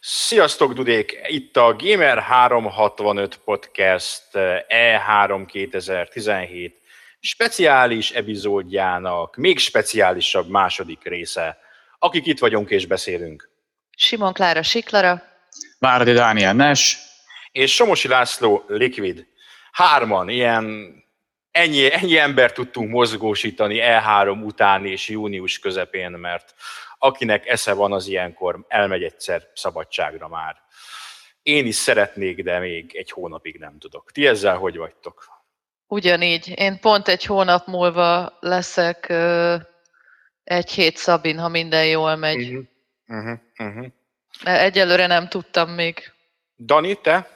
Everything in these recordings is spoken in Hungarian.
Sziasztok, Dudék! Itt a Gamer 365 Podcast E3 2017 speciális epizódjának még speciálisabb második része. Akik itt vagyunk és beszélünk. Simon Klára Siklara. Várdi Dániel Nes. És Somosi László Liquid. Hárman, ilyen ennyi, ennyi ember tudtunk mozgósítani E3 után és június közepén, mert akinek esze van, az ilyenkor elmegy egyszer szabadságra már. Én is szeretnék, de még egy hónapig nem tudok. Ti ezzel hogy vagytok? Ugyanígy. Én pont egy hónap múlva leszek egy hét Szabin, ha minden jól megy. Uh-huh. Uh-huh. Uh-huh. Egyelőre nem tudtam még. Dani, te?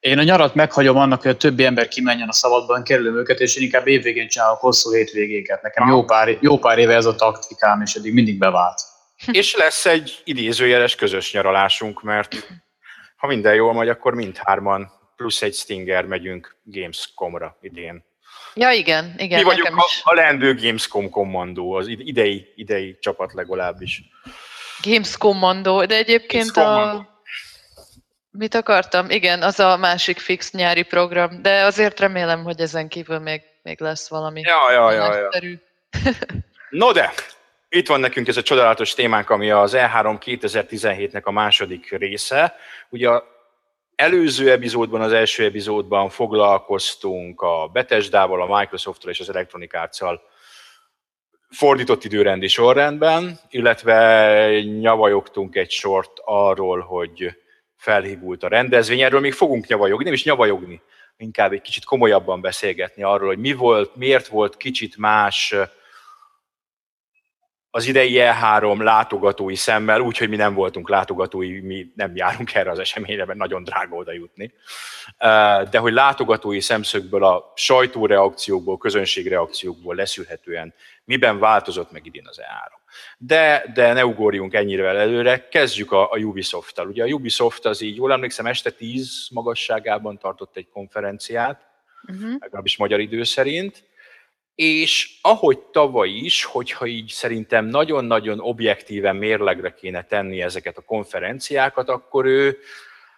Én a nyarat meghagyom annak, hogy a többi ember kimenjen a szabadban, kerülöm őket, és én inkább évvégén csinálok hosszú hétvégéket. Nekem jó pár, jó pár éve ez a taktikám, és eddig mindig bevált. És lesz egy idézőjeles közös nyaralásunk, mert ha minden jól megy, akkor mindhárman plusz egy Stinger megyünk Gamescom-ra idén. Ja, igen, igen. Mi vagyunk a, a leendő Gamescom kommandó, az idei, idei csapat legalábbis. Games kommandó, de egyébként a... Mit akartam? Igen, az a másik fix nyári program, de azért remélem, hogy ezen kívül még, még lesz valami. Ja, ja, ja, ja. no de, itt van nekünk ez a csodálatos témánk, ami az E3 2017-nek a második része. Ugye előző epizódban, az első epizódban foglalkoztunk a Bethesda-val, a Microsoft-tal és az Electronic arts fordított időrendi sorrendben, illetve nyavajogtunk egy sort arról, hogy felhívult a rendezvény. Erről még fogunk nyavajogni, nem is nyavajogni, inkább egy kicsit komolyabban beszélgetni arról, hogy mi volt, miért volt kicsit más az idei E3 látogatói szemmel, úgyhogy mi nem voltunk látogatói, mi nem járunk erre az eseményre, mert nagyon drága oda jutni. De hogy látogatói szemszögből a sajtóreakciókból, közönségreakciókból leszűrhetően miben változott meg idén az E3. De, de ne ugorjunk ennyire előre, kezdjük a, a Ubisoft-tal. Ugye a Ubisoft az így, jól emlékszem, este 10 magasságában tartott egy konferenciát, uh-huh. legalábbis magyar idő szerint, és ahogy tavaly is, hogyha így szerintem nagyon-nagyon objektíven mérlegre kéne tenni ezeket a konferenciákat, akkor ő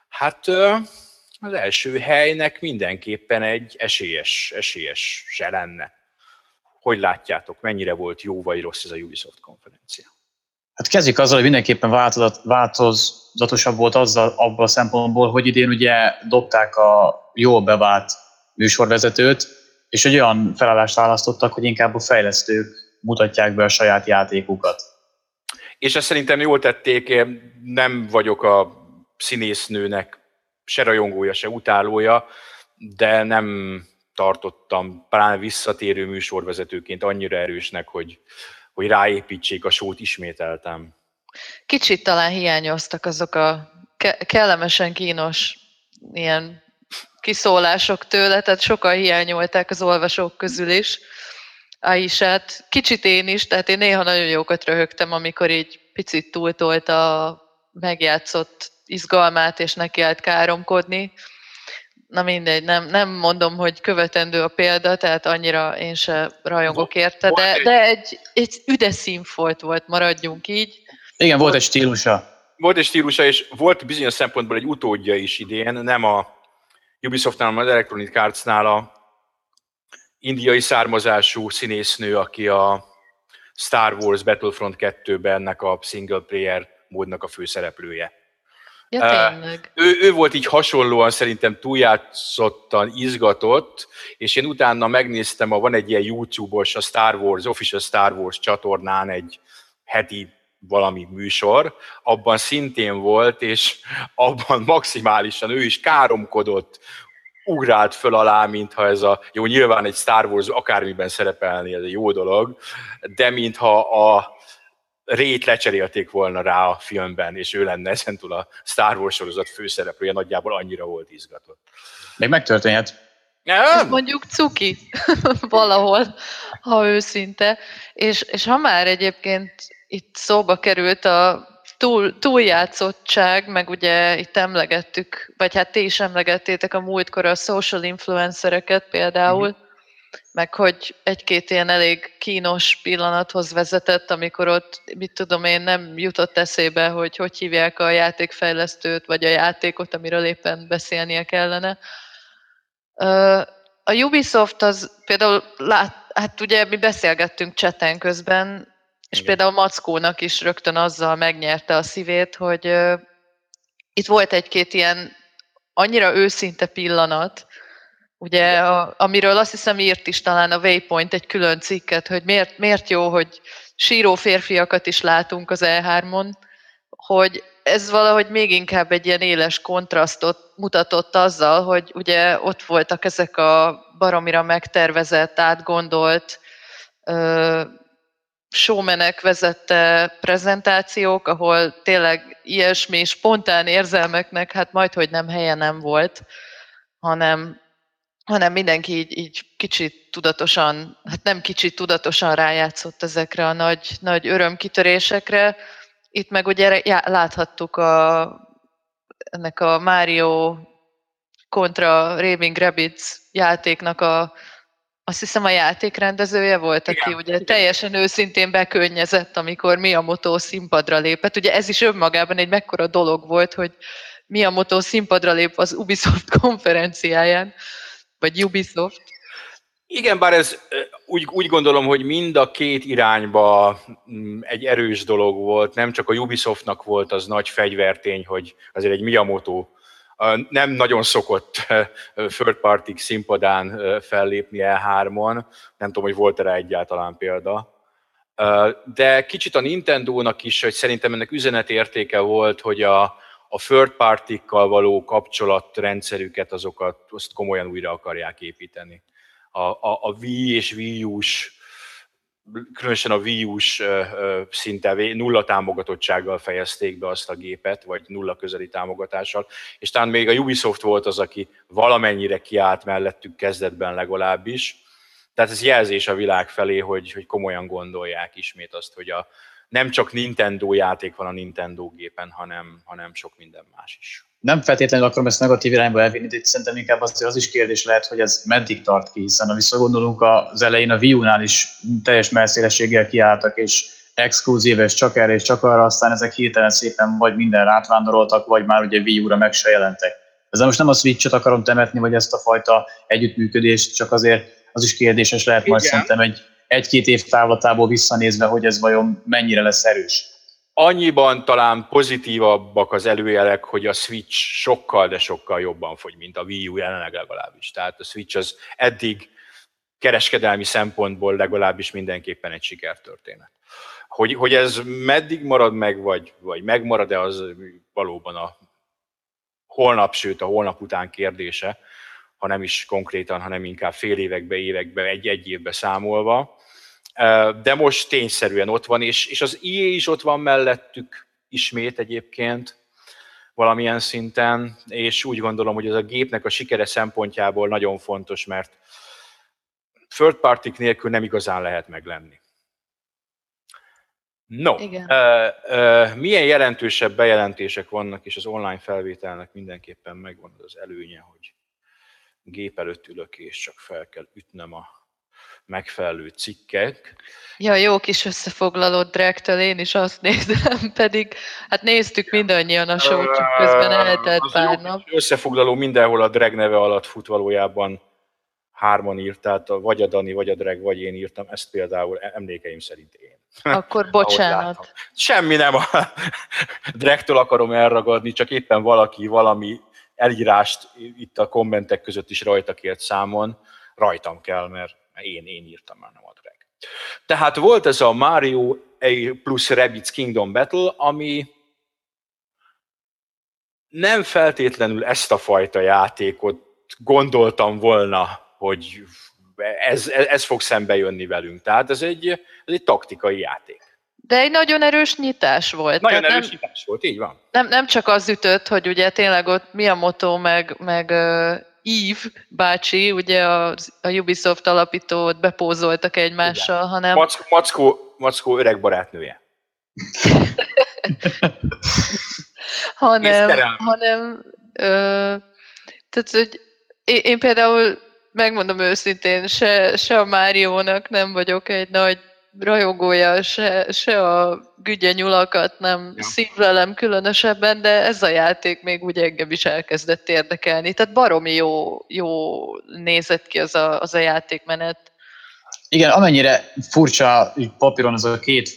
hát az első helynek mindenképpen egy esélyes, esélyes se lenne. Hogy látjátok, mennyire volt jó vagy rossz ez a Ubisoft konferencia? Hát kezdjük azzal, hogy mindenképpen változatosabb volt azzal abban a szempontból, hogy idén ugye dobták a jól bevált műsorvezetőt, és egy olyan felállást választottak, hogy inkább a fejlesztők mutatják be a saját játékukat. És ezt szerintem jól tették, nem vagyok a színésznőnek se rajongója, se utálója, de nem tartottam pláne visszatérő műsorvezetőként annyira erősnek, hogy, hogy ráépítsék a sót ismételtem. Kicsit talán hiányoztak azok a ke- kellemesen kínos ilyen kiszólások tőle, tehát sokan hiányolták az olvasók közül is. Aisát, kicsit én is, tehát én néha nagyon jókat röhögtem, amikor így picit túltolt a megjátszott izgalmát, és neki állt káromkodni. Na mindegy, nem, nem mondom, hogy követendő a példa, tehát annyira én se rajongok érte, de, de egy, egy üdes színfolt volt, maradjunk így. Igen, volt egy stílusa. Volt egy stílusa, és volt bizonyos szempontból egy utódja is idén, nem a Ubisoftnál, az Electronic Arts-nál a indiai származású színésznő, aki a Star Wars Battlefront 2-ben ennek a single player módnak a főszereplője. Ja, tényleg. Ő, ő volt így hasonlóan szerintem túljátszottan izgatott, és én utána megnéztem, a, van egy ilyen YouTube-os, a Star Wars, Official Star Wars csatornán egy heti valami műsor, abban szintén volt, és abban maximálisan ő is káromkodott, ugrált föl alá, mintha ez a, jó, nyilván egy Star Wars akármiben szerepelni, ez egy jó dolog, de mintha a rét lecserélték volna rá a filmben, és ő lenne ezentúl a Star Wars sorozat főszereplője, nagyjából annyira volt izgatott. Még megtörténhet. Nem. mondjuk cuki valahol, ha őszinte. És, és ha már egyébként itt szóba került a túl, túljátszottság, meg ugye itt emlegettük, vagy hát ti is emlegettétek a múltkor a social influencereket például, mm-hmm. meg hogy egy-két ilyen elég kínos pillanathoz vezetett, amikor ott, mit tudom én, nem jutott eszébe, hogy hogy hívják a játékfejlesztőt, vagy a játékot, amiről éppen beszélnie kellene. A Ubisoft az például, lát, hát ugye mi beszélgettünk cseten közben, és Igen. például Mackónak is rögtön azzal megnyerte a szívét, hogy uh, itt volt egy-két ilyen annyira őszinte pillanat, ugye, a, amiről azt hiszem írt is talán a Waypoint egy külön cikket, hogy miért, miért jó, hogy síró férfiakat is látunk az E3-on, hogy ez valahogy még inkább egy ilyen éles kontrasztot mutatott azzal, hogy ugye ott voltak ezek a baromira megtervezett, átgondolt, showmenek vezette prezentációk, ahol tényleg ilyesmi spontán érzelmeknek hát majd, hogy nem helye nem volt, hanem, hanem mindenki így, így kicsit tudatosan, hát nem kicsit tudatosan rájátszott ezekre a nagy, nagy örömkitörésekre. Itt meg ugye láthattuk a, ennek a Mario kontra Raving Rabbids játéknak a azt hiszem a játékrendezője volt, aki igen, ugye igen. teljesen őszintén bekönnyezett, amikor Miyamoto színpadra lépett. Ugye ez is önmagában egy mekkora dolog volt, hogy Miyamoto színpadra lép az Ubisoft konferenciáján, vagy Ubisoft. Igen, bár ez úgy, úgy gondolom, hogy mind a két irányba mm, egy erős dolog volt, nem csak a Ubisoftnak volt az nagy fegyvertény, hogy azért egy Miyamoto nem nagyon szokott third party színpadán fellépni E3-on, nem tudom, hogy volt-e rá egyáltalán példa. De kicsit a Nintendo-nak is, hogy szerintem ennek üzenetértéke volt, hogy a, a third party való kapcsolatrendszerüket, azokat azt komolyan újra akarják építeni. A, a, a Wii és Wii U-s különösen a Wii U-s szinte nulla támogatottsággal fejezték be azt a gépet, vagy nulla közeli támogatással, és talán még a Ubisoft volt az, aki valamennyire kiállt mellettük kezdetben legalábbis. Tehát ez jelzés a világ felé, hogy, hogy komolyan gondolják ismét azt, hogy a, nem csak Nintendo játék van a Nintendo gépen, hanem, hanem sok minden más is. Nem feltétlenül akarom ezt negatív irányba elvinni, de szerintem inkább az, az is kérdés lehet, hogy ez meddig tart ki, hiszen ha visszagondolunk az elején a Wii U-nál is teljes messzélességgel kiálltak, és exkluzív, és csak erre és csak arra, aztán ezek hirtelen szépen vagy minden átvándoroltak, vagy már ugye Wii U-ra meg se jelentek. Ezzel most nem a Switch-ot akarom temetni, vagy ezt a fajta együttműködést, csak azért az is kérdéses lehet majd szerintem egy egy-két év távlatából visszanézve, hogy ez vajon mennyire lesz erős? Annyiban talán pozitívabbak az előjelek, hogy a Switch sokkal, de sokkal jobban fogy, mint a Wii U jelenleg legalábbis. Tehát a Switch az eddig kereskedelmi szempontból legalábbis mindenképpen egy sikertörténet. Hogy, hogy ez meddig marad meg, vagy, vagy megmarad-e, az valóban a holnap, sőt a holnap után kérdése, ha nem is konkrétan, hanem inkább fél évekbe, évekbe, egy-egy évbe számolva de most tényszerűen ott van, és, és az IE is ott van mellettük ismét egyébként valamilyen szinten, és úgy gondolom, hogy ez a gépnek a sikere szempontjából nagyon fontos, mert third party nélkül nem igazán lehet meglenni. No, Igen. Uh, uh, milyen jelentősebb bejelentések vannak, és az online felvételnek mindenképpen megvan az előnye, hogy gép előtt ülök, és csak fel kell ütnem a megfelelő cikkek. Ja, jó kis összefoglalót Drektől, én is azt nézem, pedig hát néztük mindannyian a sót, csak közben eltelt pár nap. Összefoglaló mindenhol a Dreg neve alatt fut valójában hárman írt, tehát vagy a Dani, vagy a Dreg, vagy én írtam, ezt például emlékeim szerint én. Akkor bocsánat. Semmi nem a Dregtől akarom elragadni, csak éppen valaki valami elírást itt a kommentek között is rajta kért számon, rajtam kell, mert én, én írtam már, nem a drag. Tehát volt ez a Mario plus Rabbids Kingdom Battle, ami nem feltétlenül ezt a fajta játékot gondoltam volna, hogy ez, ez fog szembe jönni velünk. Tehát ez egy, ez egy taktikai játék. De egy nagyon erős nyitás volt. Nagyon Tehát erős nem, nyitás volt, így van. Nem, nem csak az ütött, hogy ugye tényleg ott mi a motó, meg, meg Eve bácsi, ugye a, a Ubisoft alapítót bepózoltak egymással, Igen. hanem... Mackó, Mackó, Mackó öreg barátnője. hanem, hanem ö, tehát, hogy én, én például megmondom őszintén, se, se a Máriónak nem vagyok egy nagy rajongója, se, se a gügye nyulakat nem ja. szívlelem különösebben, de ez a játék még úgy engem is elkezdett érdekelni. Tehát baromi jó, jó nézett ki az a, az a játékmenet. Igen, amennyire furcsa papíron az a két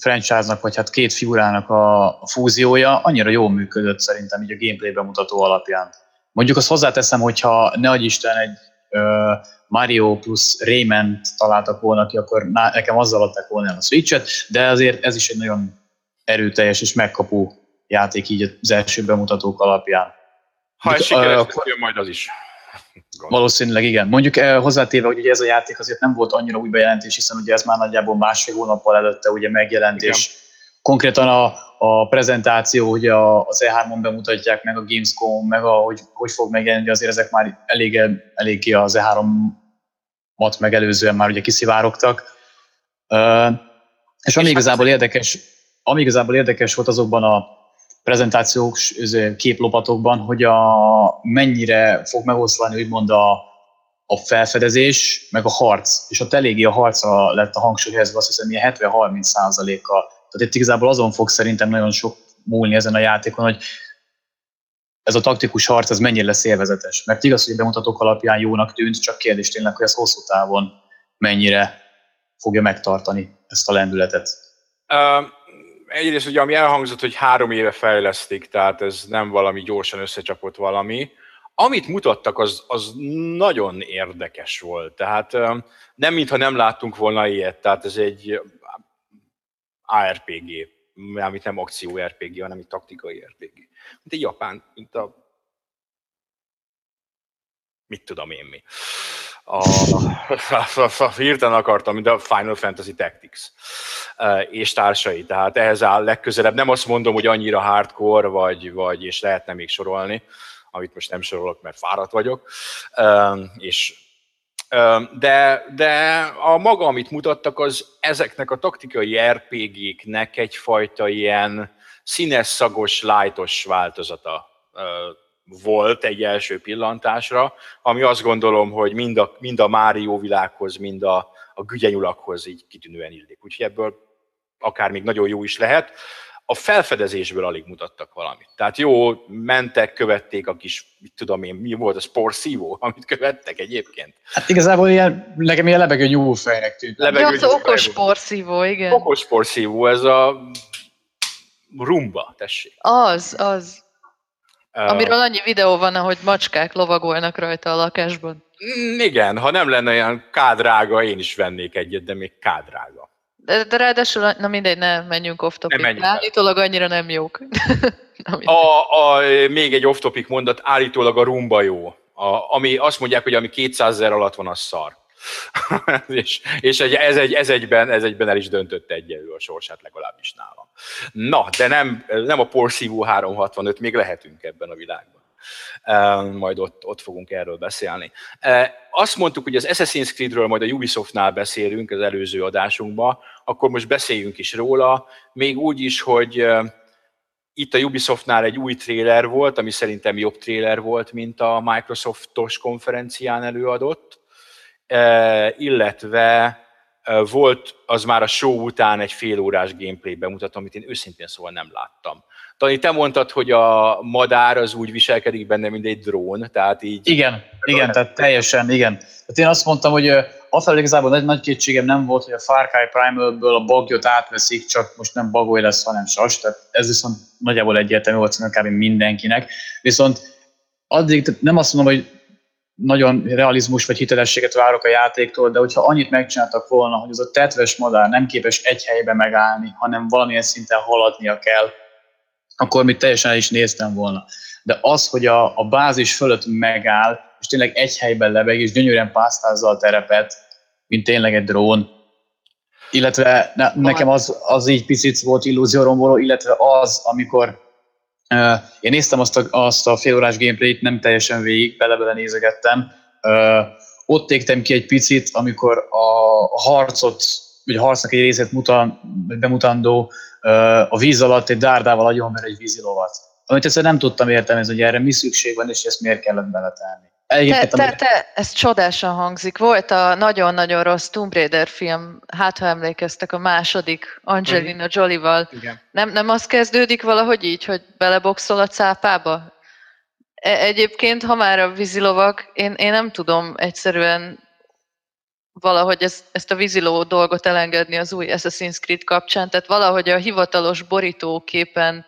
franchise-nak, vagy hát két figurának a fúziója, annyira jól működött szerintem így a gameplay bemutató alapján. Mondjuk azt hozzáteszem, hogyha ne adj Isten egy uh, Mario plusz Rayman találtak volna ki, akkor nekem azzal adták volna a Switch-et, de azért ez is egy nagyon erőteljes és megkapó játék így az első bemutatók alapján. Ha ez sikeres, uh, jön majd az is. Gondolom. Valószínűleg igen. Mondjuk eh, hozzátéve, hogy ugye ez a játék azért nem volt annyira új bejelentés, hiszen ugye ez már nagyjából másfél hónappal előtte ugye megjelent, igen. és konkrétan a, a prezentáció, ugye az E3-on bemutatják meg a Gamescom, meg a, hogy, hogy fog megjelenni, azért ezek már elég, elég ki az E3-mat megelőzően már ugye kiszivárogtak. És ami igazából érdekes, ami igazából érdekes volt azokban a prezentációs képlopatokban, hogy a, mennyire fog megoszlani úgymond a, a felfedezés, meg a harc. És ott eléggé a harcra lett a hangsúly helyezve, azt hiszem, ilyen 70-30 százaléka. Tehát itt igazából azon fog szerintem nagyon sok múlni ezen a játékon, hogy ez a taktikus harc, ez mennyire lesz élvezetes. Mert igaz, hogy bemutatók alapján jónak tűnt, csak kérdés tényleg, hogy ez hosszú távon mennyire fogja megtartani ezt a lendületet. Uh, egyrészt ugye ami elhangzott, hogy három éve fejlesztik, tehát ez nem valami gyorsan összecsapott valami. Amit mutattak, az, az nagyon érdekes volt. Tehát nem mintha nem láttunk volna ilyet, tehát ez egy ARPG, amit nem akció RPG, hanem egy taktikai RPG. Mint egy japán, mint a mit tudom én mi. A, a, a, hirtelen akartam, mint a Final Fantasy Tactics és társai, tehát ehhez áll legközelebb. Nem azt mondom, hogy annyira hardcore, vagy, vagy és lehetne még sorolni, amit most nem sorolok, mert fáradt vagyok, és de, de a maga, amit mutattak, az ezeknek a taktikai RPG-knek egyfajta ilyen színes, szagos, lájtos változata volt egy első pillantásra, ami azt gondolom, hogy mind a, mind a Mário világhoz, mind a, a gügyenyulakhoz így kitűnően illik. Úgyhogy ebből akár még nagyon jó is lehet. A felfedezésből alig mutattak valamit. Tehát jó, mentek, követték a kis, mit tudom én, mi volt a sporszívó, amit követtek egyébként. Hát igazából ilyen, nekem ilyen lebegő nyúlfejnek tűnt. Lebegő ja, az okos sporszívó, igen. Okos sporszívó, ez a rumba, tessék. Az, az. Amiről annyi videó van, ahogy macskák lovagolnak rajta a lakásban. Mm, igen, ha nem lenne olyan kádrága, én is vennék egyet, de még kádrága. De, de ráadásul, na mindegy, ne menjünk off-topic. Állítólag annyira nem jók. a, a, még egy off-topic mondat, állítólag a rumba jó. A, ami azt mondják, hogy ami 200 ezer alatt van, az szar. és és egy, ez, egy, ez, egyben, ez egyben el is döntötte egyelő a sorsát, legalábbis nálam. Na, de nem, nem a porszívó 365, még lehetünk ebben a világban. Majd ott, ott fogunk erről beszélni. Azt mondtuk, hogy az Assassin's Creedről majd a Ubisoftnál beszélünk az előző adásunkban, akkor most beszéljünk is róla, még úgy is, hogy itt a Ubisoftnál egy új trailer volt, ami szerintem jobb trailer volt, mint a Microsoftos konferencián előadott, illetve volt az már a show után egy fél órás gameplay bemutató, amit én őszintén szóval nem láttam. Tani, te mondtad, hogy a madár az úgy viselkedik benne, mint egy drón, tehát így... Igen, igen, tehát teljesen, igen. Tehát én azt mondtam, hogy afelé igazából nagy, nagy kétségem nem volt, hogy a Far Cry Primal-ből a bagyot átveszik, csak most nem bagoly lesz, hanem sas, tehát ez viszont nagyjából egyértelmű volt szerintem kb. mindenkinek. Viszont addig nem azt mondom, hogy nagyon realizmus vagy hitelességet várok a játéktól, de hogyha annyit megcsináltak volna, hogy az a tetves madár nem képes egy helyben megállni, hanem valamilyen szinten haladnia kell, akkor mit teljesen el is néztem volna. De az, hogy a, a bázis fölött megáll, és tényleg egy helyben lebeg, és gyönyörűen pásztázza a terepet, mint tényleg egy drón, illetve ne, nekem az, az így picit volt illúzióromboló, illetve az, amikor Uh, én néztem azt a, azt a félórás gameplayt, nem teljesen végig, bele-bele nézegettem. Uh, ott égtem ki egy picit, amikor a harcot, vagy a harcnak egy részét mutan, bemutatandó uh, a víz alatt egy dárdával ver egy vízilovat. Amit egyszerűen nem tudtam értelmezni, hogy erre mi szükség van, és ezt miért kellett beletenni. te, te, te, ez csodásan hangzik. Volt a nagyon-nagyon rossz Tomb Raider film, hát ha emlékeztek, a második Angelina. Jolie-val. Nem, nem az kezdődik valahogy így, hogy beleboxol a cápába? E, egyébként, ha már a vízilovak, én, én nem tudom egyszerűen valahogy ezt, ezt a víziló dolgot elengedni az új Assassin's Creed kapcsán, tehát valahogy a hivatalos borítóképen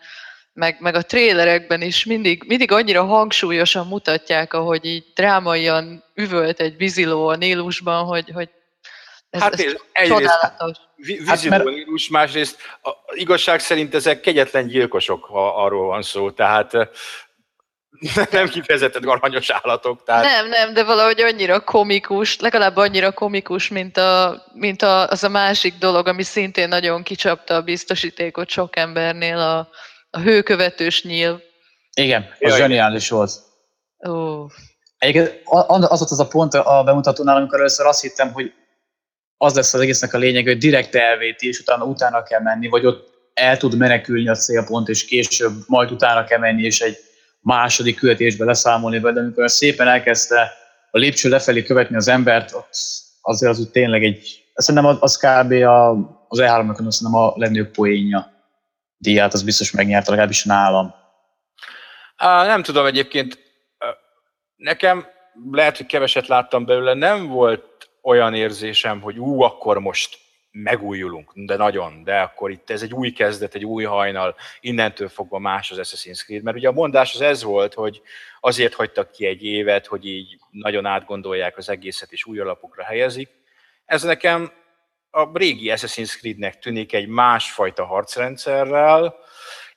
meg, meg a trélerekben is mindig, mindig annyira hangsúlyosan mutatják, ahogy így drámaian üvölt egy víziló a Nílusban, hogy, hogy ez, hát ez csodálatos. Víziló hát, mert... Nílus, másrészt a, igazság szerint ezek kegyetlen gyilkosok, ha arról van szó, tehát nem kifejezetten aranyos állatok. Tehát... Nem, nem, de valahogy annyira komikus, legalább annyira komikus, mint, a, mint a, az a másik dolog, ami szintén nagyon kicsapta a biztosítékot sok embernél, a, a hőkövetős nyíl. Igen, az Jaj. zseniális volt. Ó. Egyébként az volt az a pont a bemutatónál, amikor először azt hittem, hogy az lesz az egésznek a lényeg, hogy direkt elvéti, és utána utána kell menni, vagy ott el tud menekülni a célpont, és később majd utána kell menni, és egy második küldetésbe leszámolni vele, de amikor szépen elkezdte a lépcső lefelé követni az embert, ott azért az úgy tényleg egy, szerintem az kb. A, az E3-on szerintem a legnagyobb poénja díját, az biztos megnyerte, legalábbis nálam. Á, nem tudom egyébként, nekem lehet, hogy keveset láttam belőle, nem volt olyan érzésem, hogy ú, akkor most megújulunk, de nagyon, de akkor itt ez egy új kezdet, egy új hajnal, innentől fogva más az Assassin's Creed, mert ugye a mondás az ez volt, hogy azért hagytak ki egy évet, hogy így nagyon átgondolják az egészet és új alapokra helyezik. Ez nekem a régi Assassin's Creednek tűnik egy másfajta harcrendszerrel,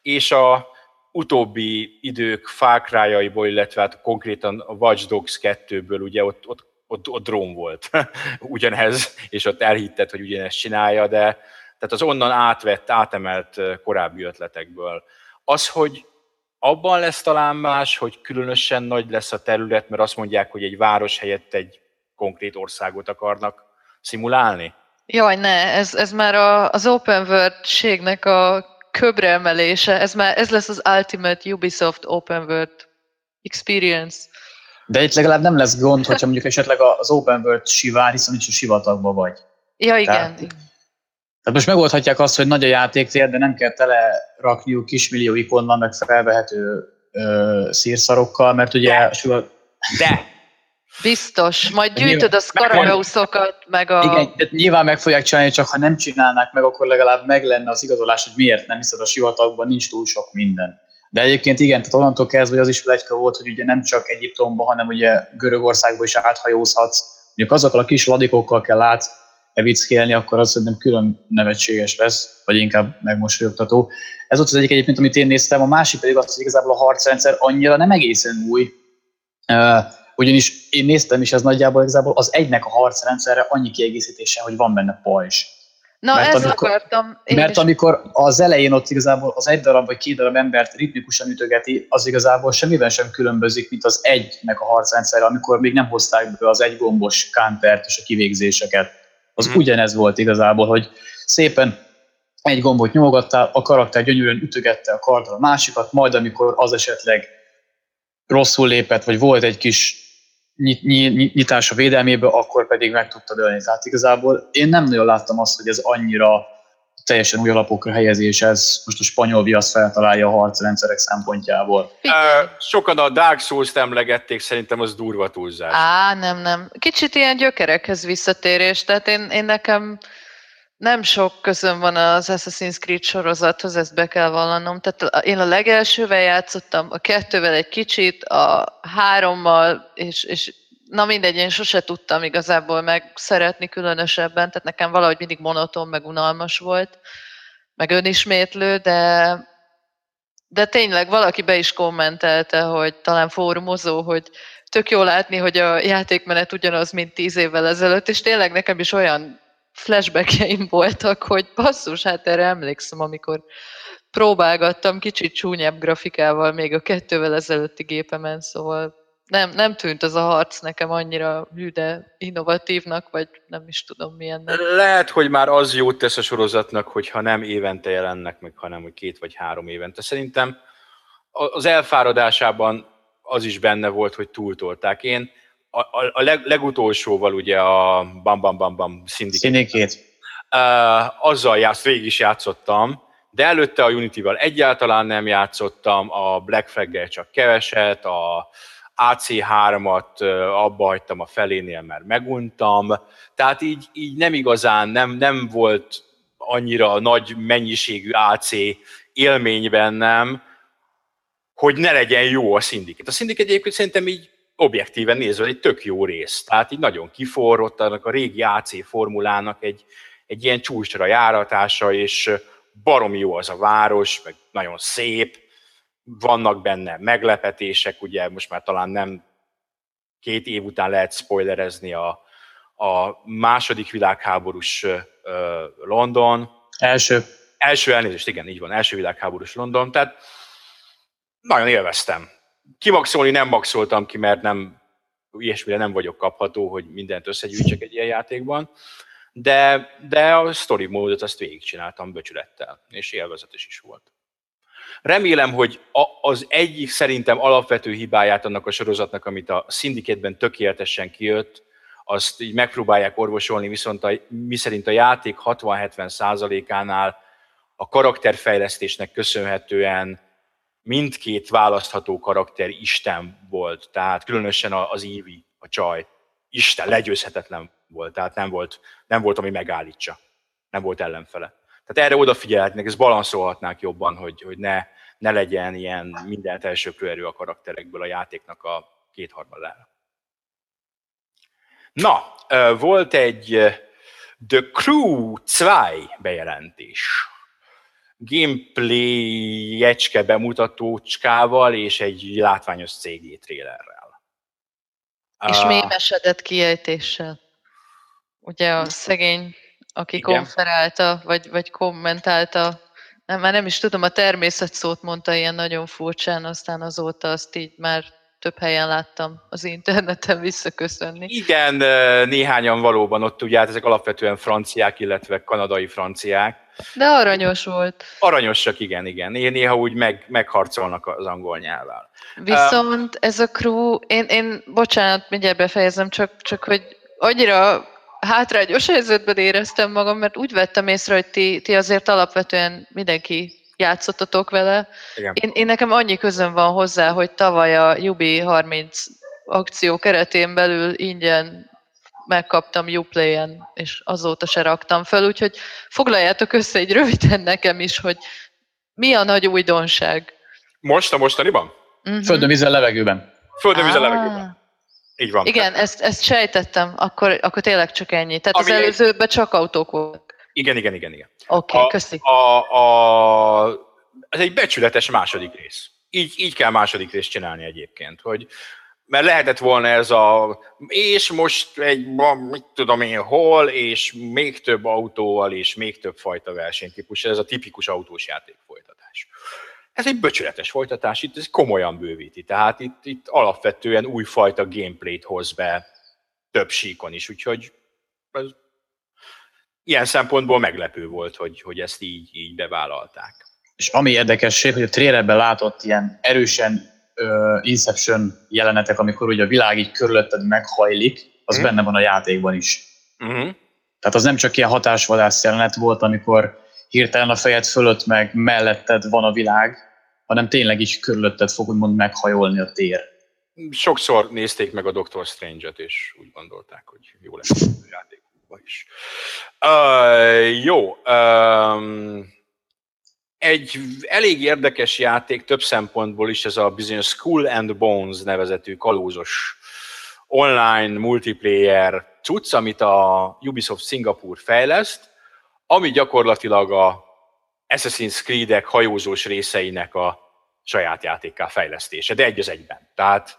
és a utóbbi idők fákrájaiból, illetve hát konkrétan a Watch Dogs 2-ből ugye ott, ott ott, ott drón volt ugyanez, és ott elhitted, hogy ugyanezt csinálja, de tehát az onnan átvett, átemelt korábbi ötletekből. Az, hogy abban lesz talán más, hogy különösen nagy lesz a terület, mert azt mondják, hogy egy város helyett egy konkrét országot akarnak szimulálni? Jaj, ne, ez, ez már a, az open world-ségnek a köbre emelése, ez, már, ez lesz az Ultimate Ubisoft Open World Experience. De itt legalább nem lesz gond, hogyha mondjuk esetleg az open world sivár, hiszen itt a sivatagban vagy. Ja, igen. Tehát, tehát most megoldhatják azt, hogy nagy a játéktér, de nem kell tele rakniuk kismillió ikonnal, meg felvehető ö, szírszarokkal, mert ugye... De! Sivat... de. Biztos, majd gyűjtöd a Scarabeuszokat, meg a... Igen, tehát nyilván meg fogják csinálni, csak ha nem csinálnák meg, akkor legalább meg lenne az igazolás, hogy miért nem, hiszen a sivatagban nincs túl sok minden. De egyébként igen, tehát onnantól kezdve, hogy az is plegyka volt, hogy ugye nem csak Egyiptomban, hanem ugye Görögországban is áthajózhatsz. Mondjuk azokkal a kis ladikokkal kell át evickélni, akkor az szerintem külön nevetséges lesz, vagy inkább megmosolyogtató. Ez volt az egyik egyébként, amit én néztem, a másik pedig az, hogy igazából a harcrendszer annyira nem egészen új, ugyanis én néztem, és ez nagyjából igazából az egynek a harcrendszerre annyi kiegészítése, hogy van benne pajzs. Na, mert ezt amikor, akartam. Én mert is. amikor az elején ott igazából az egy darab vagy két darab embert ritmikusan ütögeti, az igazából semmiben sem különbözik, mint az egynek a harcrendszerre, amikor még nem hozták be az egy gombos kántert és a kivégzéseket. Az hmm. ugyanez volt igazából, hogy szépen egy gombot nyomogattál, a karakter gyönyörűen ütögette a kardra a másikat, majd amikor az esetleg rosszul lépett, vagy volt egy kis nyit, nyit, nyitás a védelmébe, akkor pedig meg tudta dölni. Tehát igazából én nem nagyon láttam azt, hogy ez annyira teljesen új alapokra helyezés, ez most a spanyol viasz feltalálja a harcrendszerek szempontjából. Uh, sokan a Dark Souls-t emlegették, szerintem az durva túlzás. Á, nem, nem. Kicsit ilyen gyökerekhez visszatérés, tehát én, én nekem nem sok közön van az Assassin's Creed sorozathoz, ezt be kell vallanom. Tehát én a legelsővel játszottam, a kettővel egy kicsit, a hárommal, és, és na mindegy, én sose tudtam igazából meg szeretni különösebben, tehát nekem valahogy mindig monoton, meg unalmas volt, meg önismétlő, de, de tényleg valaki be is kommentelte, hogy talán fórumozó, hogy tök jó látni, hogy a játékmenet ugyanaz, mint tíz évvel ezelőtt, és tényleg nekem is olyan flashbackjeim voltak, hogy basszus, hát erre emlékszem, amikor próbálgattam kicsit csúnyább grafikával még a kettővel ezelőtti gépemen, szóval nem, nem tűnt az a harc nekem annyira hűde innovatívnak, vagy nem is tudom milyennek. Lehet, hogy már az jót tesz a sorozatnak, hogyha nem évente jelennek meg, hanem hogy két vagy három évente. Szerintem az elfáradásában az is benne volt, hogy túltolták. Én a, a, a leg, legutolsóval ugye a Bam Bam Bam Bam Syndicate, uh, azzal játsz, végig is játszottam, de előtte a Unity-val egyáltalán nem játszottam, a Black flag csak keveset, a AC3-at abba hagytam a felénél, mert meguntam, tehát így, így nem igazán, nem, nem volt annyira nagy mennyiségű AC élmény bennem, hogy ne legyen jó a szindiket. A szindiket egyébként szerintem így objektíven nézve egy tök jó rész. Tehát így nagyon kiforrott, annak a régi AC formulának egy, egy ilyen csúcsra járatása, és baromi jó az a város, meg nagyon szép, vannak benne meglepetések, ugye most már talán nem két év után lehet spoilerezni a, a második világháborús uh, London. Első. Első elnézést, igen, így van, első világháborús London, tehát nagyon élveztem. Kimaxolni nem maxoltam ki, mert nem, ilyesmire nem vagyok kapható, hogy mindent összegyűjtsek egy ilyen játékban, de, de a story módot azt végigcsináltam böcsülettel, és élvezetes is volt. Remélem, hogy az egyik szerintem alapvető hibáját annak a sorozatnak, amit a szindiketben tökéletesen kijött, azt így megpróbálják orvosolni, viszont a, mi szerint a játék 60-70 százalékánál a karakterfejlesztésnek köszönhetően mindkét választható karakter Isten volt, tehát különösen az Ívi, a csaj, Isten, legyőzhetetlen volt, tehát nem volt, nem volt ami megállítsa, nem volt ellenfele. Tehát erre odafigyelhetnek, ezt balanszolhatnák jobban, hogy, hogy ne, ne legyen ilyen mindent elsőprő erő a karakterekből a játéknak a kétharmadára. Na, volt egy The Crew 2 bejelentés. Gameplay jecske bemutatócskával és egy látványos CG trailerrel. És uh, mémesedett kiejtéssel. Ugye a szegény, aki Igen. konferálta, vagy, vagy kommentálta, nem, már nem is tudom, a természet szót mondta ilyen nagyon furcsán, aztán azóta azt így már több helyen láttam az interneten visszaköszönni. Igen, néhányan valóban ott ugye, hát ezek alapvetően franciák, illetve kanadai franciák. De aranyos volt. Aranyosak, igen, igen. Néha úgy meg, megharcolnak az angol nyelvvel. Viszont ez a crew, én, én bocsánat, mindjárt befejezem, csak, csak hogy annyira hátrányos helyzetben éreztem magam, mert úgy vettem észre, hogy ti, ti azért alapvetően mindenki játszottatok vele. Igen. Én, én nekem annyi közön van hozzá, hogy tavaly a Jubi 30 akció keretén belül ingyen megkaptam Uplay-en, és azóta se raktam fel, úgyhogy foglaljátok össze egy röviden nekem is, hogy mi a nagy újdonság. Most a mostaniban? Uh-huh. Földön, vízen, levegőben. Földön, vízen, levegőben. Így van. Igen, ezt, ezt sejtettem, akkor, akkor tényleg csak ennyi. Tehát Ami az előzőben csak autók voltak. Igen, igen, igen, igen. Oké, okay, köszi. A, a, ez egy becsületes második rész. Így, így kell második részt csinálni egyébként, hogy mert lehetett volna ez a, és most egy, mit tudom én, hol, és még több autóval, és még több fajta versenytípus, ez a tipikus autós játék folytatás. Ez egy böcsületes folytatás, itt ez komolyan bővíti, tehát itt, itt alapvetően újfajta gameplayt hoz be több síkon is, úgyhogy ez ilyen szempontból meglepő volt, hogy, hogy ezt így, így bevállalták. És ami érdekesség, hogy a trailerben látott ilyen erősen uh, Inception jelenetek, amikor ugye a világ így körülötted meghajlik, az mm. benne van a játékban is. Mm. Tehát az nem csak ilyen hatásvadász jelenet volt, amikor hirtelen a fejed fölött meg melletted van a világ, hanem tényleg is körülötted fog úgymond meghajolni a tér. Sokszor nézték meg a Doctor Strange-et, és úgy gondolták, hogy jó lesz a játékban is. Uh, jó. Um, egy elég érdekes játék több szempontból is, ez a bizonyos School and Bones nevezetű kalózos online multiplayer cucc, amit a Ubisoft Singapur fejleszt, ami gyakorlatilag a Assassin's Creed-ek hajózós részeinek a saját játékká fejlesztése, de egy az egyben. Tehát,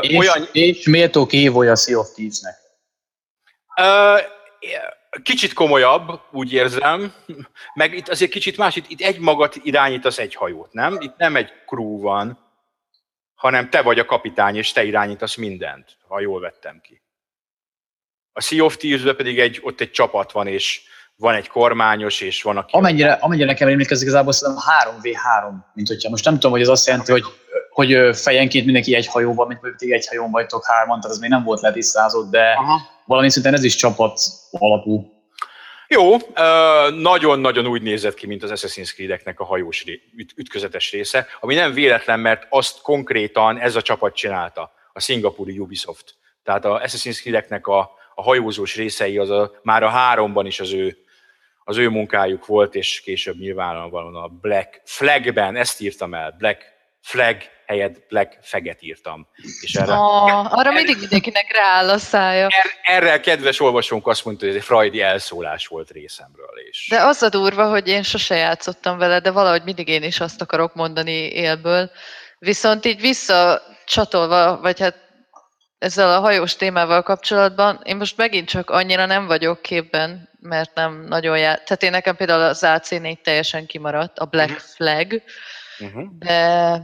és, olyan... és méltó kihívója a Sea of Thieves-nek. Uh, Kicsit komolyabb, úgy érzem, meg itt azért kicsit más, itt, itt egy magat irányítasz egy hajót, nem? Itt nem egy crew van, hanem te vagy a kapitány, és te irányítasz mindent, ha jól vettem ki. A Sea of thieves pedig egy, ott egy csapat van, és van egy kormányos, és van aki... Amennyire, amennyire nekem emlékezik, igazából szerintem 3v3, mint hogyha most nem tudom, hogy az azt jelenti, hogy hogy fejenként mindenki egy hajóban, mint mondjuk egy hajón vagytok hárman, tehát ez még nem volt letisztázott, de Aha. valami szinten ez is csapat alapú. Jó, nagyon-nagyon úgy nézett ki, mint az Assassin's Creed-eknek a hajós ütközetes része, ami nem véletlen, mert azt konkrétan ez a csapat csinálta, a szingapúri Ubisoft. Tehát a Assassin's Creed-eknek a, a hajózós részei az a, már a háromban is az ő, az ő munkájuk volt, és később nyilvánvalóan a Black Flagben, ezt írtam el, Black Flag helyett Black Feget írtam. És erre, oh, arra mindig mindenkinek rááll a szája. Er, erre a kedves olvasónk azt mondta, hogy ez egy frajdi elszólás volt részemről is. De az a durva, hogy én sose játszottam vele, de valahogy mindig én is azt akarok mondani élből. Viszont így visszacsatolva, vagy hát ezzel a hajós témával kapcsolatban, én most megint csak annyira nem vagyok képben, mert nem nagyon jár. Tehát én nekem például az AC4 teljesen kimaradt, a Black uh-huh. Flag, uh-huh. de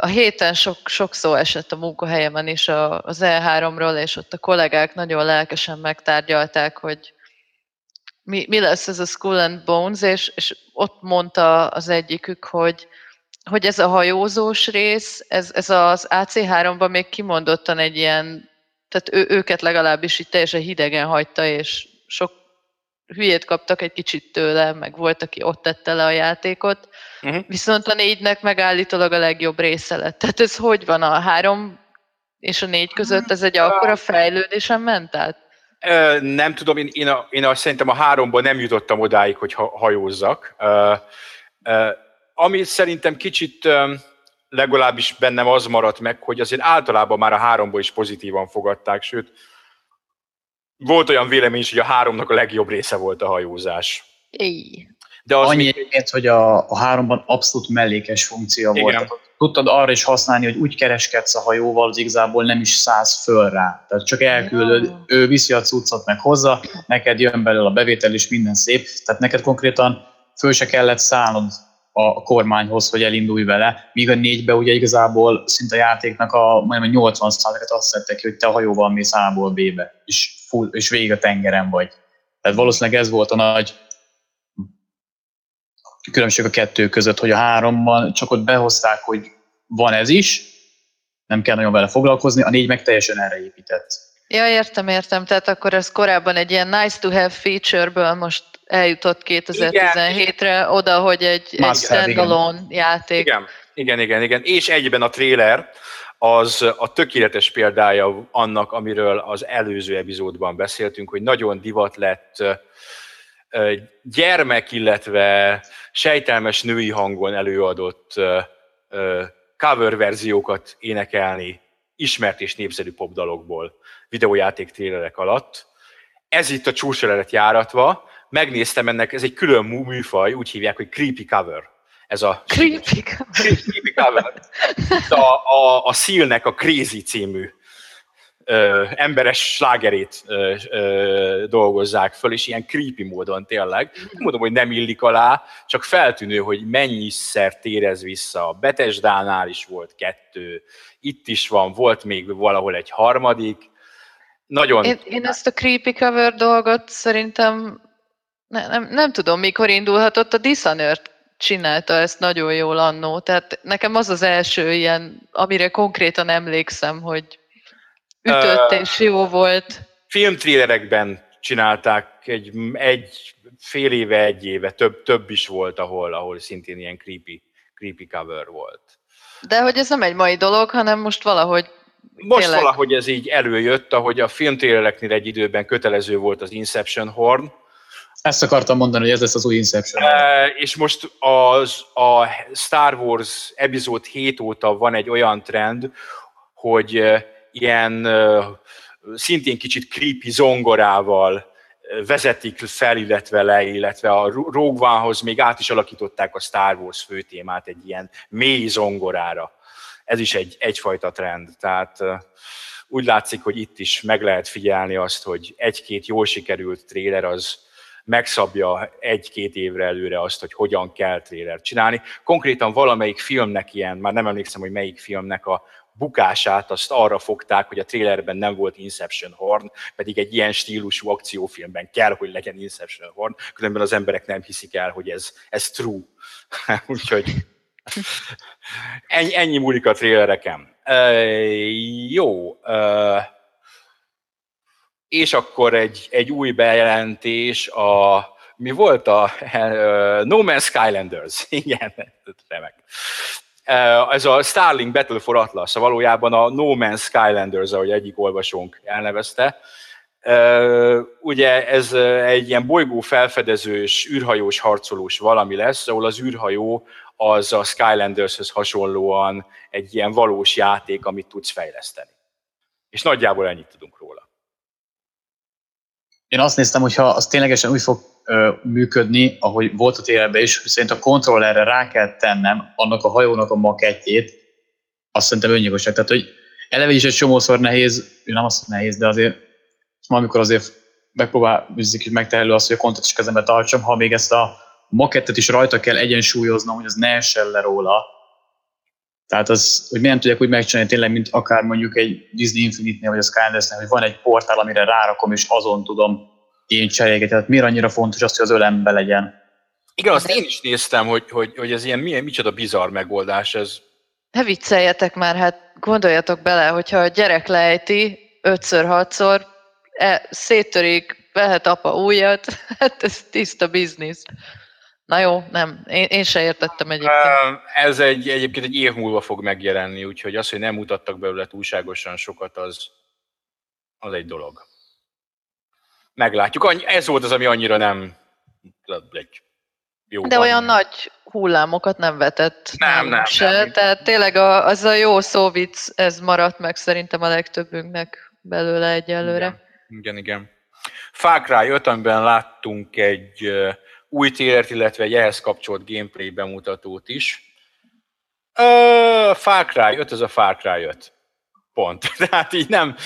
a héten sok, sok szó esett a munkahelyemen is az E3-ról, és ott a kollégák nagyon lelkesen megtárgyalták, hogy mi, mi lesz ez a Skull and Bones, és, és ott mondta az egyikük, hogy, hogy ez a hajózós rész, ez, ez az AC3-ban még kimondottan egy ilyen, tehát ő, őket legalábbis itt teljesen hidegen hagyta, és sok hülyét kaptak egy kicsit tőle, meg volt, aki ott tette le a játékot, uh-huh. viszont a négynek megállítólag a legjobb része lett. Tehát ez hogy van a három és a négy között, ez egy akkora fejlődésen ment át? Nem tudom, én, én, a, én a, szerintem a háromban nem jutottam odáig, hogy hajózzak. Ami szerintem kicsit legalábbis bennem az maradt meg, hogy azért általában már a háromból is pozitívan fogadták, sőt, volt olyan vélemény is, hogy a háromnak a legjobb része volt a hajózás. Éj. De az Annyi egyébként, hogy a, a háromban abszolút mellékes funkció Igen. volt. Tudtad arra is használni, hogy úgy kereskedsz a hajóval, hogy igazából nem is száz föl rá. Tehát csak elküldöd, ja. ő viszi a cuccot meg hozzá, neked jön belőle a bevétel, és minden szép. Tehát neked konkrétan föl se kellett szállnod a kormányhoz, hogy elindulj vele, míg a négybe ugye igazából szinte a játéknak a majdnem 80 et azt szedtek ki, hogy te a hajóval mész A-ból B-be, és, full, és végig a tengeren vagy. Tehát valószínűleg ez volt a nagy különbség a kettő között, hogy a háromban csak ott behozták, hogy van ez is, nem kell nagyon vele foglalkozni, a négy meg teljesen erre épített. Ja, értem, értem. Tehát akkor ez korábban egy ilyen nice to have feature-ből most eljutott 2017-re oda, hogy egy, egy standalone igen. játék. Igen, igen, igen, igen. És egyben a trailer az a tökéletes példája annak, amiről az előző epizódban beszéltünk, hogy nagyon divat lett gyermek, illetve sejtelmes női hangon előadott cover verziókat énekelni ismert és népszerű popdalokból videójáték trélerek alatt. Ez itt a csúcsra lett járatva, megnéztem ennek, ez egy külön műfaj, úgy hívják, hogy creepy cover. Ez a creepy cover. A, a, a Seal-nek a Crazy című ö, emberes slágerét ö, ö, dolgozzák föl, és ilyen creepy módon tényleg. Nem mondom, hogy nem illik alá, csak feltűnő, hogy mennyiszer térez vissza. A Betesdánál is volt kettő, itt is van, volt még valahol egy harmadik. Nagyon... Én, én ezt a creepy cover dolgot szerintem ne, nem, nem tudom, mikor indulhatott, a Dishonored csinálta ezt nagyon jól annó. Tehát nekem az az első ilyen, amire konkrétan emlékszem, hogy ütött uh, és jó volt. Filmtrélerekben csinálták egy, egy fél éve, egy éve, több, több is volt, ahol, ahol szintén ilyen creepy, creepy cover volt. De hogy ez nem egy mai dolog, hanem most valahogy most tényleg... valahogy ez így előjött, ahogy a filmtrélereknél egy időben kötelező volt az Inception horn, ezt akartam mondani, hogy ez lesz az új Inception. E, és most az, a Star Wars epizód 7 óta van egy olyan trend, hogy ilyen szintén kicsit creepy zongorával vezetik fel, illetve le, illetve a Rogue One-hoz még át is alakították a Star Wars főtémát egy ilyen mély zongorára. Ez is egy, egyfajta trend. Tehát úgy látszik, hogy itt is meg lehet figyelni azt, hogy egy-két jól sikerült tréler az megszabja egy-két évre előre azt, hogy hogyan kell trélert csinálni. Konkrétan valamelyik filmnek ilyen, már nem emlékszem, hogy melyik filmnek a bukását azt arra fogták, hogy a trailerben nem volt Inception Horn, pedig egy ilyen stílusú akciófilmben kell, hogy legyen Inception Horn, különben az emberek nem hiszik el, hogy ez, ez true. Úgyhogy ennyi, ennyi múlik a trélereken. Uh, jó. Uh, és akkor egy, egy új bejelentés a mi volt a uh, No Man's Skylanders? Igen, remek. Uh, ez a Starlink Battle for Atlas, valójában a No Man's Skylanders, ahogy egyik olvasónk elnevezte. Uh, ugye ez egy ilyen bolygó felfedezős, űrhajós harcolós valami lesz, ahol az űrhajó az a Skylandershez hasonlóan egy ilyen valós játék, amit tudsz fejleszteni. És nagyjából ennyit tudunk róla. Én azt néztem, hogy ha az ténylegesen úgy fog ö, működni, ahogy volt a térben is, szerint a kontrollerre rá kell tennem annak a hajónak a makettjét, azt szerintem öngyilkosság. Tehát, hogy eleve is egy csomószor nehéz, nem azt nehéz, de azért amikor azért megpróbál hogy megtehelő azt, hogy a kontot is kezembe tartsam, ha még ezt a makettet is rajta kell egyensúlyoznom, hogy az ne essen le róla. Tehát az, hogy milyen tudják úgy megcsinálni tényleg, mint akár mondjuk egy Disney Infinite-nél, vagy a Skylanders-nél, hogy van egy portál, amire rárakom, és azon tudom én cserélgetni. Tehát miért annyira fontos az, hogy az ölembe legyen? Igen, azt én is néztem, hogy, hogy, hogy ez ilyen milyen, micsoda bizarr megoldás ez. Ne vicceljetek már, hát gondoljatok bele, hogyha a gyerek lejti ötször, hatszor, e, széttörik, vehet apa újat, hát ez tiszta biznisz. Na jó, nem, én, én se értettem egyébként. Ez egy, egyébként egy év múlva fog megjelenni, úgyhogy az, hogy nem mutattak belőle túlságosan sokat, az, az egy dolog. Meglátjuk. Ez volt az, ami annyira nem egy jó De van. olyan nagy hullámokat nem vetett. Nem, nem, se. nem. Tehát tényleg a, az a jó szóvic, ez maradt meg szerintem a legtöbbünknek belőle egyelőre. Igen, igen. igen. Far Cry 5, amiben láttunk egy új télert, illetve egy ehhez kapcsolt gameplay bemutatót is. Uh, Far Cry 5, az a Far Cry 5. Pont. Tehát így nem...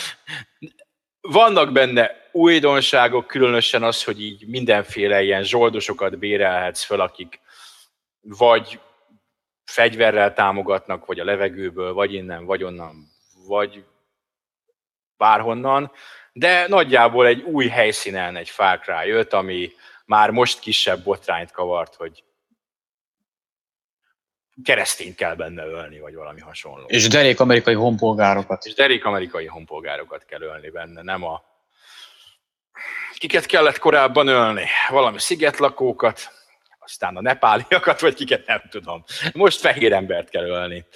Vannak benne újdonságok, különösen az, hogy így mindenféle ilyen zsoldosokat bérelhetsz fel, akik vagy fegyverrel támogatnak, vagy a levegőből, vagy innen, vagy onnan, vagy bárhonnan, de nagyjából egy új helyszínen egy Far Cry 5, ami már most kisebb botrányt kavart, hogy keresztényt kell benne ölni, vagy valami hasonló. És derék amerikai honpolgárokat. És derék amerikai honpolgárokat kell ölni benne, nem a... Kiket kellett korábban ölni? Valami szigetlakókat, aztán a nepáliakat, vagy kiket nem tudom. Most fehér embert kell ölni.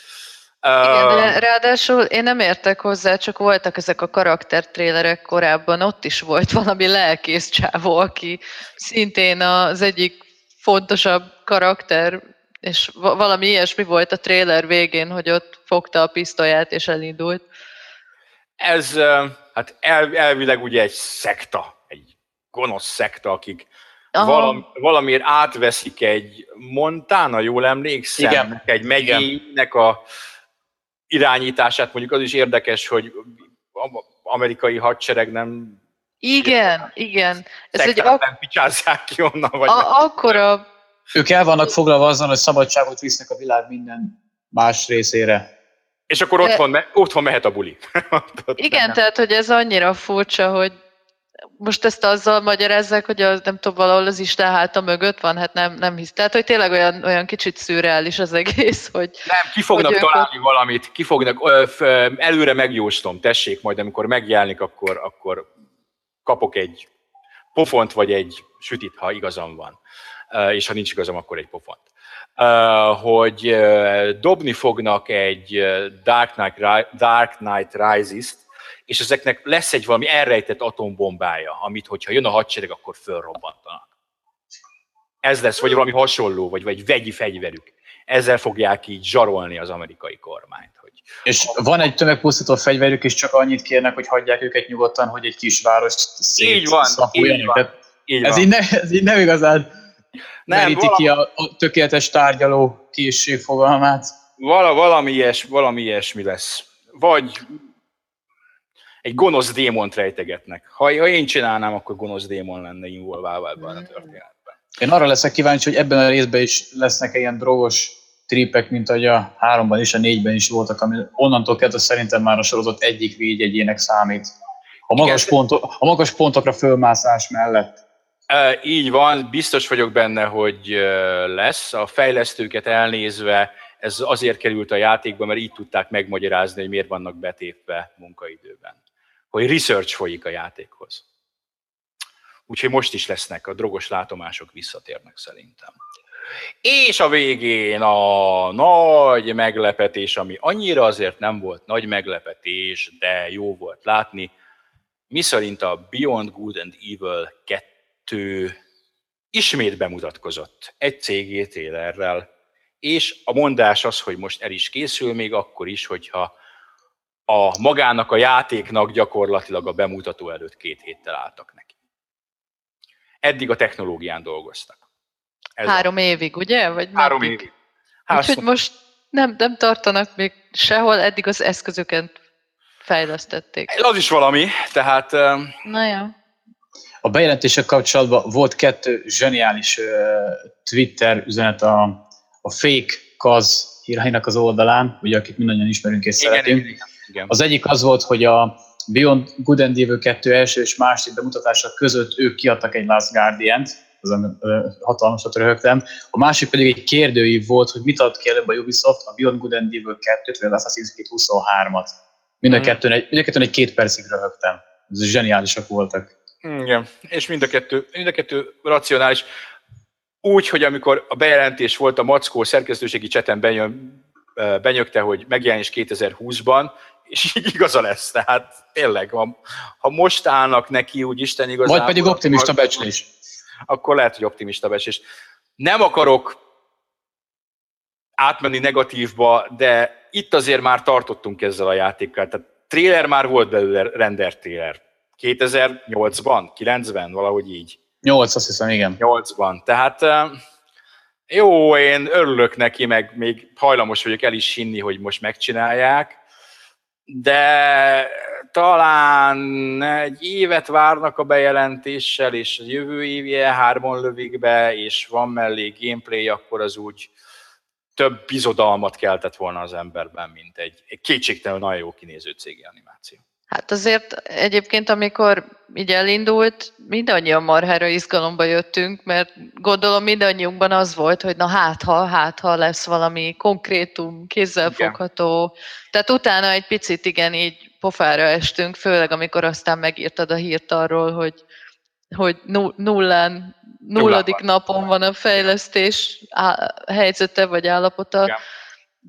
Igen, de ráadásul én nem értek hozzá, csak voltak ezek a karaktertrélerek korábban, ott is volt valami lelkész csávó, aki szintén az egyik fontosabb karakter, és valami ilyesmi volt a tréler végén, hogy ott fogta a pisztolyát és elindult. Ez hát el, elvileg ugye egy szekta, egy gonosz szekta, akik valami, valamiért átveszik egy Montana, jól emlékszem, Igen. egy megyének a irányítását, mondjuk az is érdekes, hogy amerikai hadsereg nem... Igen, igen. Ez egy ak- picsázzák ki onnan, vagy a- akkora... Ők el vannak foglalva azon, hogy szabadságot visznek a világ minden más részére. És akkor otthon, me- otthon mehet a buli. igen, nem. tehát hogy ez annyira furcsa, hogy most ezt azzal magyarázzák, hogy az, nem tudom, valahol az Isten háta mögött van, hát nem, nem hisz. Tehát, hogy tényleg olyan, olyan kicsit szürreális az egész, hogy... Nem, ki fognak találni ők... valamit, ki fognak, ö, f, előre megjóslom, tessék, majd amikor megjelenik, akkor, akkor kapok egy pofont, vagy egy sütit, ha igazam van. És ha nincs igazam, akkor egy pofont. Hogy dobni fognak egy Dark Knight, Dark Knight Rises-t, és ezeknek lesz egy valami elrejtett atombombája, amit, hogyha jön a hadsereg, akkor fölrobbantanak. Ez lesz, vagy valami hasonló, vagy, vagy vegyi fegyverük. Ezzel fogják így zsarolni az amerikai kormányt. Hogy és van egy tömegpusztító fegyverük, és csak annyit kérnek, hogy hagyják őket nyugodtan, hogy egy kis város szét így van, így van, így ez, van. Így ne, ez így nem igazán nem, meríti valami, ki a, a tökéletes tárgyaló készség fogalmát. Vala, valami, ilyes, valami ilyesmi lesz. Vagy egy gonosz démont rejtegetnek. Ha, ha én csinálnám, akkor gonosz démon lenne involválva ebben a mm. történetben. Én arra leszek kíváncsi, hogy ebben a részben is lesznek ilyen drogos tripek, mint ahogy a háromban és a négyben is voltak, ami onnantól kezdve szerintem már a sorozat egyik védjegyének számít. A magas, pontok, a magas pontokra fölmászás mellett. E, így van, biztos vagyok benne, hogy lesz. A fejlesztőket elnézve ez azért került a játékba, mert így tudták megmagyarázni, hogy miért vannak betépve munkaidőben. Hogy research folyik a játékhoz. Úgyhogy most is lesznek, a drogos látomások visszatérnek szerintem. És a végén a nagy meglepetés, ami annyira azért nem volt nagy meglepetés, de jó volt látni, mi szerint a Beyond Good and Evil 2 ismét bemutatkozott egy CG trailerrel, és a mondás az, hogy most el is készül, még akkor is, hogyha a magának a játéknak gyakorlatilag a bemutató előtt két héttel álltak neki. Eddig a technológián dolgoztak. Ez Három a... évig, ugye? Vagy Három meddig? évig. Úgyhogy most nem, nem tartanak még sehol, eddig az eszközöket fejlesztették. Az is valami, tehát... Na jó. A bejelentések kapcsolatban volt kettő zseniális uh, Twitter üzenet a, a fake kaz hírhelynek az oldalán, ugye akit mindannyian ismerünk és igen, szeretünk. Igen, igen. Az egyik az volt, hogy a Beyond Good and Evil 2 első és második bemutatása között ők kiadtak egy Last Guardian-t, azon hatalmasat röhögtem. A másik pedig egy kérdőív volt, hogy mit ad ki előbb a Ubisoft, a Beyond Good and Evil 2-t, vagy az Assassin's Creed 23-at. Mind a, mm. kettőn egy, mind a kettőn egy két percig röhögtem. Ez zseniálisak voltak. Igen, és mind a kettő, mind a kettő racionális. Úgy, hogy amikor a bejelentés volt, a Mackó szerkesztőségi cseten benyön, benyögte, hogy megjelenés 2020-ban, és így igaza lesz. Tehát tényleg, ha, ha most állnak neki, úgy Isten igazából... Vagy pedig optimista becslés. Akkor lehet, hogy optimista becslés. Nem akarok átmenni negatívba, de itt azért már tartottunk ezzel a játékkal. Tehát trailer már volt belőle, render trailer. 2008-ban, 9-ben, valahogy így. 8, azt hiszem, igen. 8-ban. Tehát jó, én örülök neki, meg még hajlamos vagyok el is hinni, hogy most megcsinálják, de talán egy évet várnak a bejelentéssel, és a jövő évi E3-on lövik be, és van mellé gameplay, akkor az úgy több bizodalmat keltett volna az emberben, mint egy, egy kétségtelenül nagyon jó kinéző cégi animáció. Hát azért egyébként, amikor így elindult, mindannyian marhára izgalomba jöttünk, mert gondolom mindannyiunkban az volt, hogy na hát ha, hát ha lesz valami konkrétum, kézzelfogható. Tehát utána egy picit igen így pofára estünk, főleg amikor aztán megírtad a hírt arról, hogy, hogy nullán, nulladik napon van a fejlesztés helyzete vagy állapota. Igen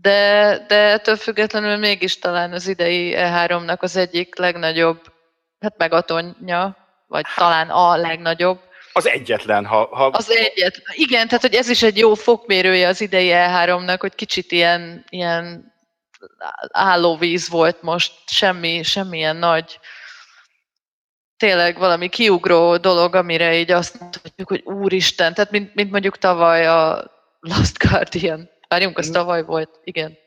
de, de ettől függetlenül mégis talán az idei E3-nak az egyik legnagyobb, hát megatonja, vagy talán a legnagyobb. Az egyetlen, ha... ha... Az egyetlen. Igen, tehát hogy ez is egy jó fokmérője az idei E3-nak, hogy kicsit ilyen, ilyen állóvíz volt most, semmi, semmilyen nagy tényleg valami kiugró dolog, amire így azt mondhatjuk, hogy úristen, tehát mint, mint mondjuk tavaly a Last Guardian Várjunk, az tavaly volt, igen.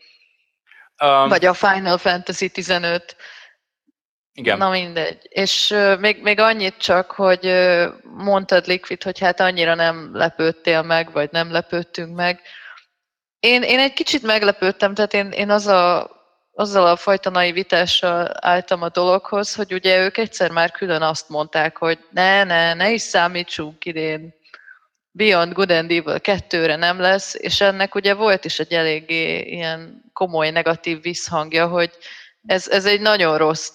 Um, Vagy a Final Fantasy 15. Igen. Na mindegy. És uh, még, még annyit csak, hogy uh, mondtad Liquid, hogy hát annyira nem lepődtél meg, vagy nem lepődtünk meg. Én, én egy kicsit meglepődtem, tehát én, én az a, azzal a fajta naivitással álltam a dologhoz, hogy ugye ők egyszer már külön azt mondták, hogy ne, ne, ne is számítsunk idén Beyond Good and Evil 2-re nem lesz, és ennek ugye volt is egy eléggé ilyen komoly negatív visszhangja, hogy ez, ez egy nagyon rossz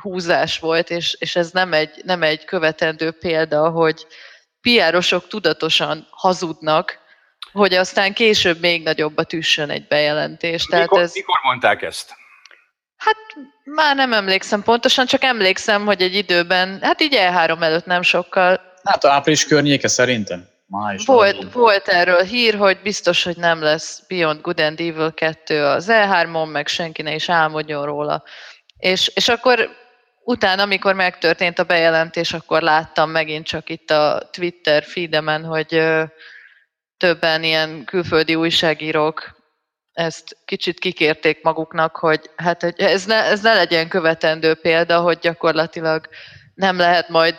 húzás volt, és, és ez nem egy, nem egy követendő példa, hogy piárosok tudatosan hazudnak, hogy aztán később még nagyobbat üssön egy bejelentés. Tehát mikor, ez... mikor mondták ezt? Hát már nem emlékszem pontosan, csak emlékszem, hogy egy időben, hát így E3 előtt nem sokkal. Hát április környéke szerintem. Május volt, volt erről hír, hogy biztos, hogy nem lesz Beyond Good and Evil 2 az E3-on, meg senki ne is álmodjon róla. És, és akkor utána, amikor megtörtént a bejelentés, akkor láttam megint csak itt a Twitter feedemen, hogy többen ilyen külföldi újságírók ezt kicsit kikérték maguknak, hogy hát ez ne, ez ne legyen követendő példa, hogy gyakorlatilag nem lehet majd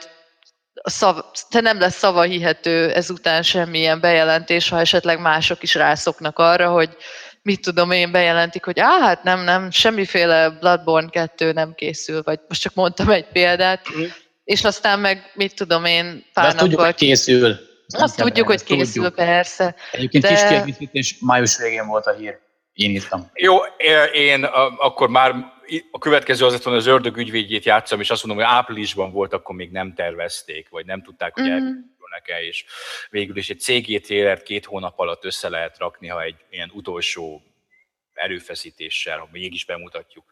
szav, te nem lesz szavahihető ezután semmilyen bejelentés, ha esetleg mások is rászoknak arra, hogy mit tudom én, bejelentik, hogy á, hát nem, nem, semmiféle Bloodborne 2 nem készül, vagy most csak mondtam egy példát, mm. és aztán meg, mit tudom én, pár De tudjuk, hogy készül. Azt tudjuk, hogy készül, tudjuk. persze. Egyébként de... kis kiegészítés, május végén volt a hír. én írtam. Jó, én akkor már a következő az az ördög ügyvédjét játszom, és azt mondom, hogy áprilisban volt, akkor még nem tervezték, vagy nem tudták, hogy mm-hmm. el és végül is egy trailert két hónap alatt össze lehet rakni, ha egy ilyen utolsó erőfeszítéssel, ha mégis bemutatjuk.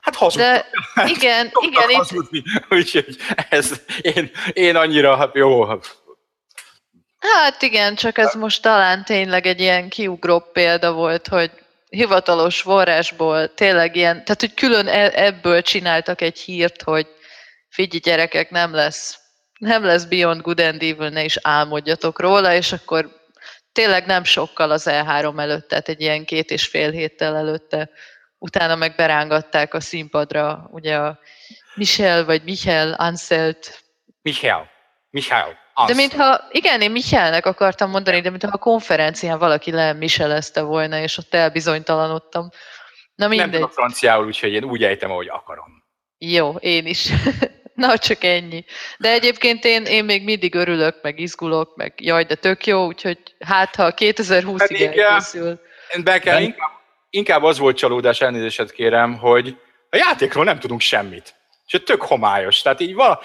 Hát hazudtak. De igen, igen. Hazudni. Úgyhogy ez, én, én annyira, hát jó. Hát igen, csak ez most talán tényleg egy ilyen kiugró példa volt, hogy hivatalos forrásból tényleg ilyen, tehát hogy külön e, ebből csináltak egy hírt, hogy figyelj gyerekek, nem lesz, nem lesz Beyond Good and Evil, ne is álmodjatok róla, és akkor tényleg nem sokkal az E3 előtt, tehát egy ilyen két és fél héttel előtte, utána meg berángatták a színpadra, ugye a Michel vagy Michel Anselt. Michel. Michel. De mintha, igen, én Michelnek akartam mondani, de mintha a konferencián valaki le Michelezte volna, és ott elbizonytalanodtam. Na mindegy. Nem tudok franciául, úgyhogy én úgy ejtem, ahogy akarom. Jó, én is. Na, csak ennyi. De egyébként én, én még mindig örülök, meg izgulok, meg jaj, de tök jó, úgyhogy hát ha 2020-ig elkészül. Be kell, inkább, inkább az volt csalódás, elnézést kérem, hogy a játékról nem tudunk semmit. És tök homályos. Tehát így van,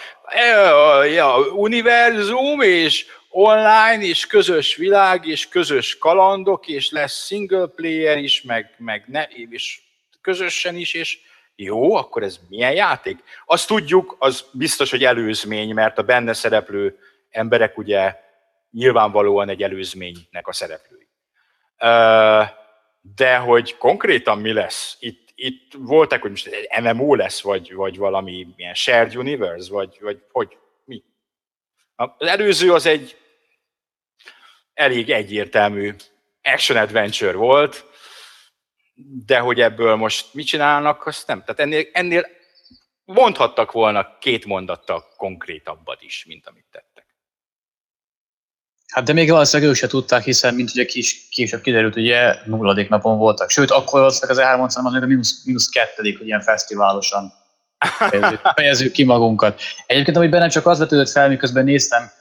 ja, univerzum, és online, és közös világ, és közös kalandok, és lesz single player is, meg, meg ne, és közösen is, és jó, akkor ez milyen játék? Azt tudjuk, az biztos, hogy előzmény, mert a benne szereplő emberek ugye nyilvánvalóan egy előzménynek a szereplői. De hogy konkrétan mi lesz? Itt, itt voltak, hogy most egy MMO lesz, vagy, vagy valami ilyen shared universe, vagy, vagy hogy mi? Az előző az egy elég egyértelmű action adventure volt, de hogy ebből most mit csinálnak, azt nem. Tehát ennél, ennél mondhattak volna két mondattal konkrétabbat is, mint amit tettek. Hát de még valószínűleg ők se tudták, hiszen, mint ugye kis, később kiderült, ugye nulladik napon voltak. Sőt, akkor valószínűleg az elmondtam, mondtam, az még a mínusz, mínusz kettedik, hogy ilyen fesztiválosan fejezzük, fejezzük ki magunkat. Egyébként, ami bennem csak az vetődött fel, miközben néztem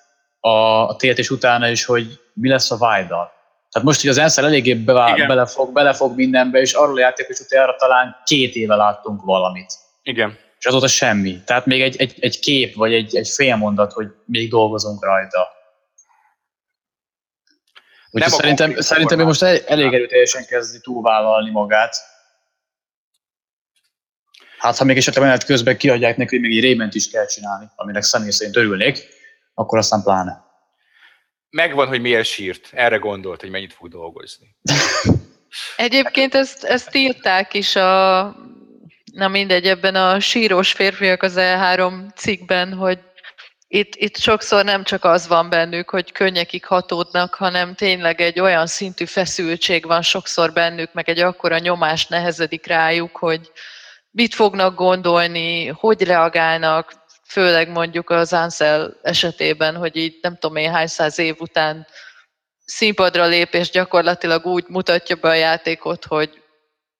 a, a és utána is, hogy mi lesz a Vájdal. Tehát most, hogy az Enszel eléggé bevál, belefog, belefog mindenbe, és arról a játékos utána talán két éve láttunk valamit. Igen. És azóta semmi. Tehát még egy, egy, egy kép, vagy egy, egy fél mondat, hogy még dolgozunk rajta. Úgyhogy szerintem, szerintem ő most elég erőteljesen kezdi túlvállalni magát. Hát, ha még esetleg menet közben kiadják neki, hogy még egy rément is kell csinálni, aminek személy szerint örülnék, akkor aztán pláne. Megvan, hogy miért sírt. Erre gondolt, hogy mennyit fog dolgozni. Egyébként ezt, ezt írták is a, na mindegy, ebben a sírós férfiak az E3 cikkben, hogy itt, itt sokszor nem csak az van bennük, hogy könnyekig hatódnak, hanem tényleg egy olyan szintű feszültség van sokszor bennük, meg egy akkora nyomás nehezedik rájuk, hogy mit fognak gondolni, hogy reagálnak, főleg mondjuk az Ansel esetében, hogy így nem tudom én hány száz év után színpadra lép, és gyakorlatilag úgy mutatja be a játékot, hogy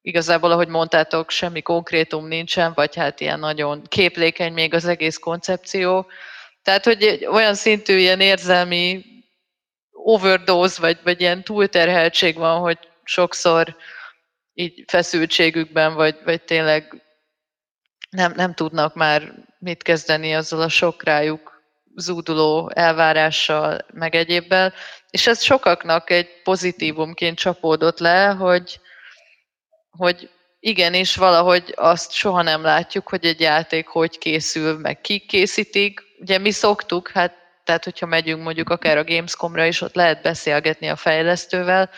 igazából, ahogy mondtátok, semmi konkrétum nincsen, vagy hát ilyen nagyon képlékeny még az egész koncepció, tehát, hogy olyan szintű ilyen érzelmi overdose, vagy, vagy ilyen túlterheltség van, hogy sokszor így feszültségükben, vagy, vagy tényleg nem, nem tudnak már mit kezdeni azzal a sok rájuk zúduló elvárással, meg egyébbel. És ez sokaknak egy pozitívumként csapódott le, hogy, hogy igenis valahogy azt soha nem látjuk, hogy egy játék hogy készül, meg ki készítik, ugye mi szoktuk, hát tehát hogyha megyünk mondjuk akár a Gamescomra is, ott lehet beszélgetni a fejlesztővel,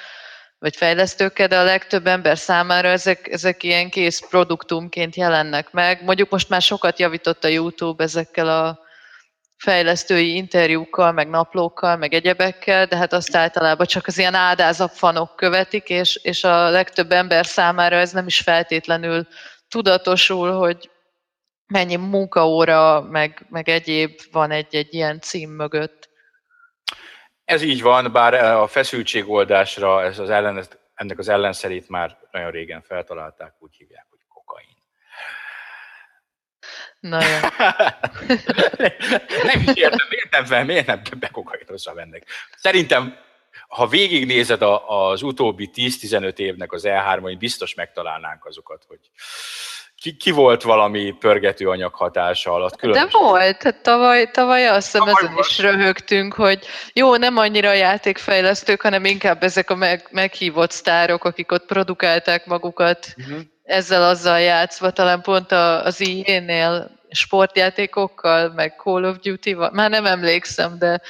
vagy fejlesztőkkel, de a legtöbb ember számára ezek, ezek ilyen kész produktumként jelennek meg. Mondjuk most már sokat javított a YouTube ezekkel a fejlesztői interjúkkal, meg naplókkal, meg egyebekkel, de hát azt általában csak az ilyen áldázabb fanok követik, és, és a legtöbb ember számára ez nem is feltétlenül tudatosul, hogy mennyi munkaóra, meg, meg egyéb van egy-egy ilyen cím mögött. Ez így van, bár a feszültségoldásra ez az ellen, ennek az ellenszerét már nagyon régen feltalálták, úgy hívják, hogy kokain. Na jó. nem is értem, miért nem, fel, miért nem be kokainozza vennek. Szerintem ha végignézed a, az utóbbi 10-15 évnek az E3-ai, biztos megtalálnánk azokat, hogy ki, ki volt valami pörgető anyag hatása alatt? Különösen. De volt, hát tavaly, tavaly azt hiszem ezen is röhögtünk, hogy jó, nem annyira a játékfejlesztők, hanem inkább ezek a meg, meghívott sztárok, akik ott produkálták magukat, uh-huh. ezzel azzal játszva, talán pont az IE-nél sportjátékokkal, meg Call of Duty-val, már nem emlékszem, de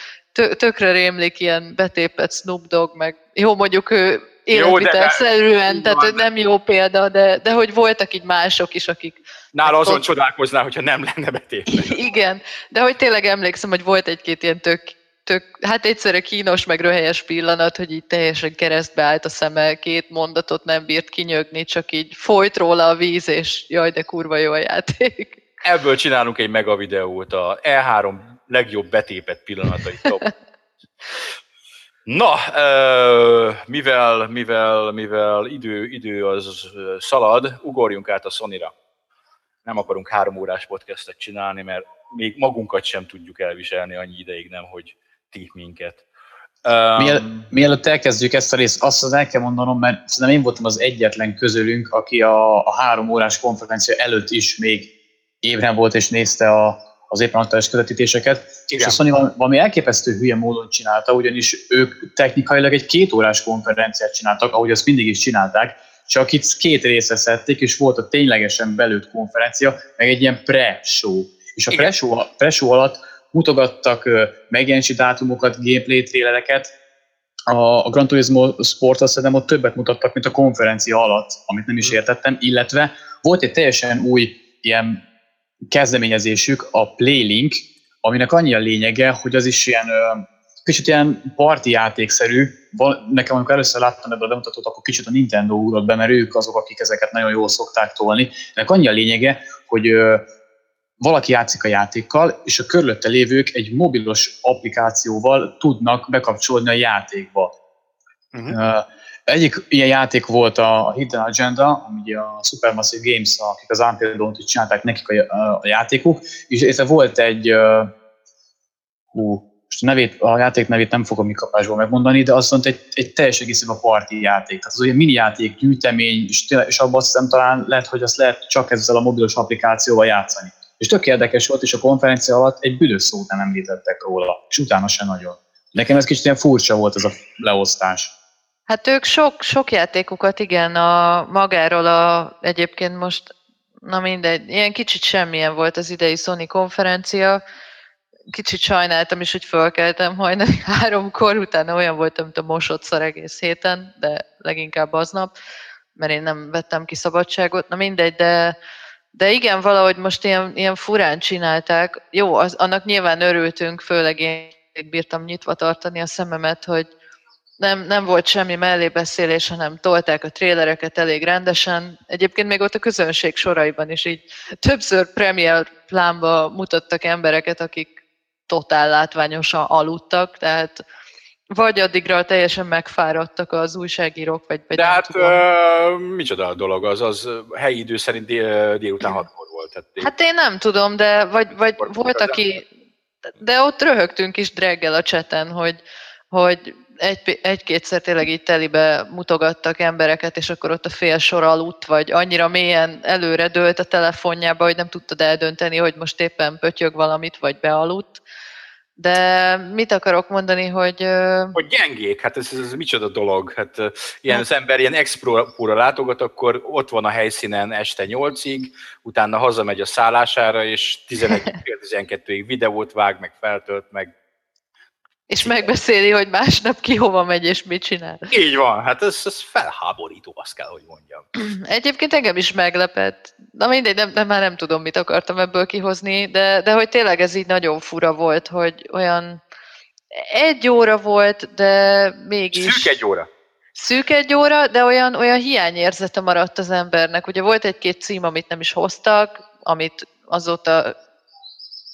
tökre rémlik ilyen betépett Snoop Dogg, meg jó, mondjuk ő életvitelszerűen, tehát van. nem jó példa, de, de hogy voltak így mások is, akik... Nála azon ott... csodálkoznál, hogyha nem lenne betépve. Igen, de hogy tényleg emlékszem, hogy volt egy-két ilyen tök, tök, hát egyszerre kínos, meg röhelyes pillanat, hogy így teljesen keresztbe állt a szeme, két mondatot nem bírt kinyögni, csak így folyt róla a víz, és jaj, de kurva jó a játék. Ebből csinálunk egy mega videót, a E3 legjobb betépett pillanatai top. Na, mivel, mivel, mivel idő, idő az szalad, ugorjunk át a Sony-ra. Nem akarunk három órás podcastet csinálni, mert még magunkat sem tudjuk elviselni annyi ideig, nem, hogy ti minket. Um, Mielőtt elkezdjük ezt a részt, azt az el kell mondanom, mert szerintem én voltam az egyetlen közülünk, aki a, a három órás konferencia előtt is még ébren volt és nézte a, az éppen aktuális közvetítéseket. Igen. És a Sony valami elképesztő hülye módon csinálta, ugyanis ők technikailag egy két órás konferenciát csináltak, ahogy azt mindig is csinálták, csak itt két részre szedték, és volt a ténylegesen belőtt konferencia, meg egy ilyen pre-show. És a pre-show, pre-show alatt mutogattak megjelenési dátumokat, gameplay trélereket, a, a Gran Turismo Sport szerintem ott többet mutattak, mint a konferencia alatt, amit nem is mm. értettem, illetve volt egy teljesen új ilyen kezdeményezésük, a Playlink, aminek annyi a lényege, hogy az is ilyen kicsit ilyen parti játékszerű. Nekem, amikor először láttam ebből a bemutatót, akkor kicsit a Nintendo ugrott be, mert ők azok, akik ezeket nagyon jól szokták tolni. Ennek annyi a lényege, hogy valaki játszik a játékkal, és a körülötte lévők egy mobilos applikációval tudnak bekapcsolni a játékba. Uh-huh. Egyik ilyen játék volt a Hidden Agenda, ami ugye a Supermassive Games, akik az Dawn-t csinálták nekik a, a, játékuk, és ez volt egy, hú, most a, nevét, a játék nevét nem fogom mikapásból megmondani, de azt mondta, egy, egy teljes egészében parti játék. Tehát az olyan mini játék, gyűjtemény, és, és abban azt hiszem talán lehet, hogy azt lehet csak ezzel a mobilos applikációval játszani. És tök érdekes volt, és a konferencia alatt egy büdös szót nem említettek róla, és utána se nagyon. Nekem ez kicsit ilyen furcsa volt ez a leosztás. Hát ők sok, sok játékukat, igen, a magáról a, egyébként most, na mindegy, ilyen kicsit semmilyen volt az idei Sony konferencia, kicsit sajnáltam is, hogy fölkeltem hajnali háromkor, utána olyan voltam, mint a mosott szar egész héten, de leginkább aznap, mert én nem vettem ki szabadságot, na mindegy, de, de igen, valahogy most ilyen, ilyen furán csinálták. Jó, az, annak nyilván örültünk, főleg én bírtam nyitva tartani a szememet, hogy, nem, nem volt semmi mellébeszélés, hanem tolták a trélereket elég rendesen. Egyébként még ott a közönség soraiban is így többször premier plánba mutattak embereket, akik totál látványosan aludtak, tehát vagy addigra teljesen megfáradtak az újságírók, vagy, vagy De hát uh, micsoda a dolog, az az helyi idő szerint dél, délután hatkor volt. Tehát Hát én nem tudom, de vagy, vagy volt, aki... De ott röhögtünk is dreggel a cseten, hogy, hogy egy, egy-kétszer tényleg így telibe mutogattak embereket, és akkor ott a fél sor aludt, vagy annyira mélyen előre dőlt a telefonjába, hogy nem tudtad eldönteni, hogy most éppen pötyög valamit, vagy bealudt. De mit akarok mondani, hogy... Hogy gyengék, hát ez, ez micsoda dolog. Hát ilyen hát. az ember ilyen expróra látogat, akkor ott van a helyszínen este 8-ig, utána hazamegy a szállására, és 11-12-ig videót vág, meg feltölt, meg és megbeszéli, hogy másnap ki hova megy és mit csinál. Így van, hát ez, ez felháborító, azt kell, hogy mondjam. Egyébként engem is meglepett. Na mindegy, nem, nem, már nem tudom, mit akartam ebből kihozni, de, de hogy tényleg ez így nagyon fura volt, hogy olyan egy óra volt, de mégis... Szűk egy óra. Szűk egy óra, de olyan, olyan hiányérzete maradt az embernek. Ugye volt egy-két cím, amit nem is hoztak, amit azóta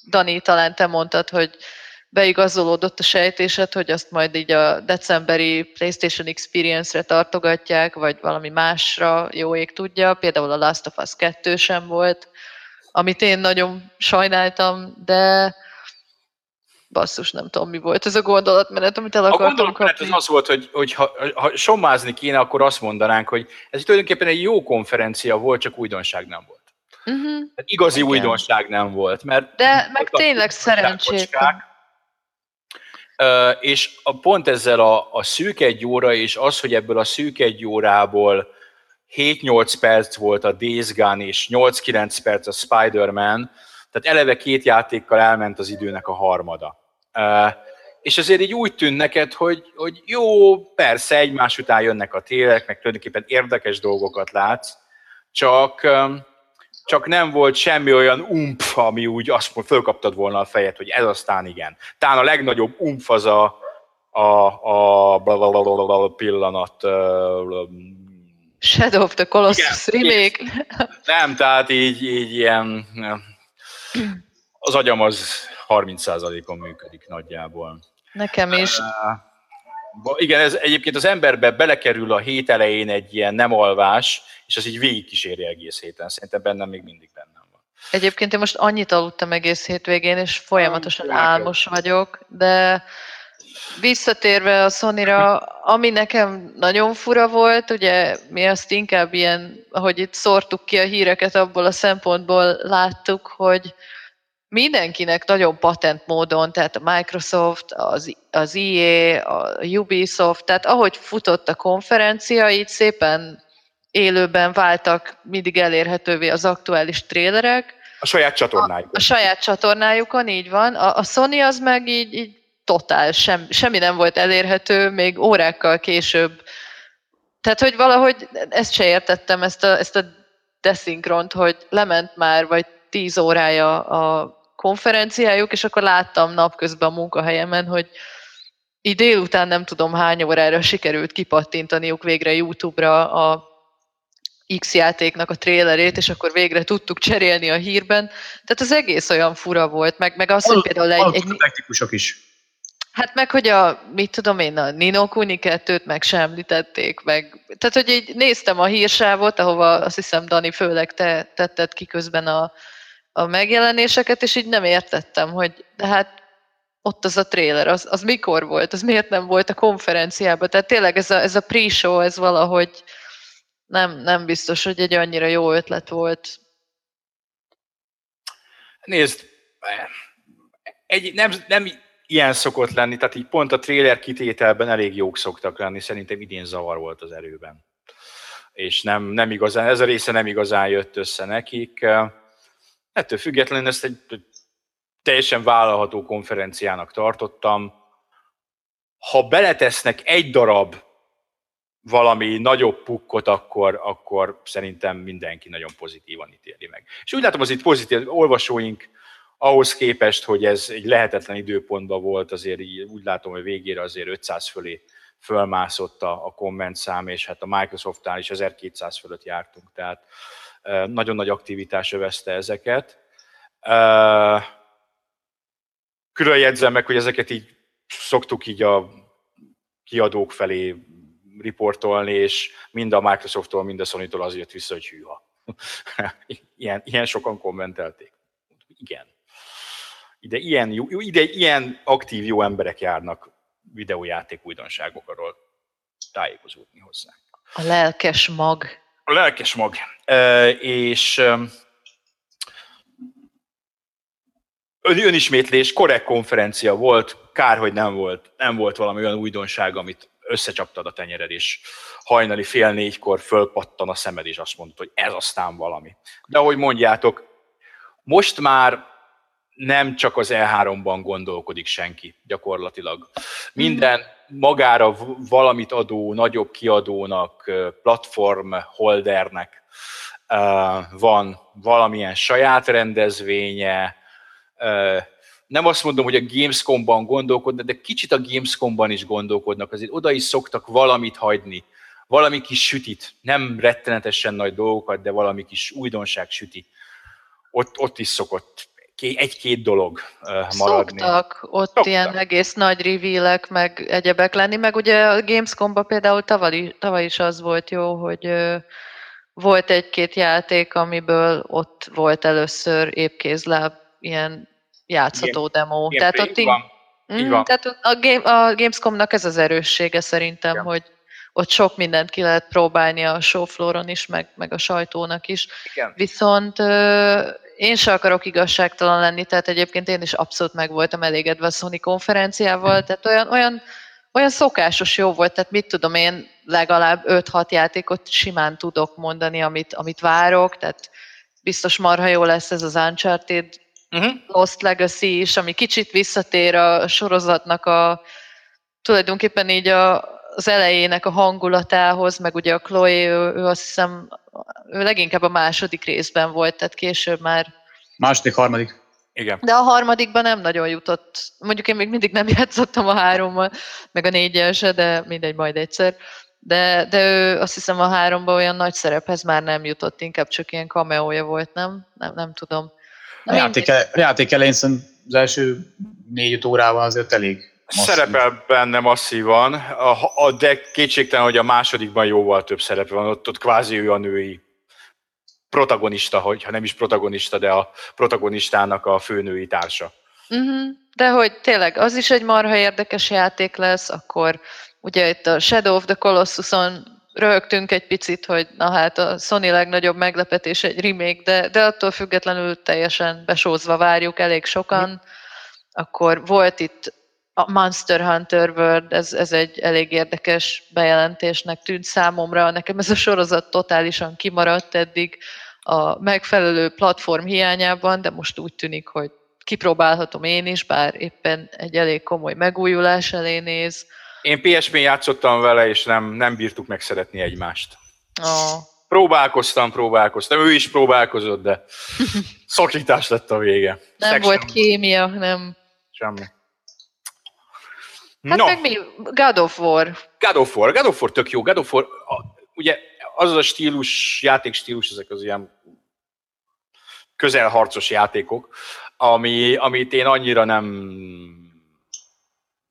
Dani, talán te mondtad, hogy beigazolódott a sejtéset, hogy azt majd így a decemberi PlayStation Experience-re tartogatják, vagy valami másra, jó ég tudja. Például a Last of Us 2 sem volt, amit én nagyon sajnáltam, de basszus, nem tudom, mi volt ez a gondolatmenet, amit el A akartam gondolatmenet kapni. az az volt, hogy, hogy ha, ha sommázni kéne, akkor azt mondanánk, hogy ez tulajdonképpen egy jó konferencia volt, csak újdonság nem volt. Uh-huh. Tehát igazi Igen. újdonság nem volt, mert De meg tényleg szerencsétlen. És a, pont ezzel a, a szűk egy óra, és az, hogy ebből a szűk egy órából 7-8 perc volt a Days Gone, és 8-9 perc a Spider-Man, tehát eleve két játékkal elment az időnek a harmada. És azért így úgy tűnt neked, hogy, hogy jó, persze egymás után jönnek a télek, meg tulajdonképpen érdekes dolgokat látsz, csak, csak nem volt semmi olyan umf, ami úgy azt mondja, fölkaptad volna a fejed, hogy ez aztán igen. Talán a legnagyobb umf az a, a, a pillanat. Shadow of the Colossus Igen, remake. Nem, tehát így, így ilyen, az agyam az 30%-on működik nagyjából. Nekem is. Ba- Igen, ez egyébként az emberbe belekerül a hét elején egy ilyen nem alvás, és az így végigkíséri egész héten. Szerintem bennem még mindig bennem van. Egyébként én most annyit aludtam egész hétvégén, és folyamatosan álmos vagyok, de visszatérve a sony ami nekem nagyon fura volt, ugye mi azt inkább ilyen, ahogy itt szórtuk ki a híreket, abból a szempontból láttuk, hogy mindenkinek nagyon patent módon, tehát a Microsoft, az, az EA, a Ubisoft, tehát ahogy futott a konferencia, így szépen élőben váltak mindig elérhetővé az aktuális trélerek, A saját csatornájuk. a saját csatornájukon, így van. A, a Sony az meg így, így totál, sem, semmi nem volt elérhető, még órákkal később. Tehát, hogy valahogy ezt se értettem, ezt a, ezt a deszinkront, hogy lement már, vagy tíz órája a konferenciájuk, és akkor láttam napközben a munkahelyemen, hogy így délután nem tudom hány órára sikerült kipattintaniuk végre YouTube-ra a X játéknak a trélerét, és akkor végre tudtuk cserélni a hírben. Tehát az egész olyan fura volt, meg, meg az, hogy például egy, egy, technikusok is. Hát meg, hogy a, mit tudom én, a Nino Kuni 2-t meg sem említették meg. Tehát, hogy így néztem a hírsávot, ahova azt hiszem, Dani, főleg te tetted ki közben a, a megjelenéseket, és így nem értettem, hogy de hát ott az a trailer, az, az mikor volt, az miért nem volt a konferenciában. Tehát tényleg ez a, ez a pre-show, ez valahogy nem, nem biztos, hogy egy annyira jó ötlet volt. Nézd, egy, nem, nem ilyen szokott lenni, tehát így pont a trailer kitételben elég jók szoktak lenni, szerintem idén zavar volt az erőben. És nem, nem igazán, ez a része nem igazán jött össze nekik. Ettől függetlenül ezt egy teljesen vállalható konferenciának tartottam. Ha beletesznek egy darab valami nagyobb pukkot, akkor, akkor szerintem mindenki nagyon pozitívan ítéli meg. És úgy látom, az itt pozitív olvasóink ahhoz képest, hogy ez egy lehetetlen időpontban volt, azért úgy látom, hogy végére azért 500 fölé fölmászott a, a komment szám, és hát a Microsoftnál is 1200 fölött jártunk, tehát nagyon nagy aktivitás övezte ezeket. Külön jegyzem meg, hogy ezeket így szoktuk így a kiadók felé riportolni, és mind a Microsofttól, mind a Sony-tól az jött vissza, hogy hűha. ilyen, ilyen sokan kommentelték. Igen. Ide ilyen, jó, ide ilyen aktív jó emberek járnak videójáték újdonságokról tájékozódni hozzá. A lelkes mag. A lelkes mag. És önismétlés, korrekt konferencia volt, kár, hogy nem volt, nem volt valami olyan újdonság, amit összecsaptad a tenyered, és hajnali fél négykor fölpattan a szemed, és azt mondod, hogy ez aztán valami. De ahogy mondjátok, most már nem csak az E3-ban gondolkodik senki gyakorlatilag. Minden magára valamit adó, nagyobb kiadónak, platform holdernek van valamilyen saját rendezvénye. Nem azt mondom, hogy a Gamescom-ban gondolkodnak, de kicsit a Gamescom-ban is gondolkodnak, azért oda is szoktak valamit hagyni, valami kis sütit, nem rettenetesen nagy dolgokat, de valami kis újdonság süti. Ott, ott is szokott egy-két dolog maradni. Szoktak ott Szoktak. ilyen egész nagy reveal meg egyebek lenni, meg ugye a Gamescom-ban például tavaly, tavaly is az volt jó, hogy volt egy-két játék, amiből ott volt először épkézláb ilyen játszható ilyen, demo. Ilyen Tehát ott van. Így van. Mm, tehát a, game, a Gamescomnak ez az erőssége szerintem, Igen. hogy ott sok mindent ki lehet próbálni a showflooron is, meg, meg a sajtónak is. Igen. Viszont ö, én se akarok igazságtalan lenni, tehát egyébként én is abszolút meg voltam elégedve a Sony konferenciával, tehát olyan, olyan, olyan szokásos jó volt, tehát mit tudom én, legalább 5-6 játékot simán tudok mondani, amit, amit várok, tehát biztos marha jó lesz ez az Uncharted Uh-huh. Lost Legacy is, ami kicsit visszatér a sorozatnak a tulajdonképpen így a, az elejének a hangulatához, meg ugye a Chloe, ő, ő azt hiszem, ő leginkább a második részben volt, tehát később már Második, harmadik. Igen. de a harmadikban nem nagyon jutott. Mondjuk én még mindig nem játszottam a hárommal, meg a négyel se, de mindegy, majd egyszer. De, de ő azt hiszem a háromban olyan nagy szerephez már nem jutott, inkább csak ilyen cameója volt, nem? Nem, nem tudom. A játék, a játék elején szerintem az első négy órában azért elég masszív. Szerepel benne masszívan, a, a, de kétségtelen, hogy a másodikban jóval több szerepe van, ott, ott kvázi ő a női protagonista, hogyha nem is protagonista, de a protagonistának a főnői társa. Uh-huh. De hogy tényleg az is egy marha érdekes játék lesz, akkor ugye itt a Shadow of the Colossuson röhögtünk egy picit, hogy na hát a Sony legnagyobb meglepetés egy remake, de, de attól függetlenül teljesen besózva várjuk elég sokan. Akkor volt itt a Monster Hunter World, ez, ez egy elég érdekes bejelentésnek tűnt számomra. Nekem ez a sorozat totálisan kimaradt eddig a megfelelő platform hiányában, de most úgy tűnik, hogy kipróbálhatom én is, bár éppen egy elég komoly megújulás elé néz. Én PSP-n játszottam vele, és nem, nem bírtuk megszeretni egymást. Oh. Próbálkoztam, próbálkoztam, ő is próbálkozott, de szakítás lett a vége. Nem Sex volt kémia, nem. Semmi. Hát no, meg mi? God of War. God of War. God of War tök jó. God of War, a, ugye az a stílus, játékstílus, ezek az ilyen közelharcos játékok, ami, amit én annyira nem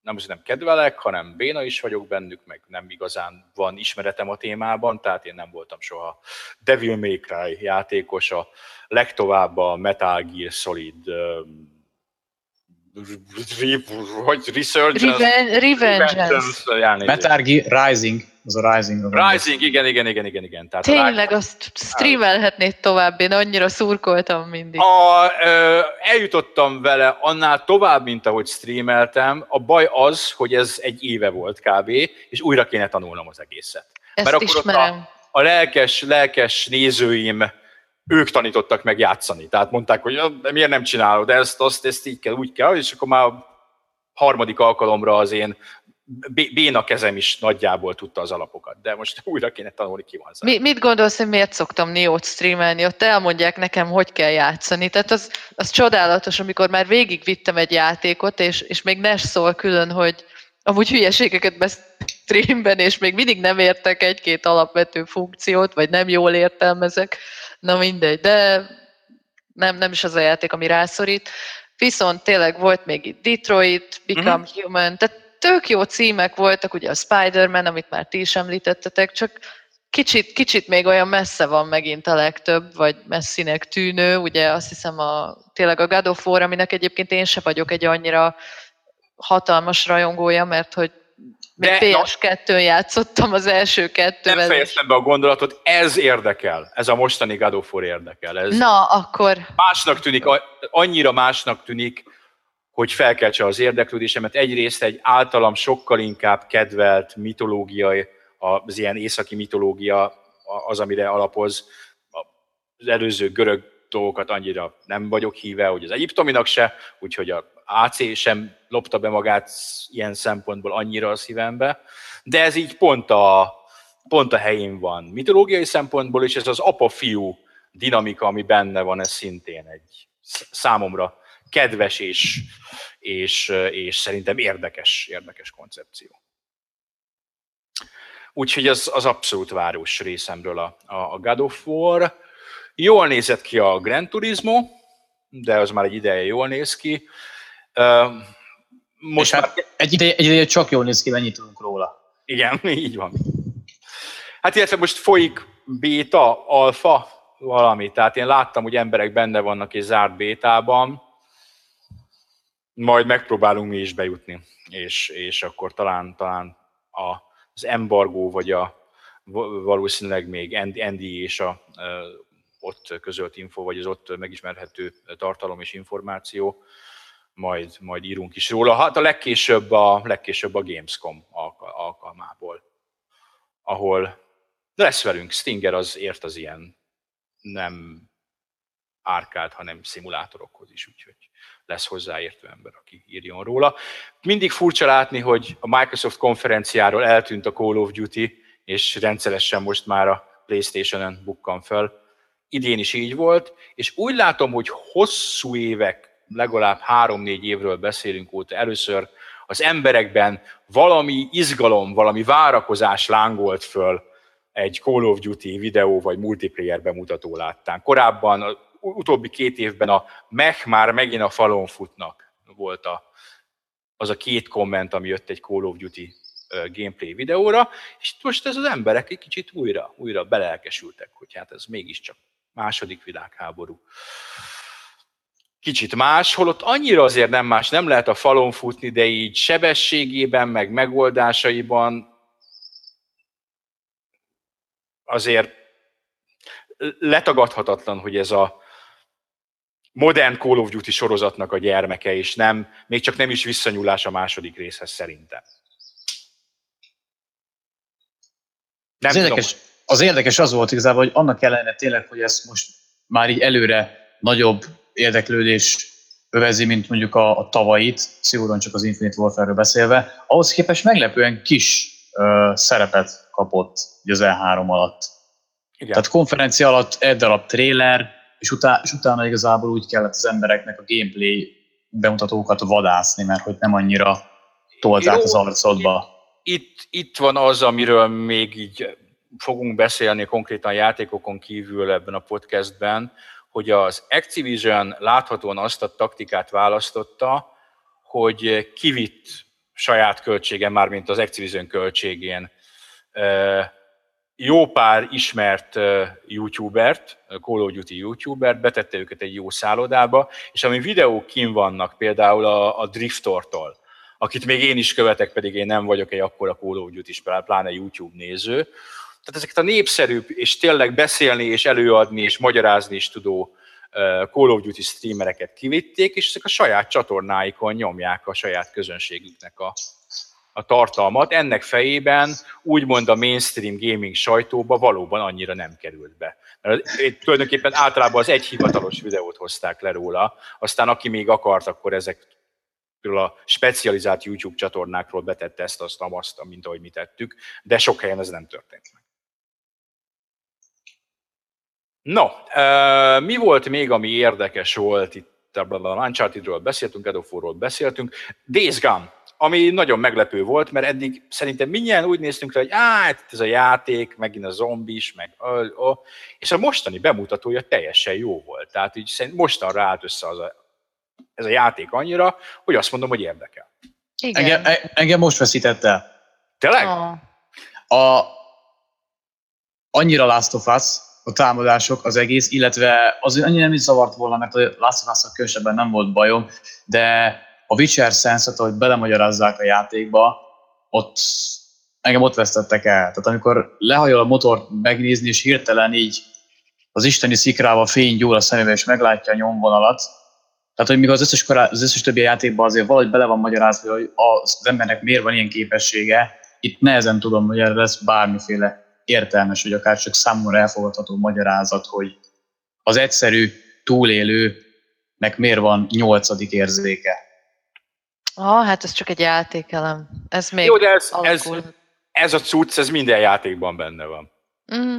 nem az, nem kedvelek, hanem béna is vagyok bennük, meg nem igazán van ismeretem a témában, tehát én nem voltam soha Devil May Cry játékos, a legtovább a Metal Gear Solid hogy Resurgence? Reven- Revengeance. Metal Gear Rising, az a Rising. Rising, igen, igen, igen, igen, igen. Tehát a Tényleg azt streamelhetnéd tovább, én annyira szurkoltam mindig. A, ö, eljutottam vele annál tovább, mint ahogy streameltem. A baj az, hogy ez egy éve volt kb., és újra kéne tanulnom az egészet. Ezt mert akkor ott ismerem. A lelkes, lelkes nézőim, ők tanítottak meg játszani. Tehát mondták, hogy "Ja, de miért nem csinálod ezt, azt, ezt így kell, úgy kell, és akkor már a harmadik alkalomra az én bé- béna kezem is nagyjából tudta az alapokat, de most újra kéne tanulni, ki van Mi, mit gondolsz, hogy miért szoktam Neo-t streamelni? Ott elmondják nekem, hogy kell játszani. Tehát az, az csodálatos, amikor már végigvittem egy játékot, és, és még Nes szól külön, hogy amúgy hülyeségeket besz streamben, és még mindig nem értek egy-két alapvető funkciót, vagy nem jól értelmezek. Na mindegy, de nem, nem is az a játék, ami rászorít. Viszont tényleg volt még itt Detroit, Become uh-huh. Human, tehát tök jó címek voltak, ugye a Spider-Man, amit már ti is említettetek, csak kicsit, kicsit még olyan messze van megint a legtöbb, vagy messzinek tűnő, ugye azt hiszem a, tényleg a God of War, aminek egyébként én se vagyok egy annyira hatalmas rajongója, mert hogy De, na- PS2-n játszottam az első Nem kettővel. és- fejeztem be a gondolatot, ez érdekel, ez a mostani God of War érdekel. Ez Na, akkor másnak tűnik, annyira másnak tűnik, hogy felkeltse az érdeklődésemet. Egyrészt egy általam sokkal inkább kedvelt mitológiai, az ilyen északi mitológia az, amire alapoz. Az előző görög dolgokat annyira nem vagyok híve, hogy az egyiptominak se, úgyhogy a AC sem lopta be magát ilyen szempontból annyira a szívembe. De ez így pont a, pont a helyén van. Mitológiai szempontból is ez az apa-fiú dinamika, ami benne van, ez szintén egy sz- számomra kedves és, és, és szerintem érdekes, érdekes koncepció. Úgyhogy az, az abszolút város részemről a, a, a God of War. Jól nézett ki a Gran Turismo, de az már egy ideje jól néz ki. Most Most már hát egy ideje, egy ideje csak jól néz ki, mennyit tudunk róla. Igen, így van. Hát illetve most folyik béta, alfa, valami. Tehát én láttam, hogy emberek benne vannak és zárt bétában. majd megpróbálunk mi is bejutni, és, és akkor talán, talán a, az embargó, vagy a valószínűleg még Andy és a ott közölt info, vagy az ott megismerhető tartalom és információ, majd, majd írunk is róla. Hát a legkésőbb a, legkésőbb a Gamescom alkalmából, ahol lesz velünk, Stinger az ért az ilyen nem árkád, hanem szimulátorokhoz is, úgyhogy lesz hozzáértő ember, aki írjon róla. Mindig furcsa látni, hogy a Microsoft konferenciáról eltűnt a Call of Duty, és rendszeresen most már a Playstation-en bukkan fel. Idén is így volt, és úgy látom, hogy hosszú évek, legalább három-négy évről beszélünk óta először az emberekben valami izgalom, valami várakozás lángolt föl egy Call of Duty videó vagy multiplayer bemutató láttán. Korábban, az utóbbi két évben a mech már megint a falon futnak volt a, az a két komment, ami jött egy Call of Duty gameplay videóra, és most ez az emberek egy kicsit újra, újra belelkesültek, hogy hát ez mégiscsak második világháború. Kicsit más, holott annyira azért nem más, nem lehet a falon futni, de így sebességében, meg megoldásaiban azért letagadhatatlan, hogy ez a modern Call of Duty sorozatnak a gyermeke, és nem, még csak nem is visszanyúlás a második részhez szerintem. Nem az, érdekes, az érdekes az volt igazából, hogy annak ellenére tényleg, hogy ez most már így előre nagyobb érdeklődés övezi, mint mondjuk a, a tavait, szigorúan csak az Infinite Warfare-ről beszélve, ahhoz képest meglepően kis ö, szerepet kapott az E3 alatt. Igen. Tehát konferencia alatt egy darab trailer, és, utá, és utána igazából úgy kellett az embereknek a gameplay bemutatókat vadászni, mert hogy nem annyira tolták az arcodba itt, itt van az, amiről még így fogunk beszélni konkrétan játékokon kívül ebben a podcastben, hogy az Activision láthatóan azt a taktikát választotta, hogy kivitt saját költségen, mármint az Activision költségén jó pár ismert YouTubert, Call of Duty YouTubert, betette őket egy jó szállodába, és ami videók kim vannak, például a, a Driftortól, akit még én is követek, pedig én nem vagyok egy akkora Call of pláne YouTube néző. Tehát ezeket a népszerűbb, és tényleg beszélni, és előadni, és magyarázni is tudó Call of Duty streamereket kivitték, és ezek a saját csatornáikon nyomják a saját közönségüknek a, a tartalmat. Ennek fejében úgymond a mainstream gaming sajtóba valóban annyira nem került be. Mert tulajdonképpen általában az egy hivatalos videót hozták le róla, aztán aki még akart, akkor ezek a specializált YouTube csatornákról betette ezt, azt, azt, mint ahogy mi tettük, de sok helyen ez nem történt meg. No, mi volt még, ami érdekes volt itt? A Uncharted-ről beszéltünk, Edoforról beszéltünk. Days Gone, ami nagyon meglepő volt, mert eddig szerintem mindjárt úgy néztünk rá, hogy á, ez a játék, megint a zombis, meg ö, ö, és a mostani bemutatója teljesen jó volt. Tehát így mostanra állt össze az a ez a játék annyira, hogy azt mondom, hogy érdekel. Igen. Engem, e- engem most veszített el. Tényleg? Oh. A, annyira Last of Us, a támadások, az egész, illetve az annyira nem is zavart volna, mert a Last of különösebben nem volt bajom, de a Witcher sense hogy belemagyarázzák a játékba, ott engem ott vesztettek el. Tehát amikor lehajol a motort megnézni, és hirtelen így az isteni szikrával fény gyúl a szemébe, és meglátja a nyomvonalat, tehát, hogy még az összes, korá, az összes többi játékban azért valahogy bele van magyarázva, hogy az embernek miért van ilyen képessége, itt nehezen tudom, hogy erre lesz bármiféle értelmes, vagy akár csak számomra elfogadható magyarázat, hogy az egyszerű túlélőnek miért van nyolcadik érzéke. Ah, hát ez csak egy játékelem. Ez még Jó, de ez, ez, ez a cucc, ez minden játékban benne van. Mm.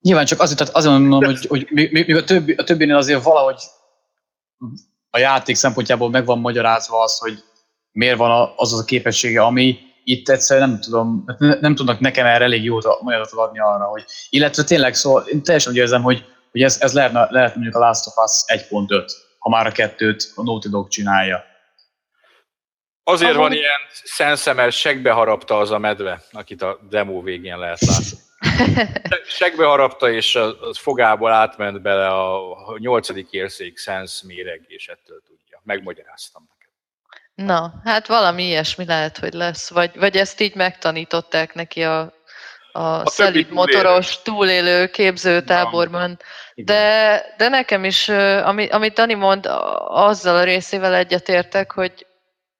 Nyilván csak azért, tehát azért mondom, hogy, hogy még, még a, többi, a többinél azért valahogy a játék szempontjából meg van magyarázva az, hogy miért van az az a képessége, ami itt egyszerűen nem tudom, nem, nem tudnak nekem erre elég jó magyarázatot adni arra, hogy, illetve tényleg szóval én teljesen úgy érzem, hogy, hogy ez, ez lehetne, lehet mondjuk a Last of Us 1.5, ha már a kettőt a Naughty Dog csinálja. Azért Ahol... van ilyen szensze, mert segbe harapta az a medve, akit a demo végén lehet látni. Segbe harapta, és a, a fogából átment bele a nyolcadik érzék szensz méreg, és ettől tudja. Megmagyaráztam. Na, hát valami ilyesmi lehet, hogy lesz. Vagy, vagy ezt így megtanították neki a, a, a szelíd motoros túlélő képzőtáborban. De, de nekem is, ami, amit Dani mond, azzal a részével egyetértek, hogy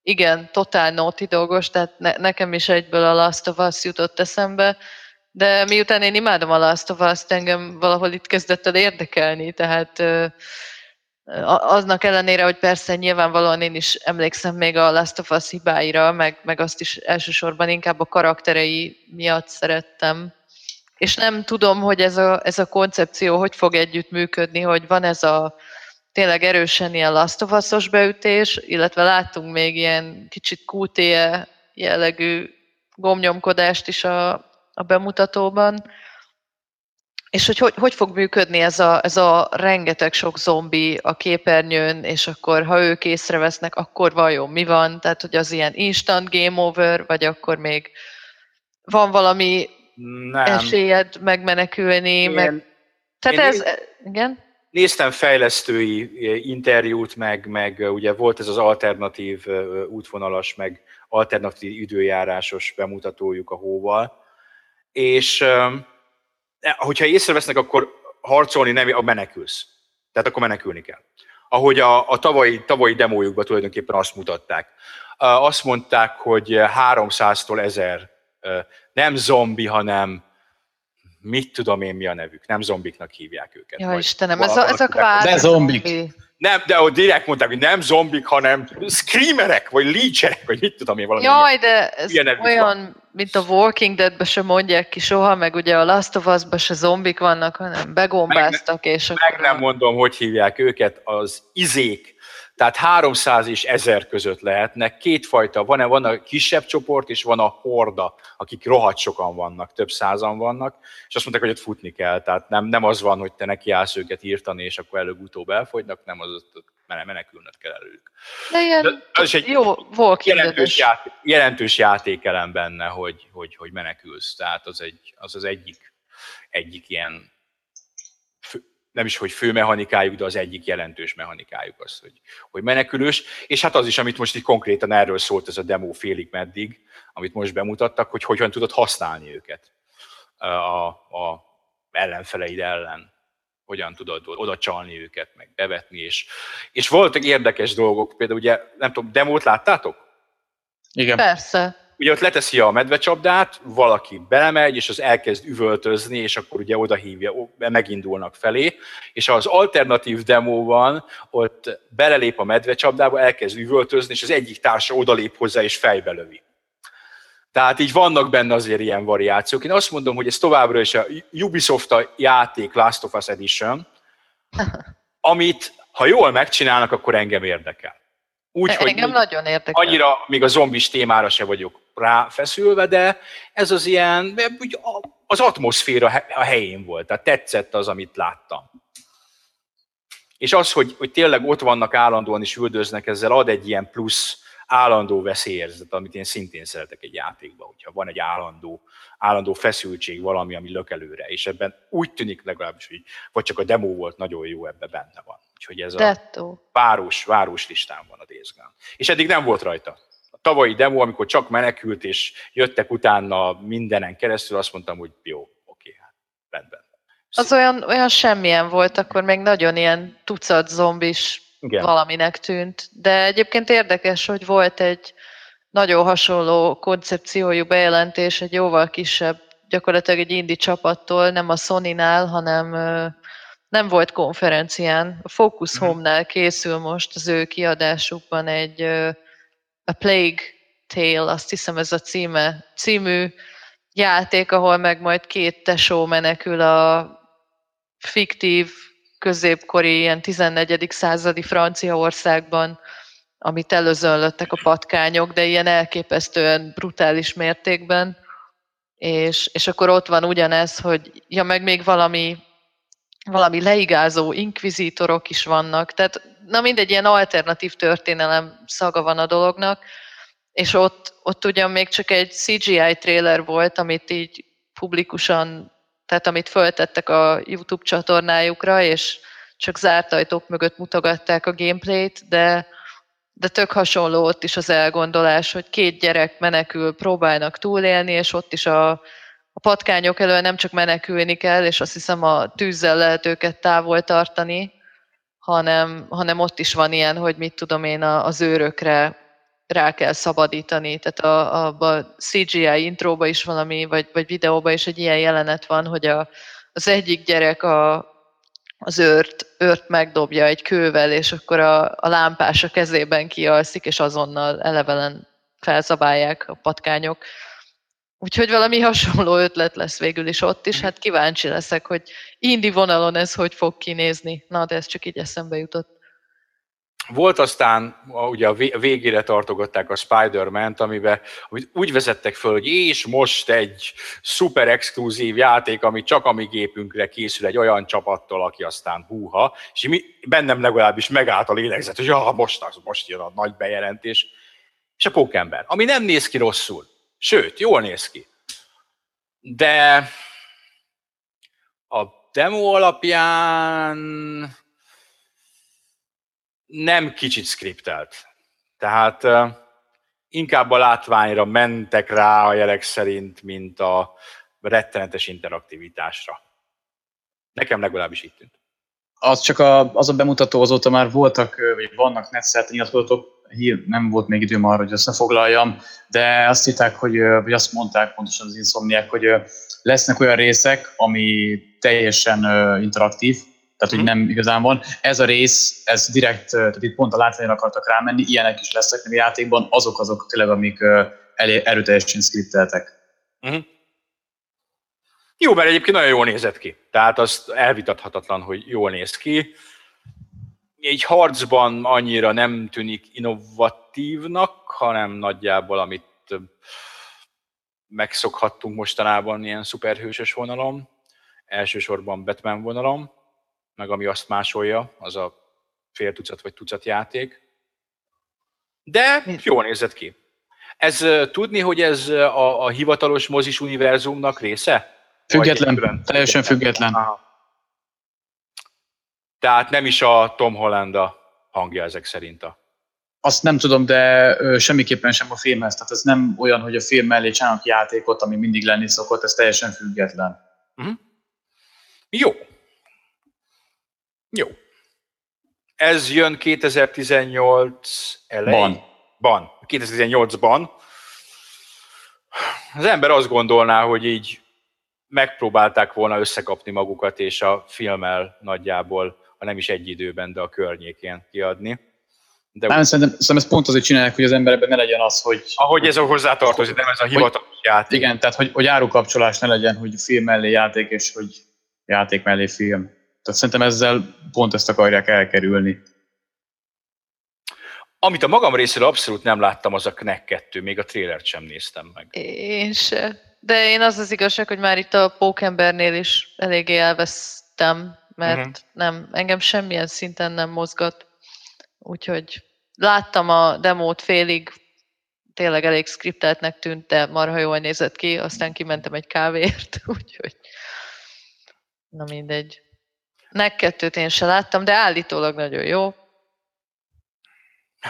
igen, totál Naughty dolgos, tehát ne, nekem is egyből a Last of Us jutott eszembe, de miután én imádom a Last of Us-t, engem valahol itt kezdett el érdekelni, tehát aznak ellenére, hogy persze nyilvánvalóan én is emlékszem még a Last of Us hibáira, meg, meg azt is elsősorban inkább a karakterei miatt szerettem. És nem tudom, hogy ez a, ez a koncepció hogy fog együtt működni, hogy van ez a tényleg erősen ilyen Last of Us-os beütés, illetve láttunk még ilyen kicsit QTE jellegű gomnyomkodást is a, a bemutatóban, és hogy, hogy hogy fog működni ez a, ez a rengeteg sok zombi a képernyőn, és akkor ha ők észrevesznek, akkor vajon mi van? Tehát, hogy az ilyen instant game over, vagy akkor még van valami Nem. esélyed megmenekülni? Én, meg... Tehát ez, néz... igen? Néztem fejlesztői interjút, meg, meg ugye volt ez az alternatív útvonalas, meg alternatív időjárásos bemutatójuk a hóval, és hogyha észrevesznek, akkor harcolni nem, a menekülsz. Tehát akkor menekülni kell. Ahogy a, a tavalyi, tavalyi demójukban tulajdonképpen azt mutatták. Azt mondták, hogy 300-tól 1000 nem zombi, hanem mit tudom én mi a nevük. Nem zombiknak hívják őket. Ja, Istenem, ez a, ez a kvázi De zombik. Nem, de ott direkt mondták, hogy nem zombik, hanem screamerek, vagy leecherek, vagy mit tudom én valami. Jaj, de ez olyan, van. mint a Walking Dead-be sem mondják ki soha, meg ugye a Last of Us-ba se zombik vannak, hanem begombáztak, meg, és meg akkor... nem mondom, hogy hívják őket, az izék, tehát 300 és 1000 között lehetnek. Kétfajta, van, van a kisebb csoport, és van a horda, akik rohadt sokan vannak, több százan vannak, és azt mondták, hogy ott futni kell. Tehát nem, nem az van, hogy te nekiállsz őket írtani, és akkor előbb-utóbb elfogynak, nem az, hogy menekülnöd kell előjük. De ilyen De az is egy jó, jelentős, játék, jelentős játékelem benne, hogy, hogy, hogy menekülsz. Tehát az, egy, az az egyik, egyik ilyen nem is, hogy fő mechanikájuk, de az egyik jelentős mechanikájuk az, hogy, hogy menekülős. És hát az is, amit most így konkrétan erről szólt ez a demo félig meddig, amit most bemutattak, hogy hogyan tudod használni őket a, a ellenfeleid ellen hogyan tudod oda csalni őket, meg bevetni, és, és voltak érdekes dolgok, például ugye, nem tudom, demót láttátok? Igen. Persze ugye ott leteszi a medvecsapdát, valaki belemegy, és az elkezd üvöltözni, és akkor ugye oda hívja, megindulnak felé, és az alternatív demóban ott belelép a medvecsapdába, elkezd üvöltözni, és az egyik társa odalép hozzá, és fejbe lövi. Tehát így vannak benne azért ilyen variációk. Én azt mondom, hogy ez továbbra is a Ubisoft a játék Last of Us Edition, amit ha jól megcsinálnak, akkor engem érdekel. Úgy, Engem hogy nagyon érdekel. Annyira még a zombis témára se vagyok ráfeszülve, de ez az ilyen, az atmoszféra a helyén volt, tehát tetszett az, amit láttam. És az, hogy, hogy tényleg ott vannak állandóan is üldöznek, ezzel ad egy ilyen plusz állandó veszélyérzet, amit én szintén szeretek egy játékban, hogyha van egy állandó, állandó feszültség, valami, ami lök előre, és ebben úgy tűnik legalábbis, hogy vagy csak a demo volt nagyon jó, ebben benne van. Úgyhogy ez a város, város listán van a Days Gone. És eddig nem volt rajta tavalyi demo, amikor csak menekült, és jöttek utána mindenen keresztül, azt mondtam, hogy jó, oké, hát rendben. Az olyan, olyan semmilyen volt, akkor még nagyon ilyen tucat zombis Igen. valaminek tűnt. De egyébként érdekes, hogy volt egy nagyon hasonló koncepciójú bejelentés, egy jóval kisebb, gyakorlatilag egy indi csapattól, nem a Sony-nál, hanem nem volt konferencián. A Focus mhm. Home-nál készül most az ő kiadásukban egy a Plague Tale, azt hiszem ez a címe, című játék, ahol meg majd két tesó menekül a fiktív, középkori, ilyen 14. századi Franciaországban, amit előzönlöttek a patkányok, de ilyen elképesztően brutális mértékben. És, és akkor ott van ugyanez, hogy ja, meg még valami, valami leigázó inkvizítorok is vannak. Tehát na mindegy, ilyen alternatív történelem szaga van a dolognak, és ott, ott ugyan még csak egy CGI trailer volt, amit így publikusan, tehát amit föltettek a YouTube csatornájukra, és csak zárt ajtók mögött mutogatták a gameplayt, de, de tök hasonló ott is az elgondolás, hogy két gyerek menekül, próbálnak túlélni, és ott is a, a patkányok elől nem csak menekülni kell, és azt hiszem a tűzzel lehet őket távol tartani, hanem, hanem ott is van ilyen, hogy mit tudom én, az őrökre rá kell szabadítani. Tehát a, a, a CGI intróba is valami, vagy, vagy videóba is egy ilyen jelenet van, hogy a, az egyik gyerek a, az őrt, őrt megdobja egy kővel, és akkor a, a lámpás a kezében kialszik, és azonnal elevelen felzabálják a patkányok. Úgyhogy valami hasonló ötlet lesz végül is ott is. Hát kíváncsi leszek, hogy indi vonalon ez hogy fog kinézni. Na, de ez csak így eszembe jutott. Volt aztán, ugye a végére tartogatták a Spider-Man-t, amiben amit úgy vezettek föl, hogy és most egy szuper exkluzív játék, ami csak a mi gépünkre készül egy olyan csapattól, aki aztán húha, és mi, bennem legalábbis megállt a lélegzet, hogy ja, most, most jön a nagy bejelentés, és a pókember, ami nem néz ki rosszul, sőt, jól néz ki. De a demo alapján nem kicsit skriptelt. Tehát inkább a látványra mentek rá a jelek szerint, mint a rettenetes interaktivitásra. Nekem legalábbis így tűnt. Az csak a, az a bemutató azóta már voltak, vagy vannak netszert nyilatkozatok, hír, nem volt még időm arra, hogy összefoglaljam, de azt hitták, hogy, vagy azt mondták pontosan az inszomniák, hogy lesznek olyan részek, ami teljesen interaktív, tehát hogy mhm. nem igazán van. Ez a rész, ez direkt, tehát itt pont a látványra akartak rámenni, ilyenek is lesznek a játékban, azok azok tényleg, amik erőteljesen skripteltek. Uh-huh. Jó, mert egyébként nagyon jól nézett ki. Tehát az elvitathatatlan, hogy jól néz ki. Egy harcban annyira nem tűnik innovatívnak, hanem nagyjából, amit megszokhattunk mostanában ilyen szuperhősös vonalon, elsősorban Batman vonalon meg ami azt másolja, az a fél tucat vagy tucat játék. De jól nézett ki. Ez tudni, hogy ez a, a hivatalos mozis univerzumnak része? Független, teljesen független. Aha. Tehát nem is a Tom Holland a hangja ezek szerint a... Azt nem tudom, de semmiképpen sem a filmhez. Tehát ez nem olyan, hogy a film mellé csinálnak játékot, ami mindig lenni szokott, ez teljesen független. Uh-huh. Jó, jó. Ez jön 2018 elején. Ban. 2018-ban. Az ember azt gondolná, hogy így megpróbálták volna összekapni magukat, és a filmmel nagyjából, ha nem is egy időben, de a környékén kiadni. De nem, úgy... szerintem, szerintem ezt pont azért csinálják, hogy az emberben ne legyen az, hogy... Ahogy ez a hozzátartozik, nem ez a hivatalos hogy, játék. Igen, tehát hogy, hogy árukapcsolás ne legyen, hogy film mellé játék, és hogy játék mellé film. Tehát szerintem ezzel pont ezt akarják elkerülni. Amit a magam részéről abszolút nem láttam, az a Knack 2, még a trélert sem néztem meg. Én se. De én az az igazság, hogy már itt a Pókembernél is eléggé elvesztem, mert uh-huh. nem, engem semmilyen szinten nem mozgat. Úgyhogy láttam a demót félig, tényleg elég skripteltnek tűnt, de marha jól nézett ki, aztán kimentem egy kávért, úgyhogy na mindegy. Nek kettőt én se láttam, de állítólag nagyon jó.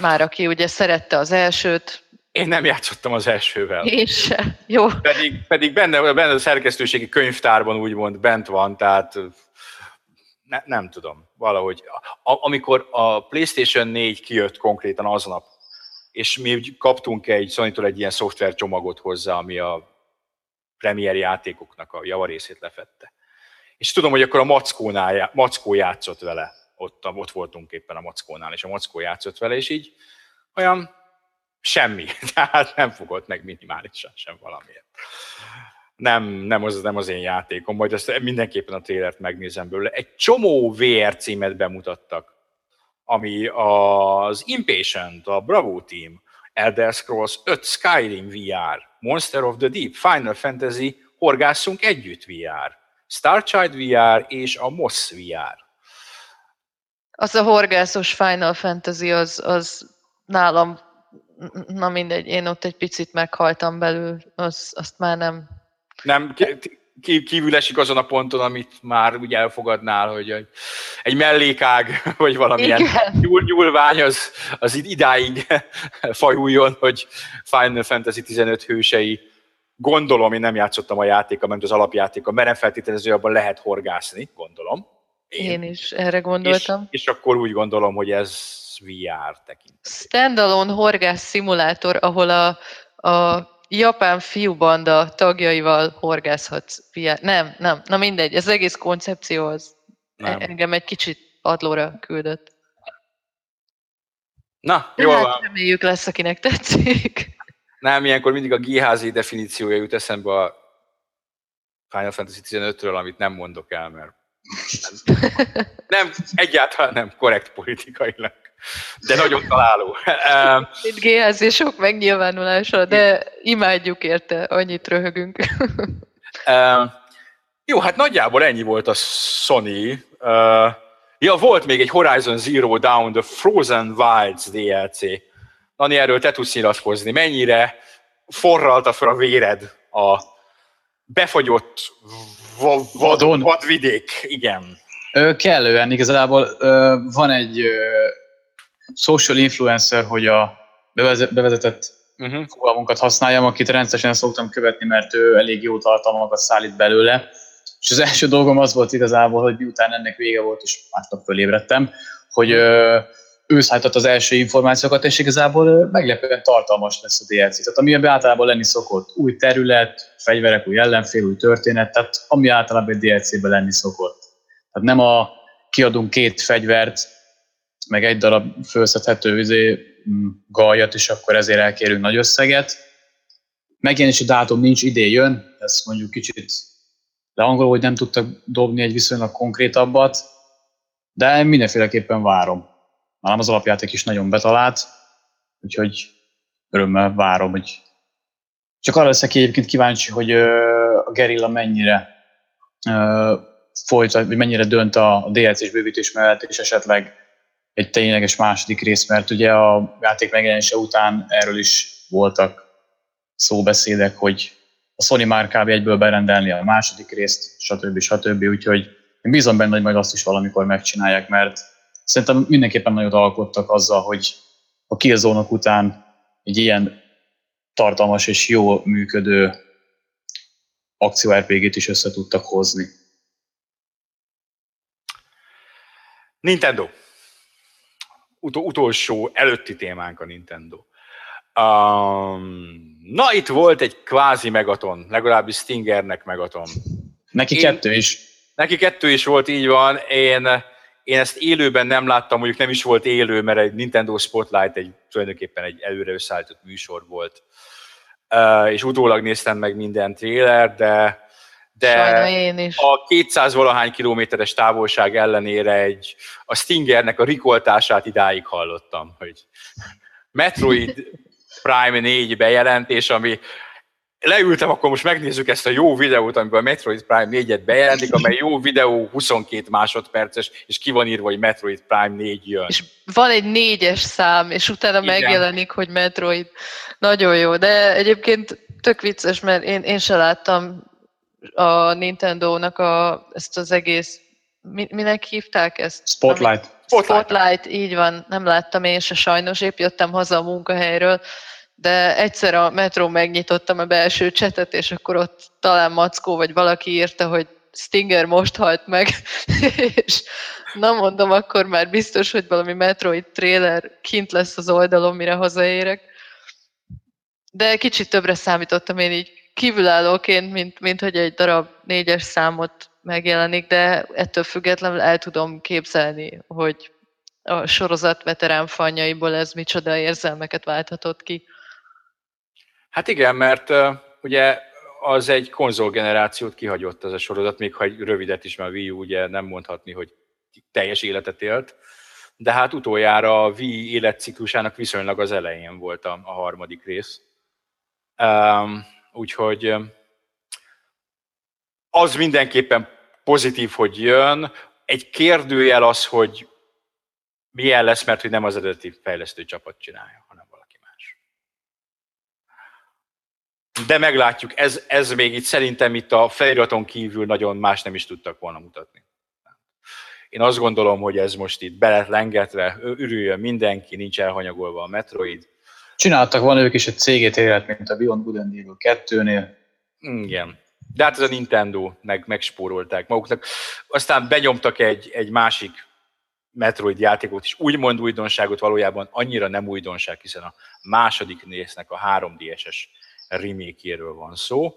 Már aki ugye szerette az elsőt. Én nem játszottam az elsővel. Én se. Jó. Pedig, pedig benne, benne a szerkesztőségi könyvtárban úgymond bent van, tehát ne, nem tudom, valahogy. A, amikor a PlayStation 4 kijött konkrétan aznap, és mi kaptunk egy sony egy ilyen szoftvercsomagot hozzá, ami a premier játékoknak a javarészét lefette és tudom, hogy akkor a Mackónál, Mackó játszott vele, ott, ott voltunk éppen a Mackónál, és a Mackó játszott vele, és így olyan semmi, tehát nem fogott meg minimálisan sem valamiért. Nem, nem, az, nem az én játékom, majd ezt mindenképpen a trélert megnézem belőle. Egy csomó VR címet bemutattak, ami az Impatient, a Bravo Team, Elder Scrolls 5 Skyrim VR, Monster of the Deep, Final Fantasy, Horgászunk Együtt VR, Starchild VR és a MOS VR. Az a horgászos Final Fantasy, az, az nálam, na mindegy, én ott egy picit meghaltam belül, az, azt már nem... Nem, kívül esik azon a ponton, amit már úgy elfogadnál, hogy egy mellékág, vagy valamilyen nyúl, nyúlvány az, az idáig fajuljon, hogy Final Fantasy 15 hősei gondolom, én nem játszottam a játéka, mert az alapjátéka, mert nem feltételező, abban lehet horgászni, gondolom. Én, én is erre gondoltam. És, és akkor úgy gondolom, hogy ez VR tekint. Standalone horgász szimulátor, ahol a, a japán fiúbanda tagjaival horgászhatsz. VR. Nem, nem, na mindegy, ez egész koncepció az nem. engem egy kicsit padlóra küldött. Na, jó hát, van. Reméljük lesz, akinek tetszik. Nem, ilyenkor mindig a GHZ definíciója jut eszembe a Final Fantasy 15-ről, amit nem mondok el, mert nem, egyáltalán nem korrekt politikailag, de nagyon találó. Itt GHZ sok megnyilvánulása, de imádjuk érte, annyit röhögünk. Jó, hát nagyjából ennyi volt a Sony. Ja, volt még egy Horizon Zero Dawn, The Frozen Wilds DLC. Nani, erről te tudsz nyilatkozni. Mennyire forralta fel a véred a befagyott vadon. vadvidék, igen. Ö, kellően igazából ö, van egy ö, social influencer, hogy a bevezetett uh-huh. fogalmunkat használjam, akit rendszeresen szoktam követni, mert ő elég jó tartalmakat szállít belőle. És az első dolgom az volt igazából, hogy miután ennek vége volt, és másnap fölébredtem, hogy ö, ő szállított az első információkat, és igazából meglepően tartalmas lesz a DLC. Tehát ami általában lenni szokott, új terület, fegyverek, új ellenfél, új történet, tehát ami általában egy DLC-ben lenni szokott. Tehát nem a kiadunk két fegyvert, meg egy darab felszedhető izé, mm, gajat, és akkor ezért elkérünk nagy összeget. Megjelenési dátum nincs, idén jön, ezt mondjuk kicsit leangoló, hogy nem tudtak dobni egy viszonylag konkrétabbat, de mindenféleképpen várom nálam az alapjáték is nagyon betalált, úgyhogy örömmel várom, hogy csak arra leszek egyébként kíváncsi, hogy a Gerilla mennyire folytat, vagy mennyire dönt a DLC-s bővítés mellett, és esetleg egy tényleges második rész, mert ugye a játék megjelenése után erről is voltak szóbeszédek, hogy a Sony már kb. egyből berendelni a második részt, stb. stb. Úgyhogy én bízom benne, hogy majd azt is valamikor megcsinálják, mert szerintem mindenképpen nagyot alkottak azzal, hogy a killzone után egy ilyen tartalmas és jó működő akció RPG-t is össze tudtak hozni. Nintendo. Ut- utolsó előtti témánk a Nintendo. Um, na, itt volt egy kvázi megaton, legalábbis Stingernek megaton. Neki Én, kettő is. Neki kettő is volt, így van. Én én ezt élőben nem láttam, mondjuk nem is volt élő, mert egy Nintendo Spotlight egy, tulajdonképpen egy előre összeállított műsor volt. Uh, és utólag néztem meg minden trailer, de, de én is. a 200 valahány kilométeres távolság ellenére egy, a Stingernek a rikoltását idáig hallottam, hogy Metroid Prime 4 bejelentés, ami leültem, akkor most megnézzük ezt a jó videót, amiben a Metroid Prime 4-et bejelentik, amely jó videó, 22 másodperces, és ki van írva, hogy Metroid Prime 4 jön. És van egy négyes szám, és utána Igen. megjelenik, hogy Metroid. Nagyon jó, de egyébként tök vicces, mert én, én se láttam a Nintendo-nak a, ezt az egész, mi, minek hívták ezt? Spotlight. Spotlight. Spotlight, így van, nem láttam én se sajnos, épp jöttem haza a munkahelyről, de egyszer a metró megnyitottam a belső csetet, és akkor ott talán Mackó vagy valaki írta, hogy Stinger most halt meg, és na mondom, akkor már biztos, hogy valami Metroid trailer kint lesz az oldalon, mire hazaérek. De kicsit többre számítottam én így kívülállóként, mint, mint hogy egy darab négyes számot megjelenik, de ettől függetlenül el tudom képzelni, hogy a sorozat veterán fanyaiból ez micsoda érzelmeket válthatott ki. Hát igen, mert uh, ugye az egy konzolgenerációt kihagyott az a sorozat, még ha egy rövidet is, mert a Wii U ugye nem mondhatni, hogy teljes életet élt, de hát utoljára a Wii életciklusának viszonylag az elején volt a, a harmadik rész. Um, úgyhogy az mindenképpen pozitív, hogy jön. Egy kérdőjel az, hogy milyen lesz, mert hogy nem az eredeti fejlesztő csapat csinálja. de meglátjuk, ez, ez még itt szerintem itt a feliraton kívül nagyon más nem is tudtak volna mutatni. Én azt gondolom, hogy ez most itt be lett lengetve, örüljön mindenki, nincs elhanyagolva a Metroid. Csináltak volna ők is egy cégét élet, mint a Beyond Good and Evil 2-nél. Igen. De hát ez a Nintendo, meg, megspórolták maguknak. Aztán benyomtak egy, egy másik Metroid játékot is, úgymond újdonságot valójában annyira nem újdonság, hiszen a második résznek a 3DS-es remake van szó,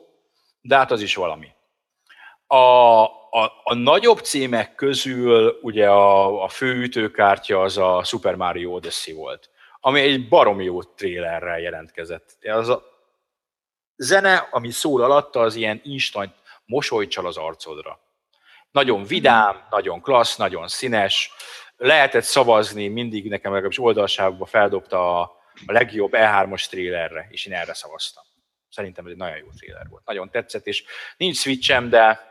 de hát az is valami. A, a, a nagyobb címek közül ugye a, a fő ütőkártya az a Super Mario Odyssey volt, ami egy baromi jó trélerrel jelentkezett. Az a zene, ami szól alatta, az ilyen instant mosolycsal az arcodra. Nagyon vidám, nagyon klassz, nagyon színes, lehetett szavazni, mindig nekem legalábbis oldalságban feldobta a, a legjobb E3-os trélerre, és én erre szavaztam. Szerintem ez egy nagyon jó tréler volt. Nagyon tetszett, és nincs switchem, de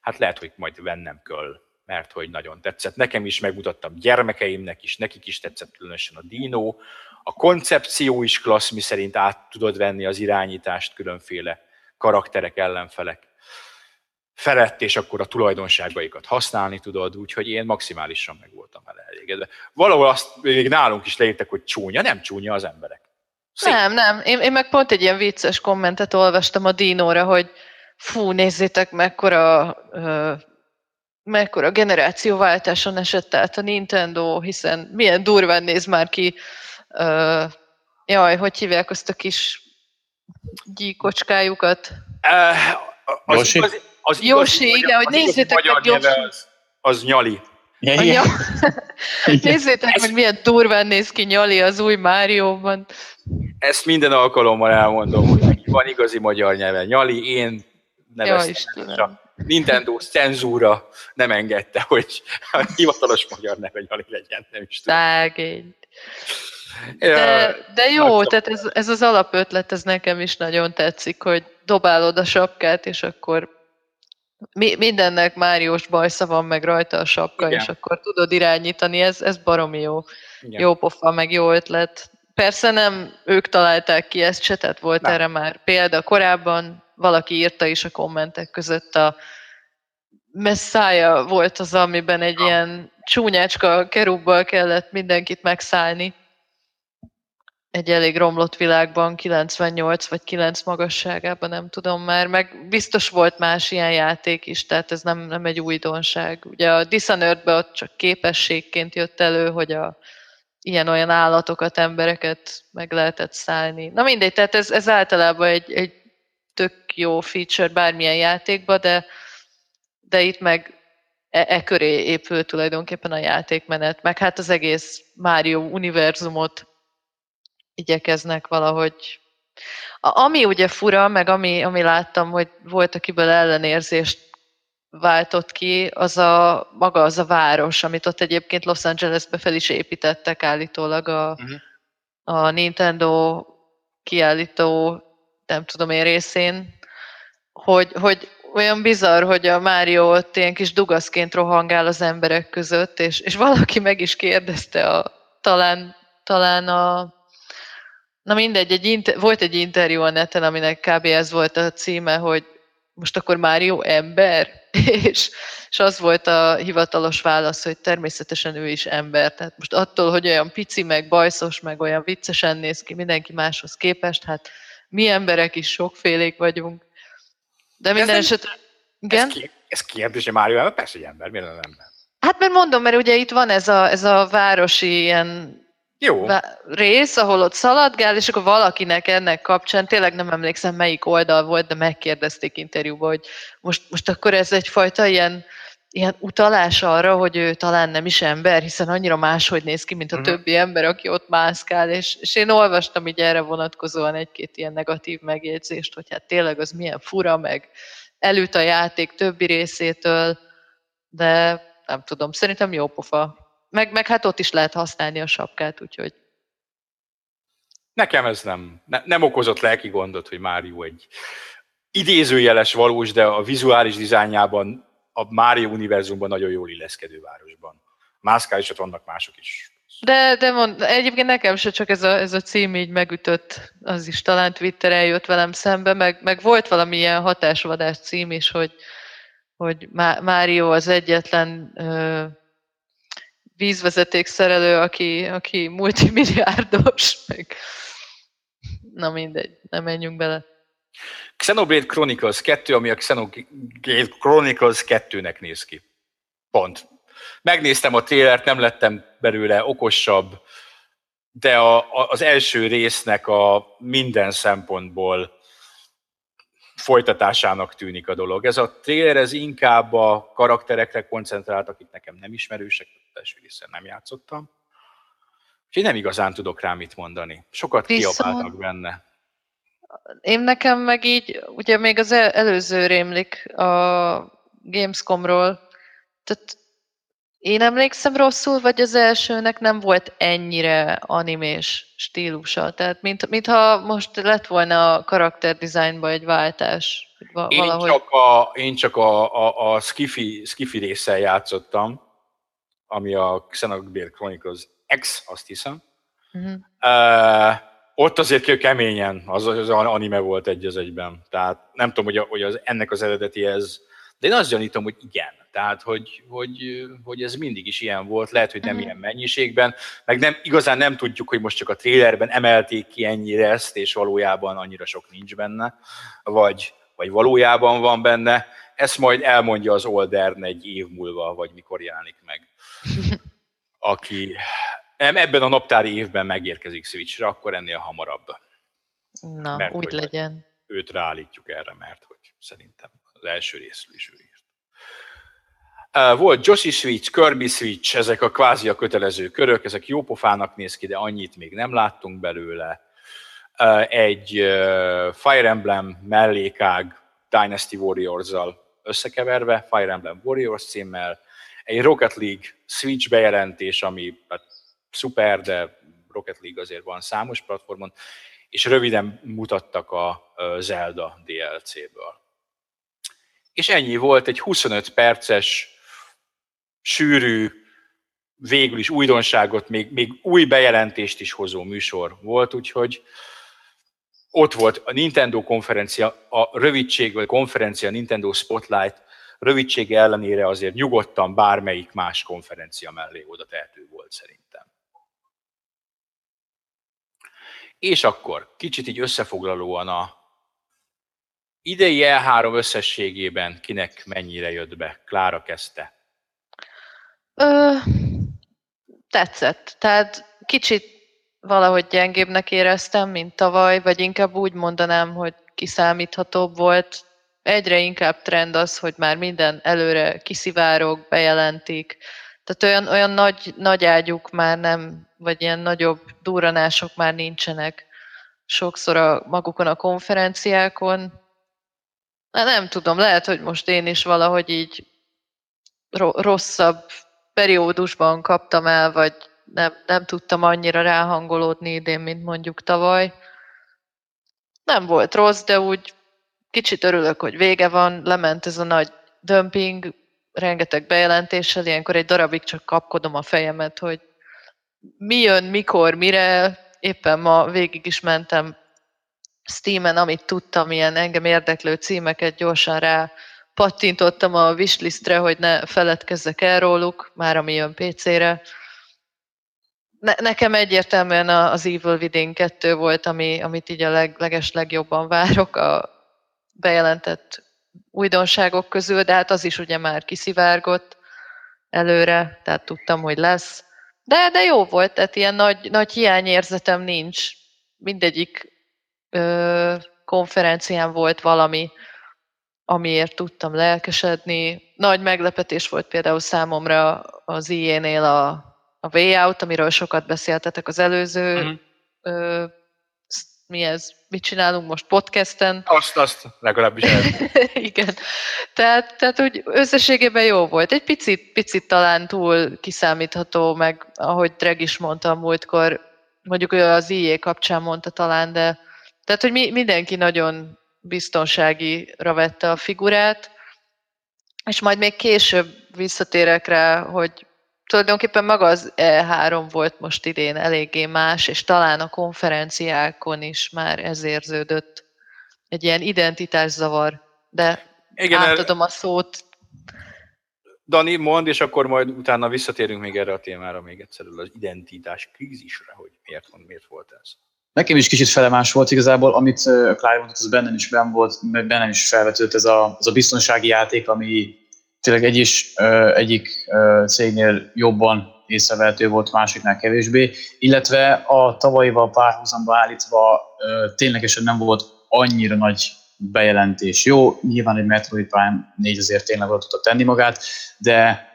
hát lehet, hogy majd vennem kell, mert hogy nagyon tetszett. Nekem is megmutattam gyermekeimnek is, nekik is tetszett különösen a Dino. A koncepció is klassz, mi szerint át tudod venni az irányítást különféle karakterek, ellenfelek felett, és akkor a tulajdonságaikat használni tudod, úgyhogy én maximálisan meg voltam vele elégedve. Valahol azt még nálunk is leírtak, hogy csúnya, nem csúnya az emberek. Szép. Nem, nem. Én, én meg pont egy ilyen vicces kommentet olvastam a Dinóra, hogy fú, nézzétek, mekkora, uh, mekkora generációváltáson esett át a Nintendo, hiszen milyen durván néz már ki, uh, jaj, hogy hívják azt a kis gyíkocskájukat? Uh, az, az, az Jósi, igen, hogy nézzétek meg Jósi. Az, az nyali. Ja, ja. Nézzétek meg, milyen durván néz ki Nyali az új Márióban. Ezt minden alkalommal elmondom, hogy van igazi magyar nyelve. Nyali, én neveztem. Ja, Nintendo cenzúra nem engedte, hogy a hivatalos magyar neve Nyali legyen, nem is tudom. Tágény. De, de jó, tehát ez, ez az alapötlet, ez nekem is nagyon tetszik, hogy dobálod a sapkát, és akkor mi, mindennek Máriós bajsza van meg rajta a sapka, Igen. és akkor tudod irányítani, ez, ez baromi jó. Igen. Jó pofa, meg jó ötlet. Persze nem ők találták ki ezt se, tehát volt nem. erre már példa korábban, valaki írta is a kommentek között a Messiah volt az, amiben egy ilyen csúnyácska kerubbal kellett mindenkit megszállni egy elég romlott világban, 98 vagy 9 magasságában, nem tudom már, meg biztos volt más ilyen játék is, tehát ez nem, nem egy újdonság. Ugye a dishonored ott csak képességként jött elő, hogy a ilyen-olyan állatokat, embereket meg lehetett szállni. Na mindegy, tehát ez, ez általában egy, egy tök jó feature bármilyen játékban, de, de itt meg e, e köré épül tulajdonképpen a játékmenet, meg hát az egész Mario univerzumot igyekeznek valahogy. A, ami ugye fura, meg ami, ami láttam, hogy volt, akiből ellenérzést váltott ki, az a maga az a város, amit ott egyébként Los Angelesbe fel is építettek állítólag a, uh-huh. a Nintendo kiállító, nem tudom én részén, hogy, hogy olyan bizarr, hogy a Mário ott ilyen kis dugaszként rohangál az emberek között, és, és valaki meg is kérdezte a, talán, talán a Na mindegy, egy inter- volt egy interjú a neten, aminek kb. ez volt a címe, hogy most akkor már jó ember? és, és az volt a hivatalos válasz, hogy természetesen ő is ember. Tehát most attól, hogy olyan pici, meg bajszos, meg olyan viccesen néz ki mindenki máshoz képest, hát mi emberek is sokfélék vagyunk. De minden esetre... Igen? Ez, ez kérdés, hogy Mário ember? Persze, hogy ember, miért nem? Hát mert mondom, mert ugye itt van ez a, ez a városi ilyen jó. rész, ahol ott szaladgál, és akkor valakinek ennek kapcsán, tényleg nem emlékszem melyik oldal volt, de megkérdezték interjúban, hogy most, most akkor ez egyfajta ilyen, ilyen utalás arra, hogy ő talán nem is ember, hiszen annyira máshogy néz ki, mint a uh-huh. többi ember, aki ott mászkál, és, és én olvastam így erre vonatkozóan egy-két ilyen negatív megjegyzést, hogy hát tényleg az milyen fura, meg elüt a játék többi részétől, de nem tudom, szerintem jó pofa meg, meg hát ott is lehet használni a sapkát, úgyhogy... Nekem ez nem, ne, nem okozott lelki gondot, hogy Mário egy idézőjeles valós, de a vizuális dizájnjában a Mário univerzumban nagyon jól illeszkedő városban. Mászkál is ott vannak mások is De, de mond, egyébként nekem se csak ez a, ez a cím így megütött, az is talán Twitteren jött velem szembe, meg, meg volt valamilyen hatásvadás cím is, hogy, hogy Mário az egyetlen vízvezeték szerelő, aki, aki multimilliárdos, meg na mindegy, nem menjünk bele. Xenoblade Chronicles 2, ami a Xenoblade Chronicles 2-nek néz ki. Pont. Megnéztem a trélert, nem lettem belőle okosabb, de a, a, az első résznek a minden szempontból folytatásának tűnik a dolog. Ez a trailer, ez inkább a karakterekre koncentrált, akik nekem nem ismerősek, első részen nem játszottam. Úgyhogy nem igazán tudok rá mit mondani. Sokat Viszont... kiabálnak benne. Én nekem meg így, ugye még az előző rémlik a Gamescomról, tehát én emlékszem rosszul, vagy az elsőnek nem volt ennyire animés stílusa? Tehát mint, mintha most lett volna a karakterdizájnba egy váltás. Valahogy... Én csak a, én csak a, a, a skifi, skifi résszel játszottam, ami a Xenoblade Chronicles X, azt hiszem. Uh-huh. Uh, ott azért keményen, az, az anime volt egy az egyben. Tehát nem tudom, hogy, a, hogy az, ennek az eredeti ez, de én azt gyanítom, hogy igen. Tehát, hogy, hogy, hogy ez mindig is ilyen volt, lehet, hogy nem uh-huh. ilyen mennyiségben, meg nem, igazán nem tudjuk, hogy most csak a trailerben emelték ki ennyire ezt, és valójában annyira sok nincs benne, vagy, vagy valójában van benne. Ezt majd elmondja az Oldern egy év múlva, vagy mikor jelenik meg. Aki nem, ebben a naptári évben megérkezik Switchre, akkor ennél hamarabb. Na, mert úgy legyen. Őt ráállítjuk erre, mert hogy szerintem az első részről is ő volt Joshi Switch, Kirby Switch, ezek a kvázi a kötelező körök, ezek jó pofának néz ki, de annyit még nem láttunk belőle. Egy Fire Emblem mellékág Dynasty Warriors-zal összekeverve, Fire Emblem Warriors címmel, egy Rocket League Switch bejelentés, ami hát, szuper, de Rocket League azért van számos platformon, és röviden mutattak a Zelda DLC-ből. És ennyi volt, egy 25 perces sűrű, végül is újdonságot, még, még új bejelentést is hozó műsor volt, úgyhogy ott volt a Nintendo konferencia, a rövidség, vagy konferencia, Nintendo Spotlight rövidsége ellenére azért nyugodtan bármelyik más konferencia mellé oda tehető volt szerintem. És akkor kicsit így összefoglalóan a idei E3 összességében kinek mennyire jött be. Klára kezdte. Ö, tetszett. Tehát kicsit valahogy gyengébbnek éreztem, mint tavaly, vagy inkább úgy mondanám, hogy kiszámíthatóbb volt. Egyre inkább trend az, hogy már minden előre kiszivárog, bejelentik. Tehát olyan, olyan nagy, nagy ágyuk már nem, vagy ilyen nagyobb duranások már nincsenek sokszor a magukon a konferenciákon. Na, nem tudom, lehet, hogy most én is valahogy így rosszabb periódusban kaptam el, vagy nem, nem tudtam annyira ráhangolódni idén, mint mondjuk tavaly. Nem volt rossz, de úgy kicsit örülök, hogy vége van, lement ez a nagy dömping, rengeteg bejelentéssel, ilyenkor egy darabig csak kapkodom a fejemet, hogy mi jön, mikor, mire, éppen ma végig is mentem Steam-en, amit tudtam, ilyen engem érdeklő címeket gyorsan rá pattintottam a wishlistre, hogy ne feledkezzek el róluk, már ami jön PC-re. Ne, nekem egyértelműen az Evil Within 2 volt, ami, amit így a leg, leges legjobban várok a bejelentett újdonságok közül, de hát az is ugye már kiszivárgott előre, tehát tudtam, hogy lesz. De, de jó volt, tehát ilyen nagy, nagy hiányérzetem nincs. Mindegyik ö, konferencián volt valami, amiért tudtam lelkesedni. Nagy meglepetés volt például számomra az IE-nél a, a Way Out, amiről sokat beszéltetek az előző, uh-huh. ö, mi ez, mit csinálunk most podcasten. Azt, azt, legalábbis el. Igen. Tehát, tehát úgy összességében jó volt. Egy picit, picit talán túl kiszámítható, meg ahogy Dreg is mondta múltkor, mondjuk ő az IE kapcsán mondta talán, de tehát, hogy mi, mindenki nagyon biztonságira vette a figurát, és majd még később visszatérek rá, hogy tulajdonképpen maga az E3 volt most idén eléggé más, és talán a konferenciákon is már ez érződött. Egy ilyen identitászavar, de Igen, átadom a szót. Dani, mond, és akkor majd utána visszatérünk még erre a témára még egyszer, az identitás krízisre, hogy miért, miért volt ez. Nekem is kicsit felemás volt igazából, amit Clive mondott, az bennem is benn volt, bennem is felvetődött ez a, az a biztonsági játék, ami tényleg egy is, egyik cégnél jobban észrevehető volt, másiknál kevésbé, illetve a tavalyival párhuzamba állítva ténylegesen nem volt annyira nagy bejelentés. Jó, nyilván egy Metroid Prime 4 azért tényleg oda tudta tenni magát, de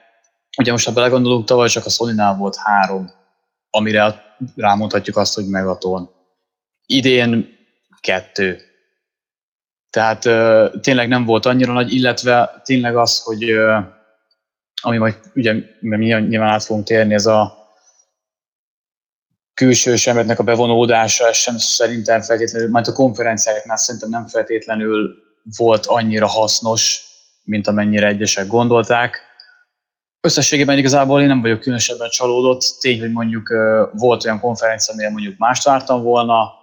ugye most ha belegondolunk, tavaly csak a sony volt három, amire rámondhatjuk azt, hogy Megaton. Idén kettő. Tehát uh, tényleg nem volt annyira nagy, illetve tényleg az, hogy uh, ami majd ugye nyilván át fogunk térni, ez a külső semetnek a bevonódása, ez sem szerintem feltétlenül, majd a konferenciáknál szerintem nem feltétlenül volt annyira hasznos, mint amennyire egyesek gondolták. Összességében igazából én nem vagyok különösebben csalódott. Tény, hogy mondjuk volt olyan konferencia, amire mondjuk mást vártam volna,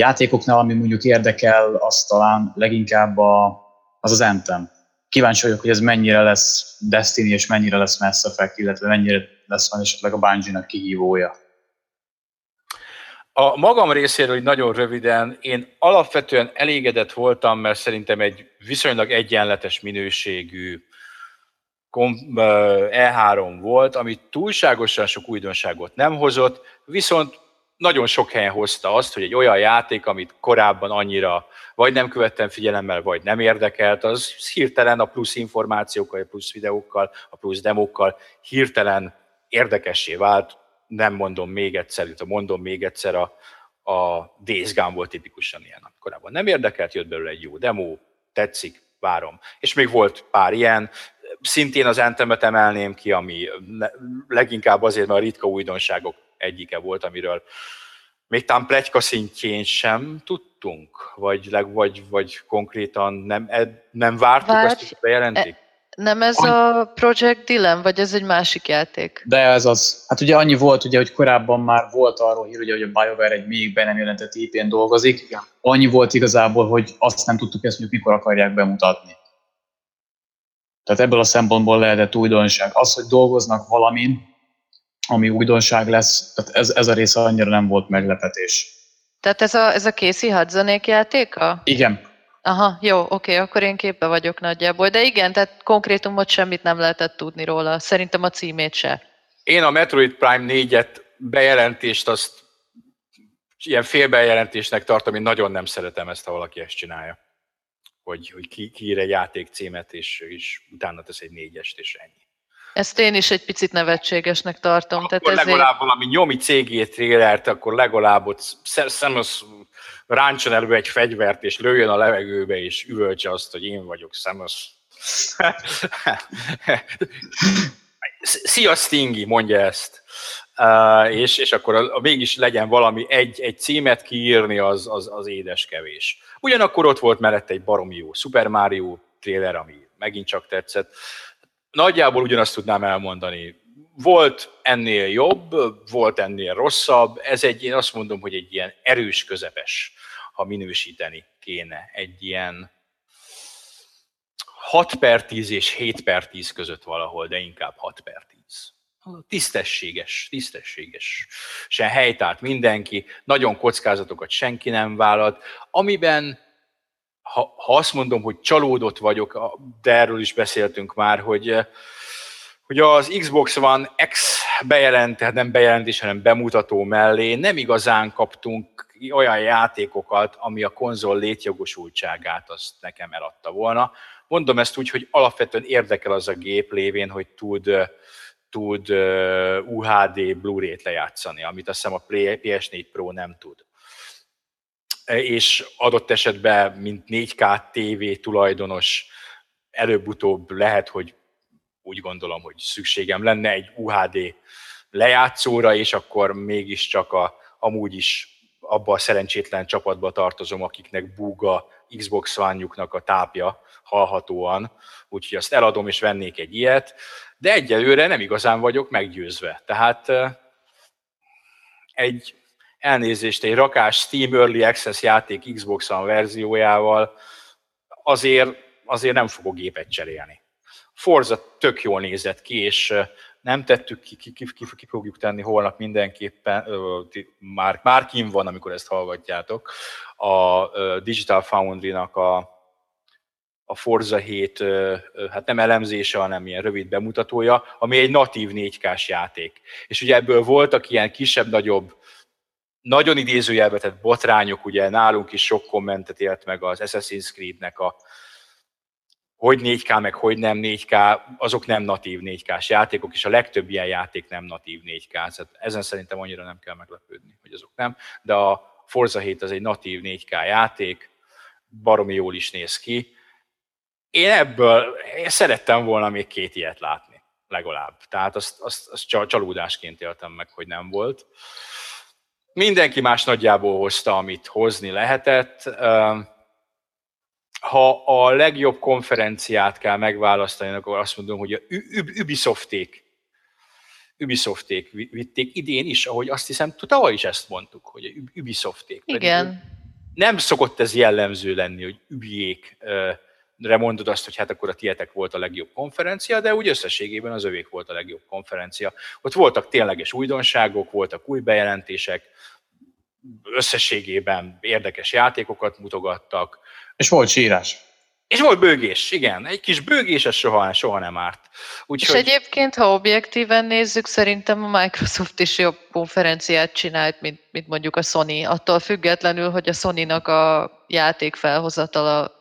játékoknál, ami mondjuk érdekel, az talán leginkább a, az az Anthem. Kíváncsi vagyok, hogy ez mennyire lesz Destiny, és mennyire lesz Mass Effect, illetve mennyire lesz van esetleg a Bungie-nak kihívója. A magam részéről, hogy nagyon röviden, én alapvetően elégedett voltam, mert szerintem egy viszonylag egyenletes minőségű E3 volt, ami túlságosan sok újdonságot nem hozott, viszont nagyon sok helyen hozta azt, hogy egy olyan játék, amit korábban annyira vagy nem követtem figyelemmel, vagy nem érdekelt, az hirtelen a plusz információkkal, a plusz videókkal, a plusz demókkal hirtelen érdekessé vált. Nem mondom még egyszer, itt mondom még egyszer, a, a Days Gone volt tipikusan ilyen. Korábban nem érdekelt, jött belőle egy jó demo, tetszik, várom. És még volt pár ilyen, szintén az Entemet emelném ki, ami leginkább azért, mert a ritka újdonságok egyike volt, amiről még talán plegyka szintjén sem tudtunk, vagy, leg, vagy, vagy konkrétan nem, nem vártuk Várj, azt, hogy bejelentik? E, nem ez a Project Dylan, vagy ez egy másik játék? De ez az. Hát ugye annyi volt, ugye, hogy korábban már volt arról hír, ugye, hogy a BioWare egy még be nem jelentett IP-n dolgozik. Ja. Annyi volt igazából, hogy azt nem tudtuk, ezt mondjuk mikor akarják bemutatni. Tehát ebből a szempontból lehetett újdonság. Az, hogy dolgoznak valamin, ami újdonság lesz, tehát ez, ez a része annyira nem volt meglepetés. Tehát ez a, ez a Casey Hudsonék játéka? Igen. Aha, jó, oké, akkor én képbe vagyok nagyjából. De igen, tehát konkrétumot semmit nem lehetett tudni róla. Szerintem a címét se. Én a Metroid Prime 4-et bejelentést azt ilyen félbejelentésnek tartom, én nagyon nem szeretem ezt, ha valaki ezt csinálja. Hogy, hogy ki, kiír egy játék címet, és, és utána tesz egy négyest, és ennyi. Ezt én is egy picit nevetségesnek tartom. Akkor tehát legalább ezért... valami nyomi cégé trélert, akkor legalább ott Samus ráncson elő egy fegyvert, és lőjön a levegőbe, és üvöltse azt, hogy én vagyok Samus. Szia Stingy, mondja ezt. Uh, és, és akkor a, a, mégis legyen valami, egy, egy címet kiírni, az, az, az édes kevés. Ugyanakkor ott volt mellette egy baromi jó Super Mario trailer, ami megint csak tetszett. Nagyjából ugyanazt tudnám elmondani. Volt ennél jobb, volt ennél rosszabb, ez egy, én azt mondom, hogy egy ilyen erős közepes, ha minősíteni kéne. Egy ilyen 6 per 10 és 7 per 10 között valahol, de inkább 6 per 10. Tisztességes, tisztességes. Se helytált mindenki, nagyon kockázatokat senki nem vállalt, amiben ha, ha azt mondom, hogy csalódott vagyok, de erről is beszéltünk már, hogy, eh, hogy az Xbox One X bejelent, tehát nem bejelentés, hanem bemutató mellé nem igazán kaptunk olyan játékokat, ami a konzol létjogosultságát azt nekem eladta volna. Mondom ezt úgy, hogy alapvetően érdekel az a gép lévén, hogy tud, eh, tud eh, UHD Blu-ray-t lejátszani, amit azt hiszem a PS4 Pro nem tud és adott esetben, mint 4K TV tulajdonos, előbb-utóbb lehet, hogy úgy gondolom, hogy szükségem lenne egy UHD lejátszóra, és akkor mégiscsak a, amúgy is abba a szerencsétlen csapatba tartozom, akiknek búga Xbox one a tápja hallhatóan, úgyhogy azt eladom és vennék egy ilyet. de egyelőre nem igazán vagyok meggyőzve. Tehát egy elnézést, egy rakás Steam Early Access játék Xbox One verziójával azért, azért nem fogok gépet cserélni. Forza tök jól nézett ki, és nem tettük ki, ki, ki, ki, ki fogjuk tenni holnap mindenképpen, már, már kim van, amikor ezt hallgatjátok, a Digital Foundry-nak a, a Forza 7, hát nem elemzése, hanem ilyen rövid bemutatója, ami egy natív 4K-s játék. És ugye ebből voltak ilyen kisebb-nagyobb nagyon idézőjelbe tett botrányok, ugye nálunk is sok kommentet élt meg az Assassin's Creed-nek a hogy 4K, meg hogy nem 4K, azok nem natív 4K-s játékok, és a legtöbb ilyen játék nem natív 4K, tehát ezen szerintem annyira nem kell meglepődni, hogy azok nem, de a Forza 7 az egy natív 4K játék, baromi jól is néz ki. Én ebből én szerettem volna még két ilyet látni, legalább. Tehát azt, azt, azt csalódásként éltem meg, hogy nem volt. Mindenki más nagyjából hozta, amit hozni lehetett ha a legjobb konferenciát kell megválasztani, akkor azt mondom, hogy a Ubisofték, Ubisofték vitték idén is, ahogy azt hiszem, tavaly is ezt mondtuk, hogy a Ubisofték. Igen. Nem szokott ez jellemző lenni, hogy Ubiék mondod azt, hogy hát akkor a tietek volt a legjobb konferencia, de úgy összességében az övék volt a legjobb konferencia. Ott voltak tényleges újdonságok, voltak új bejelentések, összességében érdekes játékokat mutogattak, és volt sírás. És volt bőgés, igen. Egy kis bőgés, ez soha, soha nem árt. Úgyhogy... És egyébként, ha objektíven nézzük, szerintem a Microsoft is jobb konferenciát csinált, mint, mint mondjuk a Sony. Attól függetlenül, hogy a Sony-nak a játék felhozatala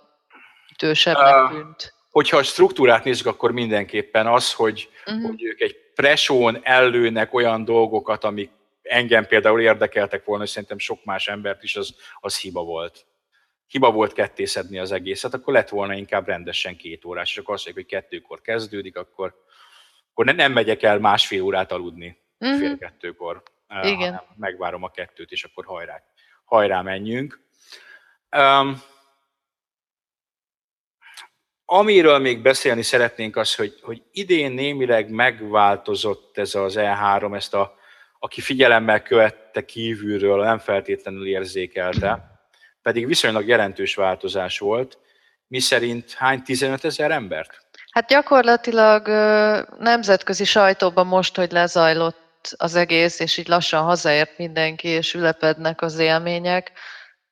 ütősebbnek tűnt. Hogyha a struktúrát nézzük, akkor mindenképpen az, hogy, uh-huh. hogy ők egy presón ellőnek olyan dolgokat, amik engem például érdekeltek volna, és szerintem sok más embert is, az, az hiba volt hiba volt kettészedni az egészet, akkor lett volna inkább rendesen két órás, és akkor azt mondjuk, hogy kettőkor kezdődik, akkor, akkor nem megyek el másfél órát aludni uh-huh. fél kettőkor, Igen. hanem megvárom a kettőt, és akkor hajrá, hajrá menjünk. Um, amiről még beszélni szeretnénk az, hogy, hogy idén némileg megváltozott ez az E3, ezt a, aki figyelemmel követte kívülről, nem feltétlenül érzékelte pedig viszonylag jelentős változás volt. Mi szerint hány 15 ezer embert? Hát gyakorlatilag nemzetközi sajtóban most, hogy lezajlott az egész, és így lassan hazaért mindenki, és ülepednek az élmények,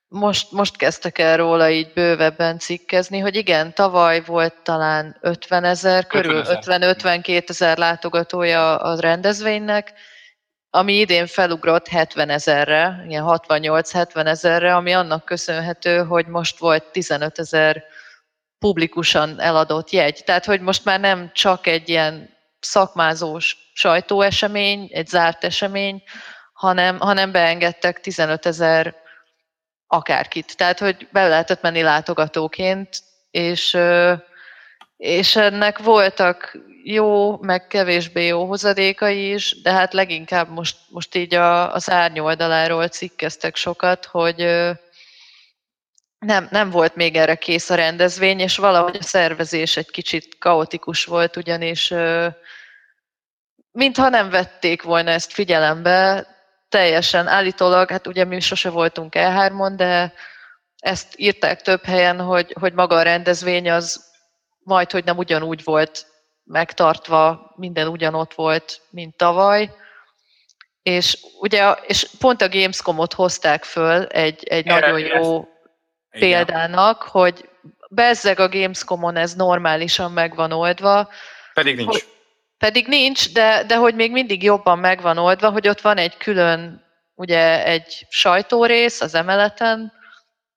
most, most kezdtek el róla így bővebben cikkezni, hogy igen, tavaly volt talán 50 ezer, körül 50-52 ezer látogatója a rendezvénynek, ami idén felugrott 70 ezerre, ilyen 68-70 ezerre, ami annak köszönhető, hogy most volt 15 ezer publikusan eladott jegy. Tehát, hogy most már nem csak egy ilyen szakmázós sajtóesemény, egy zárt esemény, hanem, hanem beengedtek 15 ezer akárkit. Tehát, hogy be lehetett menni látogatóként, és, és ennek voltak jó, meg kevésbé jó hozadékai is, de hát leginkább most, most így a, az árnyoldaláról cikkeztek sokat, hogy nem, nem volt még erre kész a rendezvény, és valahogy a szervezés egy kicsit kaotikus volt, ugyanis mintha nem vették volna ezt figyelembe, teljesen állítólag, hát ugye mi sose voltunk E3-on, de ezt írták több helyen, hogy, hogy maga a rendezvény az majd, hogy nem ugyanúgy volt megtartva, minden ugyanott volt, mint tavaly. És ugye és pont a Gamescom-ot hozták föl egy, egy nagyon jó ezt. példának, Igen. hogy bezzeg a Gamescom-on ez normálisan meg van oldva. Pedig nincs. Hogy, pedig nincs, de, de hogy még mindig jobban meg van oldva, hogy ott van egy külön, ugye egy sajtórész az emeleten,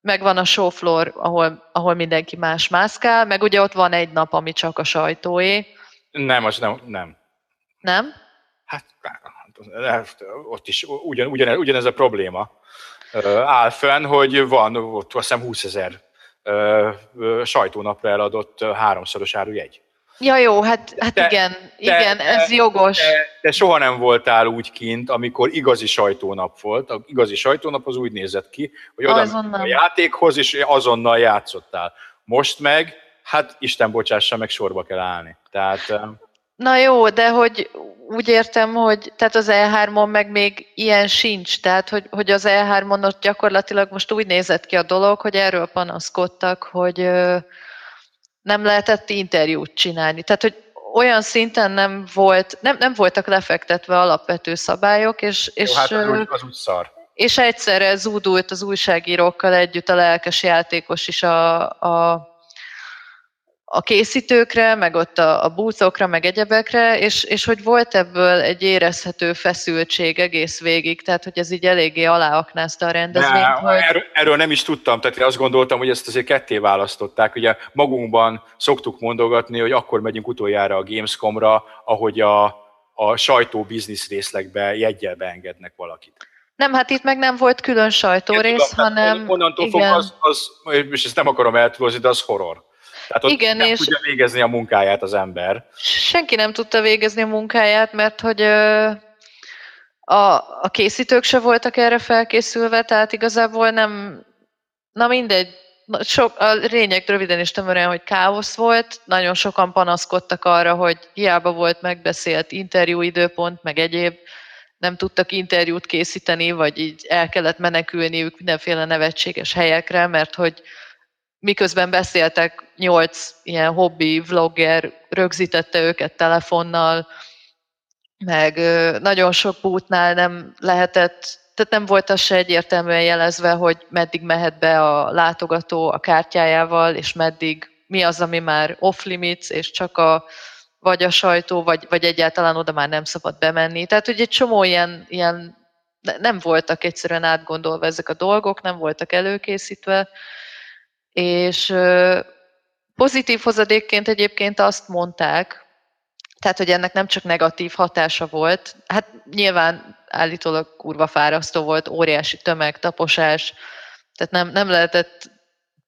megvan a showfloor, ahol, ahol mindenki más mászkál, meg ugye ott van egy nap, ami csak a sajtóé. Nem, az nem. Nem? nem? Hát, ott is ugyan, ugyan, ugyanez a probléma áll fenn, hogy van ott azt hiszem 20 ezer sajtónapra eladott háromszoros árujegy. Ja jó, hát, hát de, igen, de, igen, ez de, jogos. De, de soha nem voltál úgy kint, amikor igazi sajtónap volt. A igazi sajtónap az úgy nézett ki, hogy oda a játékhoz, és azonnal játszottál. Most meg, hát Isten bocsássa, meg sorba kell állni. Tehát... Na jó, de hogy úgy értem, hogy tehát az E3-on meg még ilyen sincs, tehát hogy, hogy az E3-on ott gyakorlatilag most úgy nézett ki a dolog, hogy erről panaszkodtak, hogy nem lehetett interjút csinálni. Tehát, hogy olyan szinten nem, volt, nem, nem voltak lefektetve alapvető szabályok, és, és, Jó, hát az úgy, az úgy szar. és egyszerre zúdult az újságírókkal együtt a lelkes játékos is a, a a készítőkre, meg ott a, a búcokra, meg egyebekre, és, és hogy volt ebből egy érezhető feszültség egész végig, tehát hogy ez így eléggé aláaknázta a rendezvényt. De, hogy... erről, erről nem is tudtam, tehát én azt gondoltam, hogy ezt azért ketté választották. Ugye magunkban szoktuk mondogatni, hogy akkor megyünk utoljára a Gamescomra, ahogy a, a sajtó biznisz részlegbe jegyel beengednek valakit. Nem, hát itt meg nem volt külön sajtórész, tudom, hanem... Onnantól igen. fog az, az, és ezt nem akarom eltúlozni, de az horror. Tehát ott Igen, nem és tudja végezni a munkáját az ember. Senki nem tudta végezni a munkáját, mert hogy a, a készítők se voltak erre felkészülve, tehát igazából nem, na mindegy, sok, a lényeg röviden és tömören, hogy káosz volt, nagyon sokan panaszkodtak arra, hogy hiába volt megbeszélt interjúidőpont, meg egyéb, nem tudtak interjút készíteni, vagy így el kellett menekülniük mindenféle nevetséges helyekre, mert hogy miközben beszéltek, nyolc ilyen hobbi vlogger rögzítette őket telefonnal, meg nagyon sok bútnál nem lehetett, tehát nem volt az se egyértelműen jelezve, hogy meddig mehet be a látogató a kártyájával, és meddig mi az, ami már off-limits, és csak a, vagy a sajtó, vagy, vagy egyáltalán oda már nem szabad bemenni. Tehát, hogy egy csomó ilyen, ilyen nem voltak egyszerűen átgondolva ezek a dolgok, nem voltak előkészítve, és pozitív hozadékként egyébként azt mondták, tehát, hogy ennek nem csak negatív hatása volt, hát nyilván állítólag kurva fárasztó volt, óriási tömeg, taposás, tehát nem, nem lehetett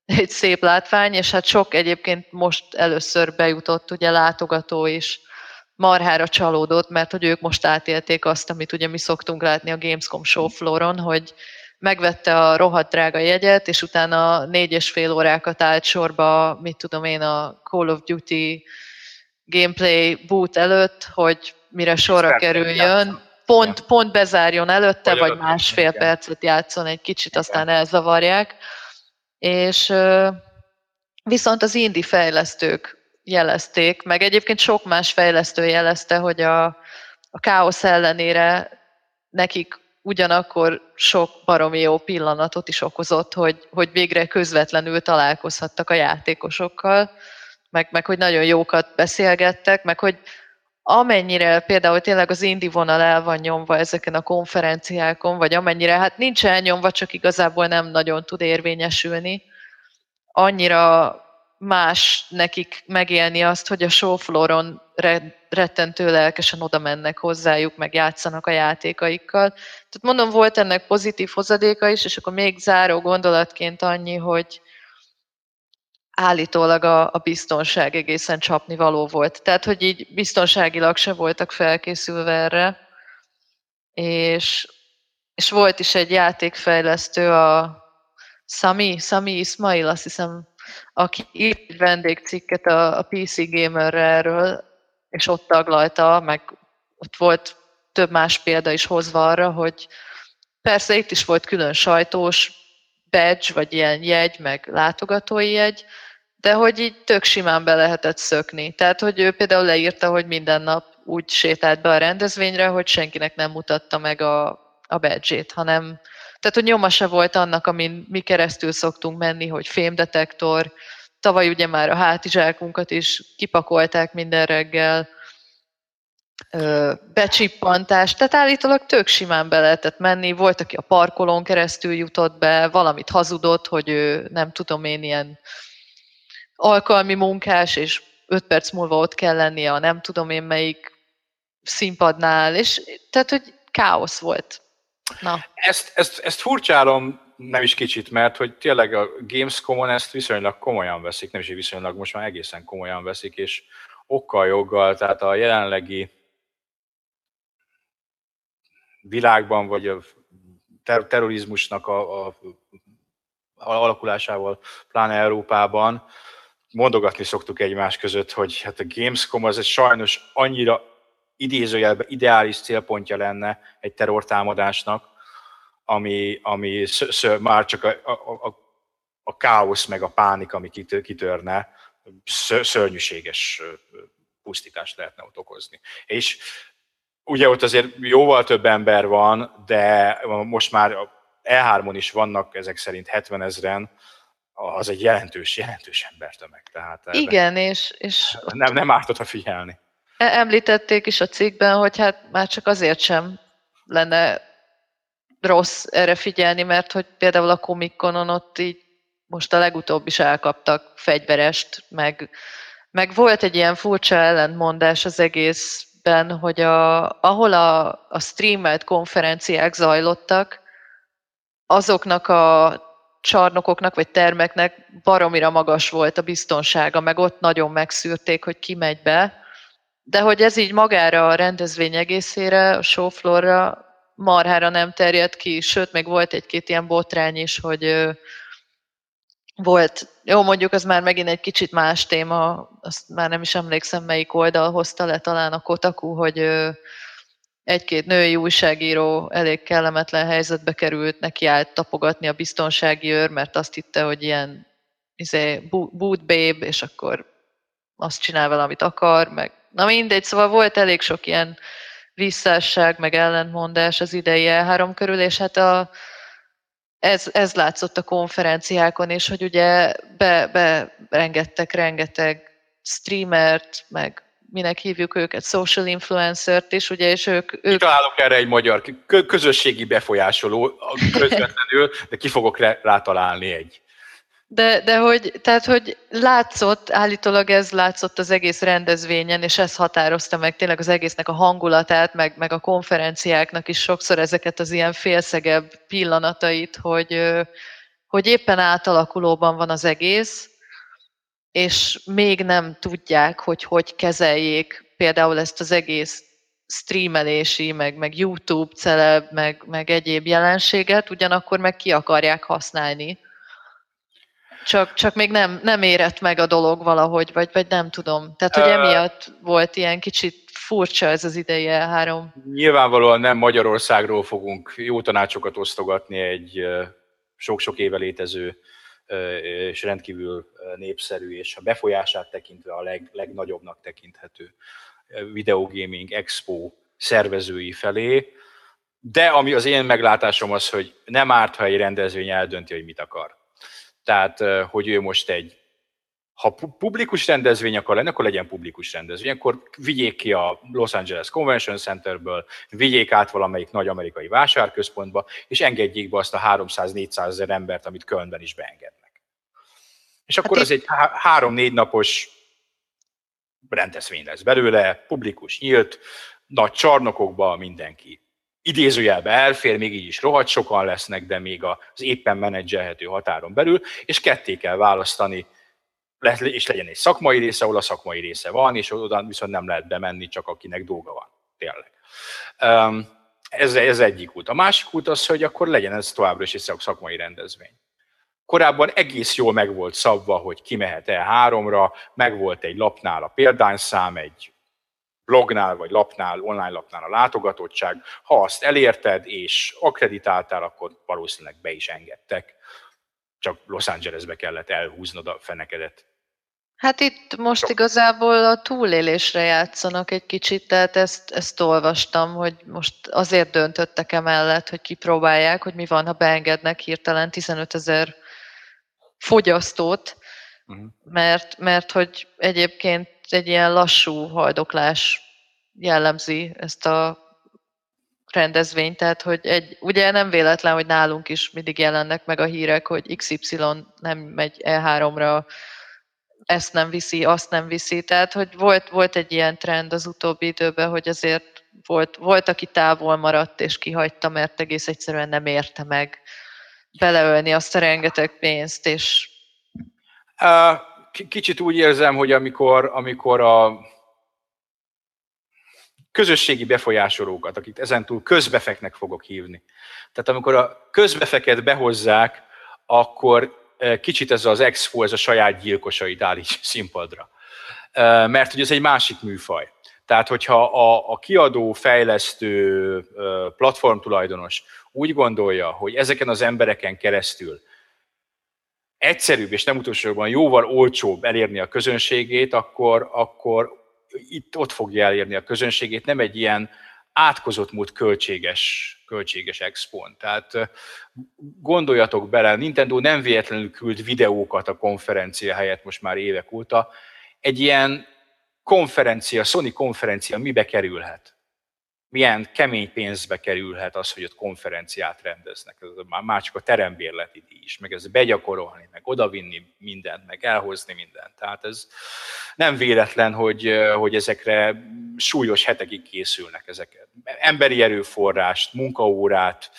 egy szép látvány, és hát sok egyébként most először bejutott ugye látogató is marhára csalódott, mert hogy ők most átélték azt, amit ugye mi szoktunk látni a Gamescom showflooron, hogy megvette a rohadt drága jegyet, és utána négy és fél órákat állt sorba, mit tudom én, a Call of Duty gameplay boot előtt, hogy mire sorra kerüljön, pont, pont bezárjon előtte, vagy, vagy másfél percet játszon egy kicsit, aztán elzavarják. És viszont az indie fejlesztők jelezték, meg egyébként sok más fejlesztő jelezte, hogy a, a káosz ellenére nekik ugyanakkor sok baromi jó pillanatot is okozott, hogy, hogy végre közvetlenül találkozhattak a játékosokkal, meg, meg hogy nagyon jókat beszélgettek, meg hogy amennyire például tényleg az indi vonal el van nyomva ezeken a konferenciákon, vagy amennyire, hát nincs elnyomva, csak igazából nem nagyon tud érvényesülni, annyira más nekik megélni azt, hogy a showflooron rettentő lelkesen oda mennek hozzájuk, meg játszanak a játékaikkal. Tehát mondom, volt ennek pozitív hozadéka is, és akkor még záró gondolatként annyi, hogy állítólag a, a biztonság egészen csapni való volt. Tehát, hogy így biztonságilag se voltak felkészülve erre, és, és volt is egy játékfejlesztő, a Sami, Sami Ismail, azt hiszem aki írt egy vendégcikket a, a PC Gamerre erről, és ott taglalta, meg ott volt több más példa is hozva arra, hogy persze itt is volt külön sajtós badge, vagy ilyen jegy, meg látogatói jegy, de hogy így tök simán be lehetett szökni. Tehát, hogy ő például leírta, hogy minden nap úgy sétált be a rendezvényre, hogy senkinek nem mutatta meg a, a badge-ét, hanem tehát, hogy nyoma se volt annak, amin mi keresztül szoktunk menni, hogy fémdetektor, tavaly ugye már a hátizsákunkat is kipakolták minden reggel, becsippantás, tehát állítólag tök simán be lehetett menni, volt, aki a parkolón keresztül jutott be, valamit hazudott, hogy ő nem tudom én ilyen alkalmi munkás, és öt perc múlva ott kell lennie a nem tudom én melyik színpadnál, és tehát, hogy káosz volt. Na. Ezt, ezt, ezt furcsálom nem is kicsit, mert hogy tényleg a Gamescom-on ezt viszonylag komolyan veszik, nem is viszonylag, most már egészen komolyan veszik, és okkal, joggal, tehát a jelenlegi világban, vagy a ter- terrorizmusnak a, a, alakulásával, pláne Európában, mondogatni szoktuk egymás között, hogy hát a Gamescom az egy sajnos annyira idézőjelben ideális célpontja lenne egy terrortámadásnak, ami, ami már csak a, a, a, a káosz meg a pánik, ami kitörne, szörnyűséges pusztítást lehetne ott okozni. És ugye ott azért jóval több ember van, de most már E3-on is vannak ezek szerint 70 ezeren, az egy jelentős, jelentős embertömeg. Tehát Igen, és, és nem, nem ártott a figyelni. E- említették is a cikkben, hogy hát már csak azért sem lenne rossz erre figyelni, mert hogy például a komikonon ott így most a legutóbb is elkaptak fegyverest, meg, meg volt egy ilyen furcsa ellentmondás az egészben, hogy a, ahol a, a streamelt konferenciák zajlottak, azoknak a csarnokoknak vagy termeknek baromira magas volt a biztonsága, meg ott nagyon megszűrték, hogy ki megy be, de hogy ez így magára a rendezvény egészére, a showfloorra marhára nem terjedt ki, sőt, még volt egy-két ilyen botrány is, hogy volt, jó mondjuk az már megint egy kicsit más téma, azt már nem is emlékszem melyik oldal hozta le talán a Kotaku, hogy egy-két női újságíró elég kellemetlen helyzetbe került, neki állt tapogatni a biztonsági őr, mert azt hitte, hogy ilyen izé, boot babe, és akkor azt csinál vele, amit akar, meg na mindegy, szóval volt elég sok ilyen visszásság, meg ellentmondás az idei E3 körül, és hát a, ez, ez látszott a konferenciákon is, hogy ugye be, be rengettek rengeteg streamert, meg minek hívjuk őket, social influencert is, ugye, és ők... ők... Találok erre egy magyar közösségi befolyásoló közvetlenül, de ki fogok rá találni egy. De, de hogy, tehát, hogy látszott, állítólag ez látszott az egész rendezvényen, és ez határozta meg tényleg az egésznek a hangulatát, meg, meg a konferenciáknak is sokszor ezeket az ilyen félszegebb pillanatait, hogy, hogy éppen átalakulóban van az egész, és még nem tudják, hogy hogy kezeljék például ezt az egész streamelési, meg, meg YouTube celeb, meg, meg egyéb jelenséget, ugyanakkor meg ki akarják használni csak, csak még nem, nem érett meg a dolog valahogy, vagy, vagy nem tudom. Tehát, hogy emiatt volt ilyen kicsit furcsa ez az ideje három. Nyilvánvalóan nem Magyarországról fogunk jó tanácsokat osztogatni egy sok-sok éve létező és rendkívül népszerű, és a befolyását tekintve a leg, legnagyobbnak tekinthető videogaming expo szervezői felé. De ami az én meglátásom az, hogy nem árt, ha egy rendezvény eldönti, hogy mit akar. Tehát, hogy ő most egy, ha publikus rendezvény akar lenni, akkor legyen publikus rendezvény, akkor vigyék ki a Los Angeles Convention Centerből, vigyék át valamelyik nagy amerikai vásárközpontba, és engedjék be azt a 300-400 ezer embert, amit Kölnben is beengednek. És akkor hát az egy három-négy napos rendezvény lesz belőle, publikus, nyílt, nagy csarnokokba mindenki idézőjelbe elfér, még így is rohadt sokan lesznek, de még az éppen menedzselhető határon belül, és ketté kell választani, és legyen egy szakmai része, ahol a szakmai része van, és oda viszont nem lehet bemenni, csak akinek dolga van, tényleg. Ez, ez egyik út. A másik út az, hogy akkor legyen ez továbbra is egy szakmai rendezvény. Korábban egész jól meg volt szabva, hogy ki mehet el háromra, meg volt egy lapnál a példányszám, egy blognál vagy lapnál, online lapnál a látogatottság. Ha azt elérted és akreditáltál, akkor valószínűleg be is engedtek. Csak Los Angelesbe kellett elhúznod a fenekedet. Hát itt most Sok. igazából a túlélésre játszanak egy kicsit, tehát ezt, ezt olvastam, hogy most azért döntöttek emellett, hogy kipróbálják, hogy mi van, ha beengednek hirtelen 15 ezer fogyasztót, uh-huh. mert, mert hogy egyébként egy ilyen lassú haldoklás jellemzi ezt a rendezvényt, tehát hogy egy, ugye nem véletlen, hogy nálunk is mindig jelennek meg a hírek, hogy XY nem megy E3-ra, ezt nem viszi, azt nem viszi, tehát hogy volt, volt egy ilyen trend az utóbbi időben, hogy azért volt, volt, aki távol maradt és kihagyta, mert egész egyszerűen nem érte meg beleölni azt a rengeteg pénzt, és... Kicsit úgy érzem, hogy amikor, amikor a közösségi befolyásolókat, akik ezentúl közbefeknek fogok hívni. Tehát amikor a közbefeket behozzák, akkor kicsit ez az expo, ez a saját gyilkosait állít színpadra. Mert hogy ez egy másik műfaj. Tehát, hogyha a, a kiadó, fejlesztő, platformtulajdonos úgy gondolja, hogy ezeken az embereken keresztül egyszerűbb és nem utolsóban jóval olcsóbb elérni a közönségét, akkor, akkor itt ott fogja elérni a közönségét, nem egy ilyen átkozott mód költséges, költséges expon. Tehát gondoljatok bele, Nintendo nem véletlenül küld videókat a konferencia helyett most már évek óta. Egy ilyen konferencia, Sony konferencia mibe kerülhet? Milyen kemény pénzbe kerülhet az, hogy ott konferenciát rendeznek? Ez már csak a terembérleti díj is, meg ez begyakorolni, meg odavinni mindent, meg elhozni mindent. Tehát ez nem véletlen, hogy, hogy ezekre súlyos hetekig készülnek ezek. Emberi erőforrást, munkaórát,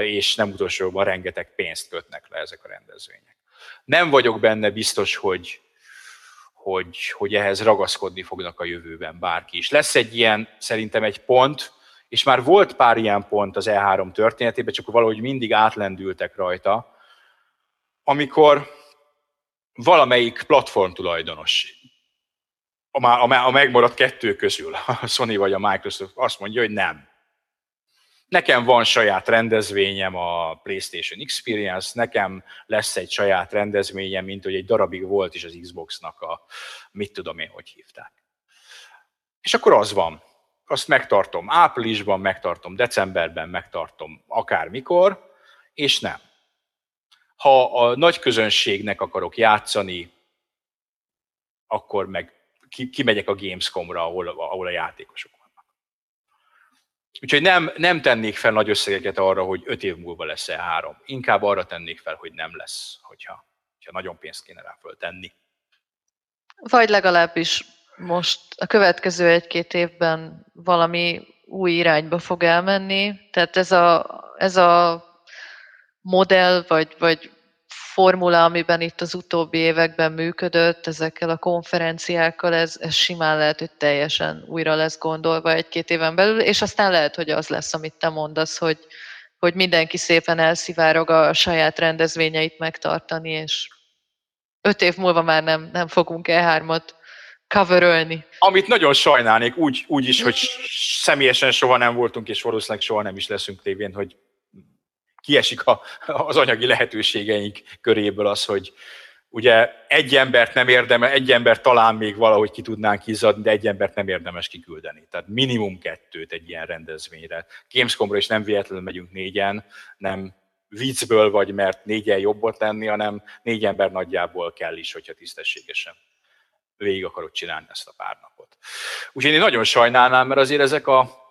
és nem utolsóban rengeteg pénzt kötnek le ezek a rendezvények. Nem vagyok benne biztos, hogy, hogy, hogy ehhez ragaszkodni fognak a jövőben bárki is. Lesz egy ilyen, szerintem egy pont, és már volt pár ilyen pont az E3 történetében, csak valahogy mindig átlendültek rajta, amikor valamelyik platform tulajdonos, a, a, a megmaradt kettő közül, a Sony vagy a Microsoft azt mondja, hogy nem. Nekem van saját rendezvényem a PlayStation Experience, nekem lesz egy saját rendezvényem, mint hogy egy darabig volt is az Xboxnak a, mit tudom én, hogy hívták. És akkor az van. Azt megtartom áprilisban, megtartom decemberben, megtartom akármikor, és nem. Ha a nagy közönségnek akarok játszani, akkor meg kimegyek a Gamescomra, ahol, ahol a játékosok Úgyhogy nem, nem tennék fel nagy összegeket arra, hogy öt év múlva lesz-e három. Inkább arra tennék fel, hogy nem lesz, hogyha, hogyha nagyon pénzt kéne rá föltenni. Vagy legalábbis most a következő egy-két évben valami új irányba fog elmenni. Tehát ez a, ez a modell, vagy, vagy formula, amiben itt az utóbbi években működött, ezekkel a konferenciákkal, ez, ez simán lehet, hogy teljesen újra lesz gondolva egy-két éven belül, és aztán lehet, hogy az lesz, amit te mondasz, hogy, hogy mindenki szépen elszivárog a saját rendezvényeit megtartani, és öt év múlva már nem, nem fogunk E3-ot coverölni. Amit nagyon sajnálnék, úgy, úgy is, hogy személyesen soha nem voltunk, és valószínűleg soha nem is leszünk tévén, hogy kiesik a, az anyagi lehetőségeink köréből az, hogy ugye egy embert nem érdemes, egy ember talán még valahogy ki tudnánk izzadni, de egy embert nem érdemes kiküldeni. Tehát minimum kettőt egy ilyen rendezvényre. Gamescomra is nem véletlenül megyünk négyen, nem viccből vagy mert négyen jobbot lenni, hanem négy ember nagyjából kell is, hogyha tisztességesen végig akarod csinálni ezt a pár napot. Úgyhogy én nagyon sajnálnám, mert azért ezek a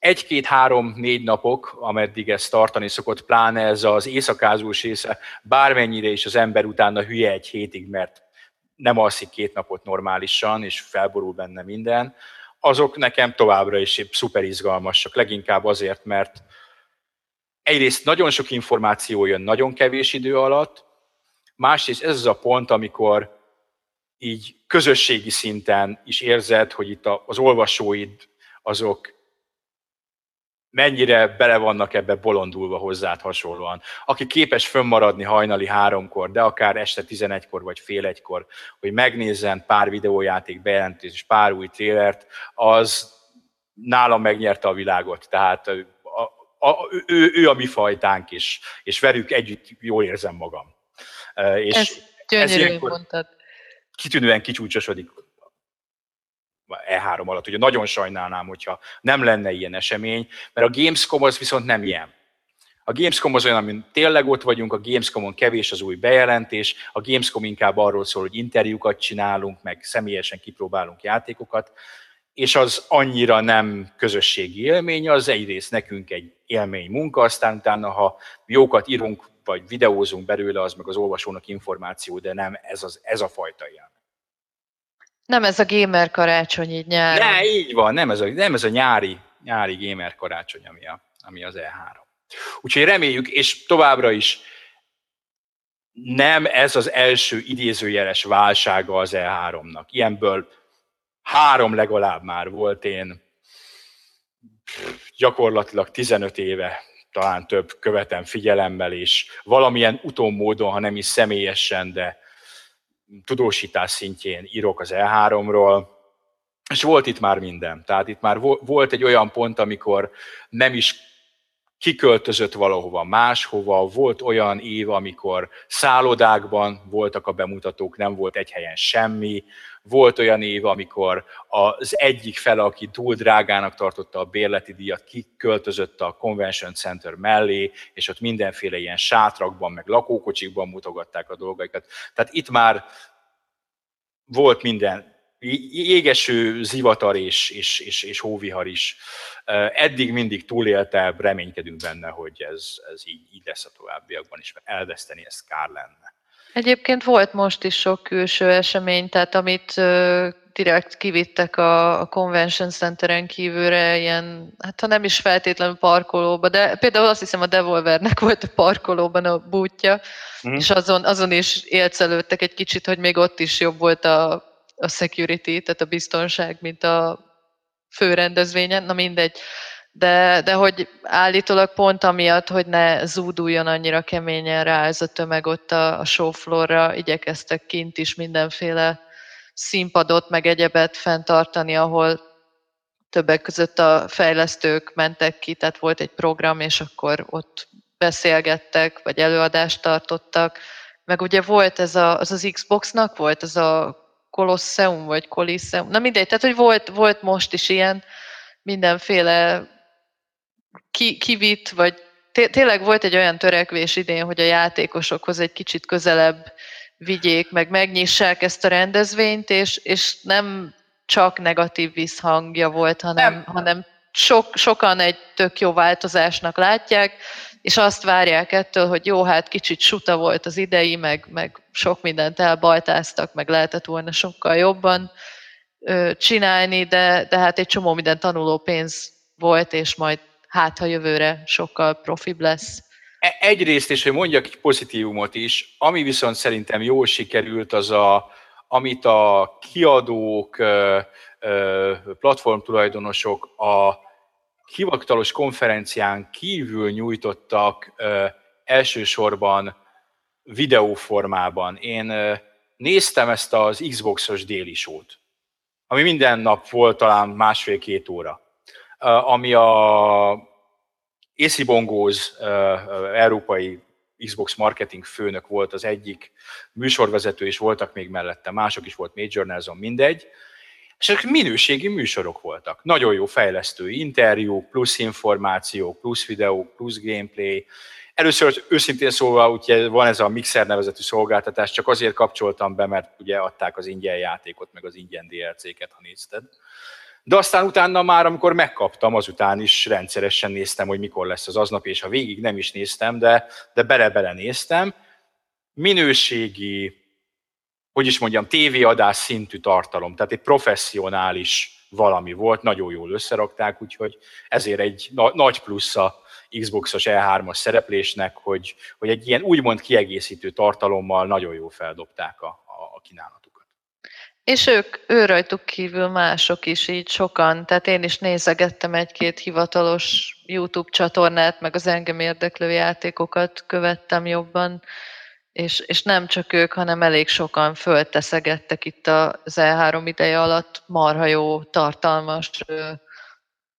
egy-két-három-négy napok, ameddig ez tartani szokott, pláne ez az éjszakázós része, bármennyire is az ember utána hülye egy hétig, mert nem alszik két napot normálisan, és felborul benne minden, azok nekem továbbra is szuper izgalmasak, leginkább azért, mert egyrészt nagyon sok információ jön nagyon kevés idő alatt, másrészt ez az a pont, amikor így közösségi szinten is érzed, hogy itt az olvasóid azok mennyire bele vannak ebbe bolondulva hozzád hasonlóan. Aki képes fönnmaradni hajnali háromkor, de akár este 11-kor vagy fél egykor, hogy megnézzen pár videójáték bejelentés és pár új trélert, az nálam megnyerte a világot. Tehát a, a, ő, ő a mi fajtánk is, és velük együtt jól érzem magam. És ez gyönyörű mondtad. Kitűnően kicsúcsosodik E3 alatt. Ugye nagyon sajnálnám, hogyha nem lenne ilyen esemény, mert a Gamescom az viszont nem ilyen. A Gamescom az olyan, amin tényleg ott vagyunk, a Gamescomon kevés az új bejelentés, a Gamescom inkább arról szól, hogy interjúkat csinálunk, meg személyesen kipróbálunk játékokat, és az annyira nem közösségi élmény, az egyrészt nekünk egy élmény munka, aztán utána, ha jókat írunk, vagy videózunk belőle, az meg az olvasónak információ, de nem ez, az, ez a fajta élmény. Nem ez a gamer karácsony így nyári. Ne, így van, nem ez a, nem ez a nyári, nyári gamer karácsony, ami, a, ami az E3. Úgyhogy reméljük, és továbbra is nem ez az első idézőjeles válsága az E3-nak. Ilyenből három legalább már volt én gyakorlatilag 15 éve talán több követem figyelemmel, és valamilyen utómódon, ha nem is személyesen, de tudósítás szintjén írok az E3-ról, és volt itt már minden. Tehát itt már volt egy olyan pont, amikor nem is kiköltözött valahova máshova, volt olyan év, amikor szállodákban voltak a bemutatók, nem volt egy helyen semmi, volt olyan év, amikor az egyik fele, aki túl drágának tartotta a bérleti díjat, kiköltözött a Convention Center mellé, és ott mindenféle ilyen sátrakban, meg lakókocsikban mutogatták a dolgaikat. Tehát itt már volt minden, jégeső zivatar és, és, és, és hóvihar is. Eddig mindig túlélte, reménykedünk benne, hogy ez, ez így, így lesz a továbbiakban is, mert elveszteni ez kár lenne. Egyébként volt most is sok külső esemény, tehát amit direkt kivittek a, a Convention Centeren kívülre, ilyen, hát ha nem is feltétlenül parkolóba, de például azt hiszem a Devolvernek volt a parkolóban a bútja, mm. és azon, azon is élcelődtek egy kicsit, hogy még ott is jobb volt a, a security, tehát a biztonság, mint a fő rendezvényen, na mindegy de, de hogy állítólag pont amiatt, hogy ne zúduljon annyira keményen rá ez a tömeg ott a, a showfloorra, igyekeztek kint is mindenféle színpadot, meg egyebet fenntartani, ahol többek között a fejlesztők mentek ki, tehát volt egy program, és akkor ott beszélgettek, vagy előadást tartottak, meg ugye volt ez a, az az Xboxnak, volt ez a Colosseum, vagy Coliseum, na mindegy, tehát hogy volt, volt most is ilyen mindenféle ki, kivitt, vagy tényleg volt egy olyan törekvés idén, hogy a játékosokhoz egy kicsit közelebb vigyék, meg megnyissák ezt a rendezvényt, és, és nem csak negatív visszhangja volt, hanem, nem. hanem sok, sokan egy tök jó változásnak látják, és azt várják ettől, hogy jó, hát kicsit suta volt az idei, meg, meg sok mindent elbaltáztak, meg lehetett volna sokkal jobban ö, csinálni, de, de hát egy csomó minden tanuló pénz volt, és majd hát ha jövőre sokkal profibb lesz. E, egyrészt, és hogy mondjak egy pozitívumot is, ami viszont szerintem jól sikerült, az a, amit a kiadók, platform tulajdonosok a hivatalos konferencián kívül nyújtottak elsősorban videóformában. Én néztem ezt az Xboxos déli sót, ami minden nap volt talán másfél-két óra ami a AC Bongóz európai Xbox marketing főnök volt az egyik műsorvezető, és voltak még mellette mások is volt Major Nelson, mindegy, és ezek minőségi műsorok voltak. Nagyon jó fejlesztő interjúk, plusz információk, plusz videók, plusz gameplay. Először őszintén szólva ugye van ez a Mixer nevezetű szolgáltatás, csak azért kapcsoltam be, mert ugye adták az ingyen játékot, meg az ingyen DLC-ket, ha nézted. De aztán utána már, amikor megkaptam, azután is rendszeresen néztem, hogy mikor lesz az aznap, és ha végig nem is néztem, de, de bele-bele néztem. Minőségi, hogy is mondjam, tévéadás szintű tartalom, tehát egy professzionális valami volt, nagyon jól összerakták, úgyhogy ezért egy na- nagy plusz a Xbox-os E3-as szereplésnek, hogy, hogy egy ilyen úgymond kiegészítő tartalommal nagyon jól feldobták a, a, a kínálatot. És ők, ő rajtuk kívül mások is így sokan, tehát én is nézegettem egy-két hivatalos YouTube csatornát, meg az engem érdeklő játékokat követtem jobban, és, és nem csak ők, hanem elég sokan fölteszegettek itt az E3 ideje alatt. Marha jó, tartalmas,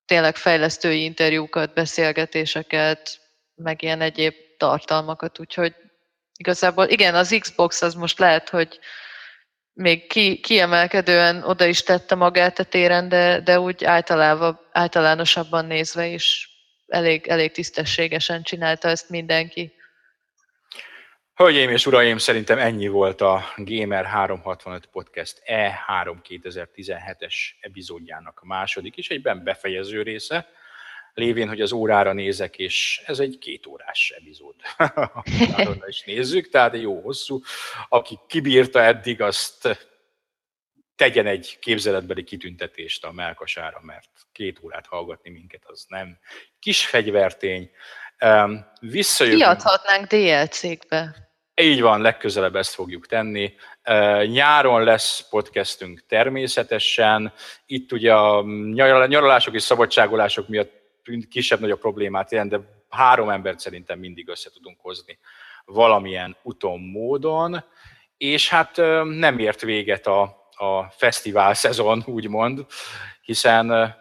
tényleg fejlesztői interjúkat, beszélgetéseket, meg ilyen egyéb tartalmakat, úgyhogy igazából igen, az Xbox az most lehet, hogy még ki, kiemelkedően oda is tette magát a téren, de, de úgy általában, általánosabban nézve is elég, elég tisztességesen csinálta ezt mindenki. Hölgyeim és uraim, szerintem ennyi volt a Gamer 365 Podcast E3 2017-es epizódjának második és egyben befejező része lévén, hogy az órára nézek, és ez egy két órás epizód. Arra is nézzük, tehát jó hosszú. Aki kibírta eddig, azt tegyen egy képzeletbeli kitüntetést a melkasára, mert két órát hallgatni minket, az nem kis fegyvertény. Visszajövünk. Kiadhatnánk DLC-kbe. Így van, legközelebb ezt fogjuk tenni. Nyáron lesz podcastünk természetesen. Itt ugye a nyaralások és szabadságolások miatt kisebb-nagyobb problémát jelent, de három embert szerintem mindig össze tudunk hozni valamilyen uton, módon, és hát nem ért véget a, a fesztivál szezon, úgymond, hiszen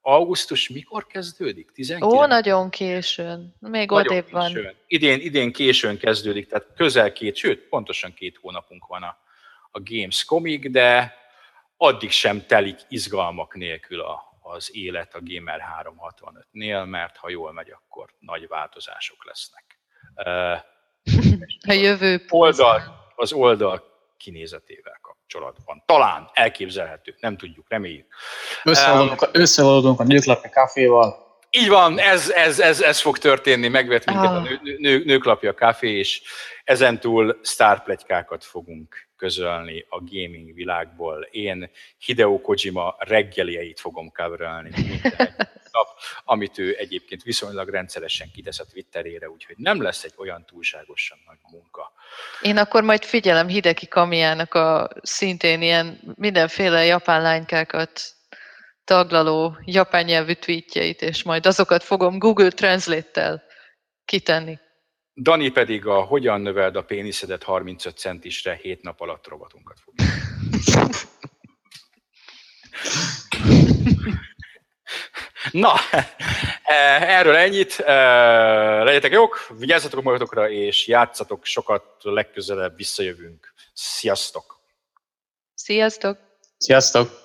augusztus mikor kezdődik? 19? Ó, nagyon későn. Még odébb van. Idén, idén későn kezdődik, tehát közel két, sőt, pontosan két hónapunk van a, a Gamescomig, de addig sem telik izgalmak nélkül a, az élet a Gamer 365-nél, mert ha jól megy, akkor nagy változások lesznek. a jövő oldal, az oldal kinézetével kapcsolatban. Talán elképzelhető, nem tudjuk, reméljük. Összeolódunk, a nőklapja kávéval. Így van, ez, ez, ez, ez fog történni, megvet minket ah. a nő, nő, nőklapja kávé, és ezentúl sztárplegykákat fogunk közölni a gaming világból. Én Hideo Kojima reggelieit fogom coverelni minden nap, amit ő egyébként viszonylag rendszeresen kitesz a Twitterére, úgyhogy nem lesz egy olyan túlságosan nagy munka. Én akkor majd figyelem Hideki Kamiának a szintén ilyen mindenféle japán lánykákat taglaló japán nyelvű tweetjeit, és majd azokat fogom Google Translate-tel kitenni. Dani pedig a hogyan növeld a péniszedet 35 centisre 7 nap alatt rovatunkat fog. Na, eh, erről ennyit. Eh, legyetek jók, vigyázzatok magatokra, és játszatok sokat, legközelebb visszajövünk. Sziasztok! Sziasztok! Sziasztok!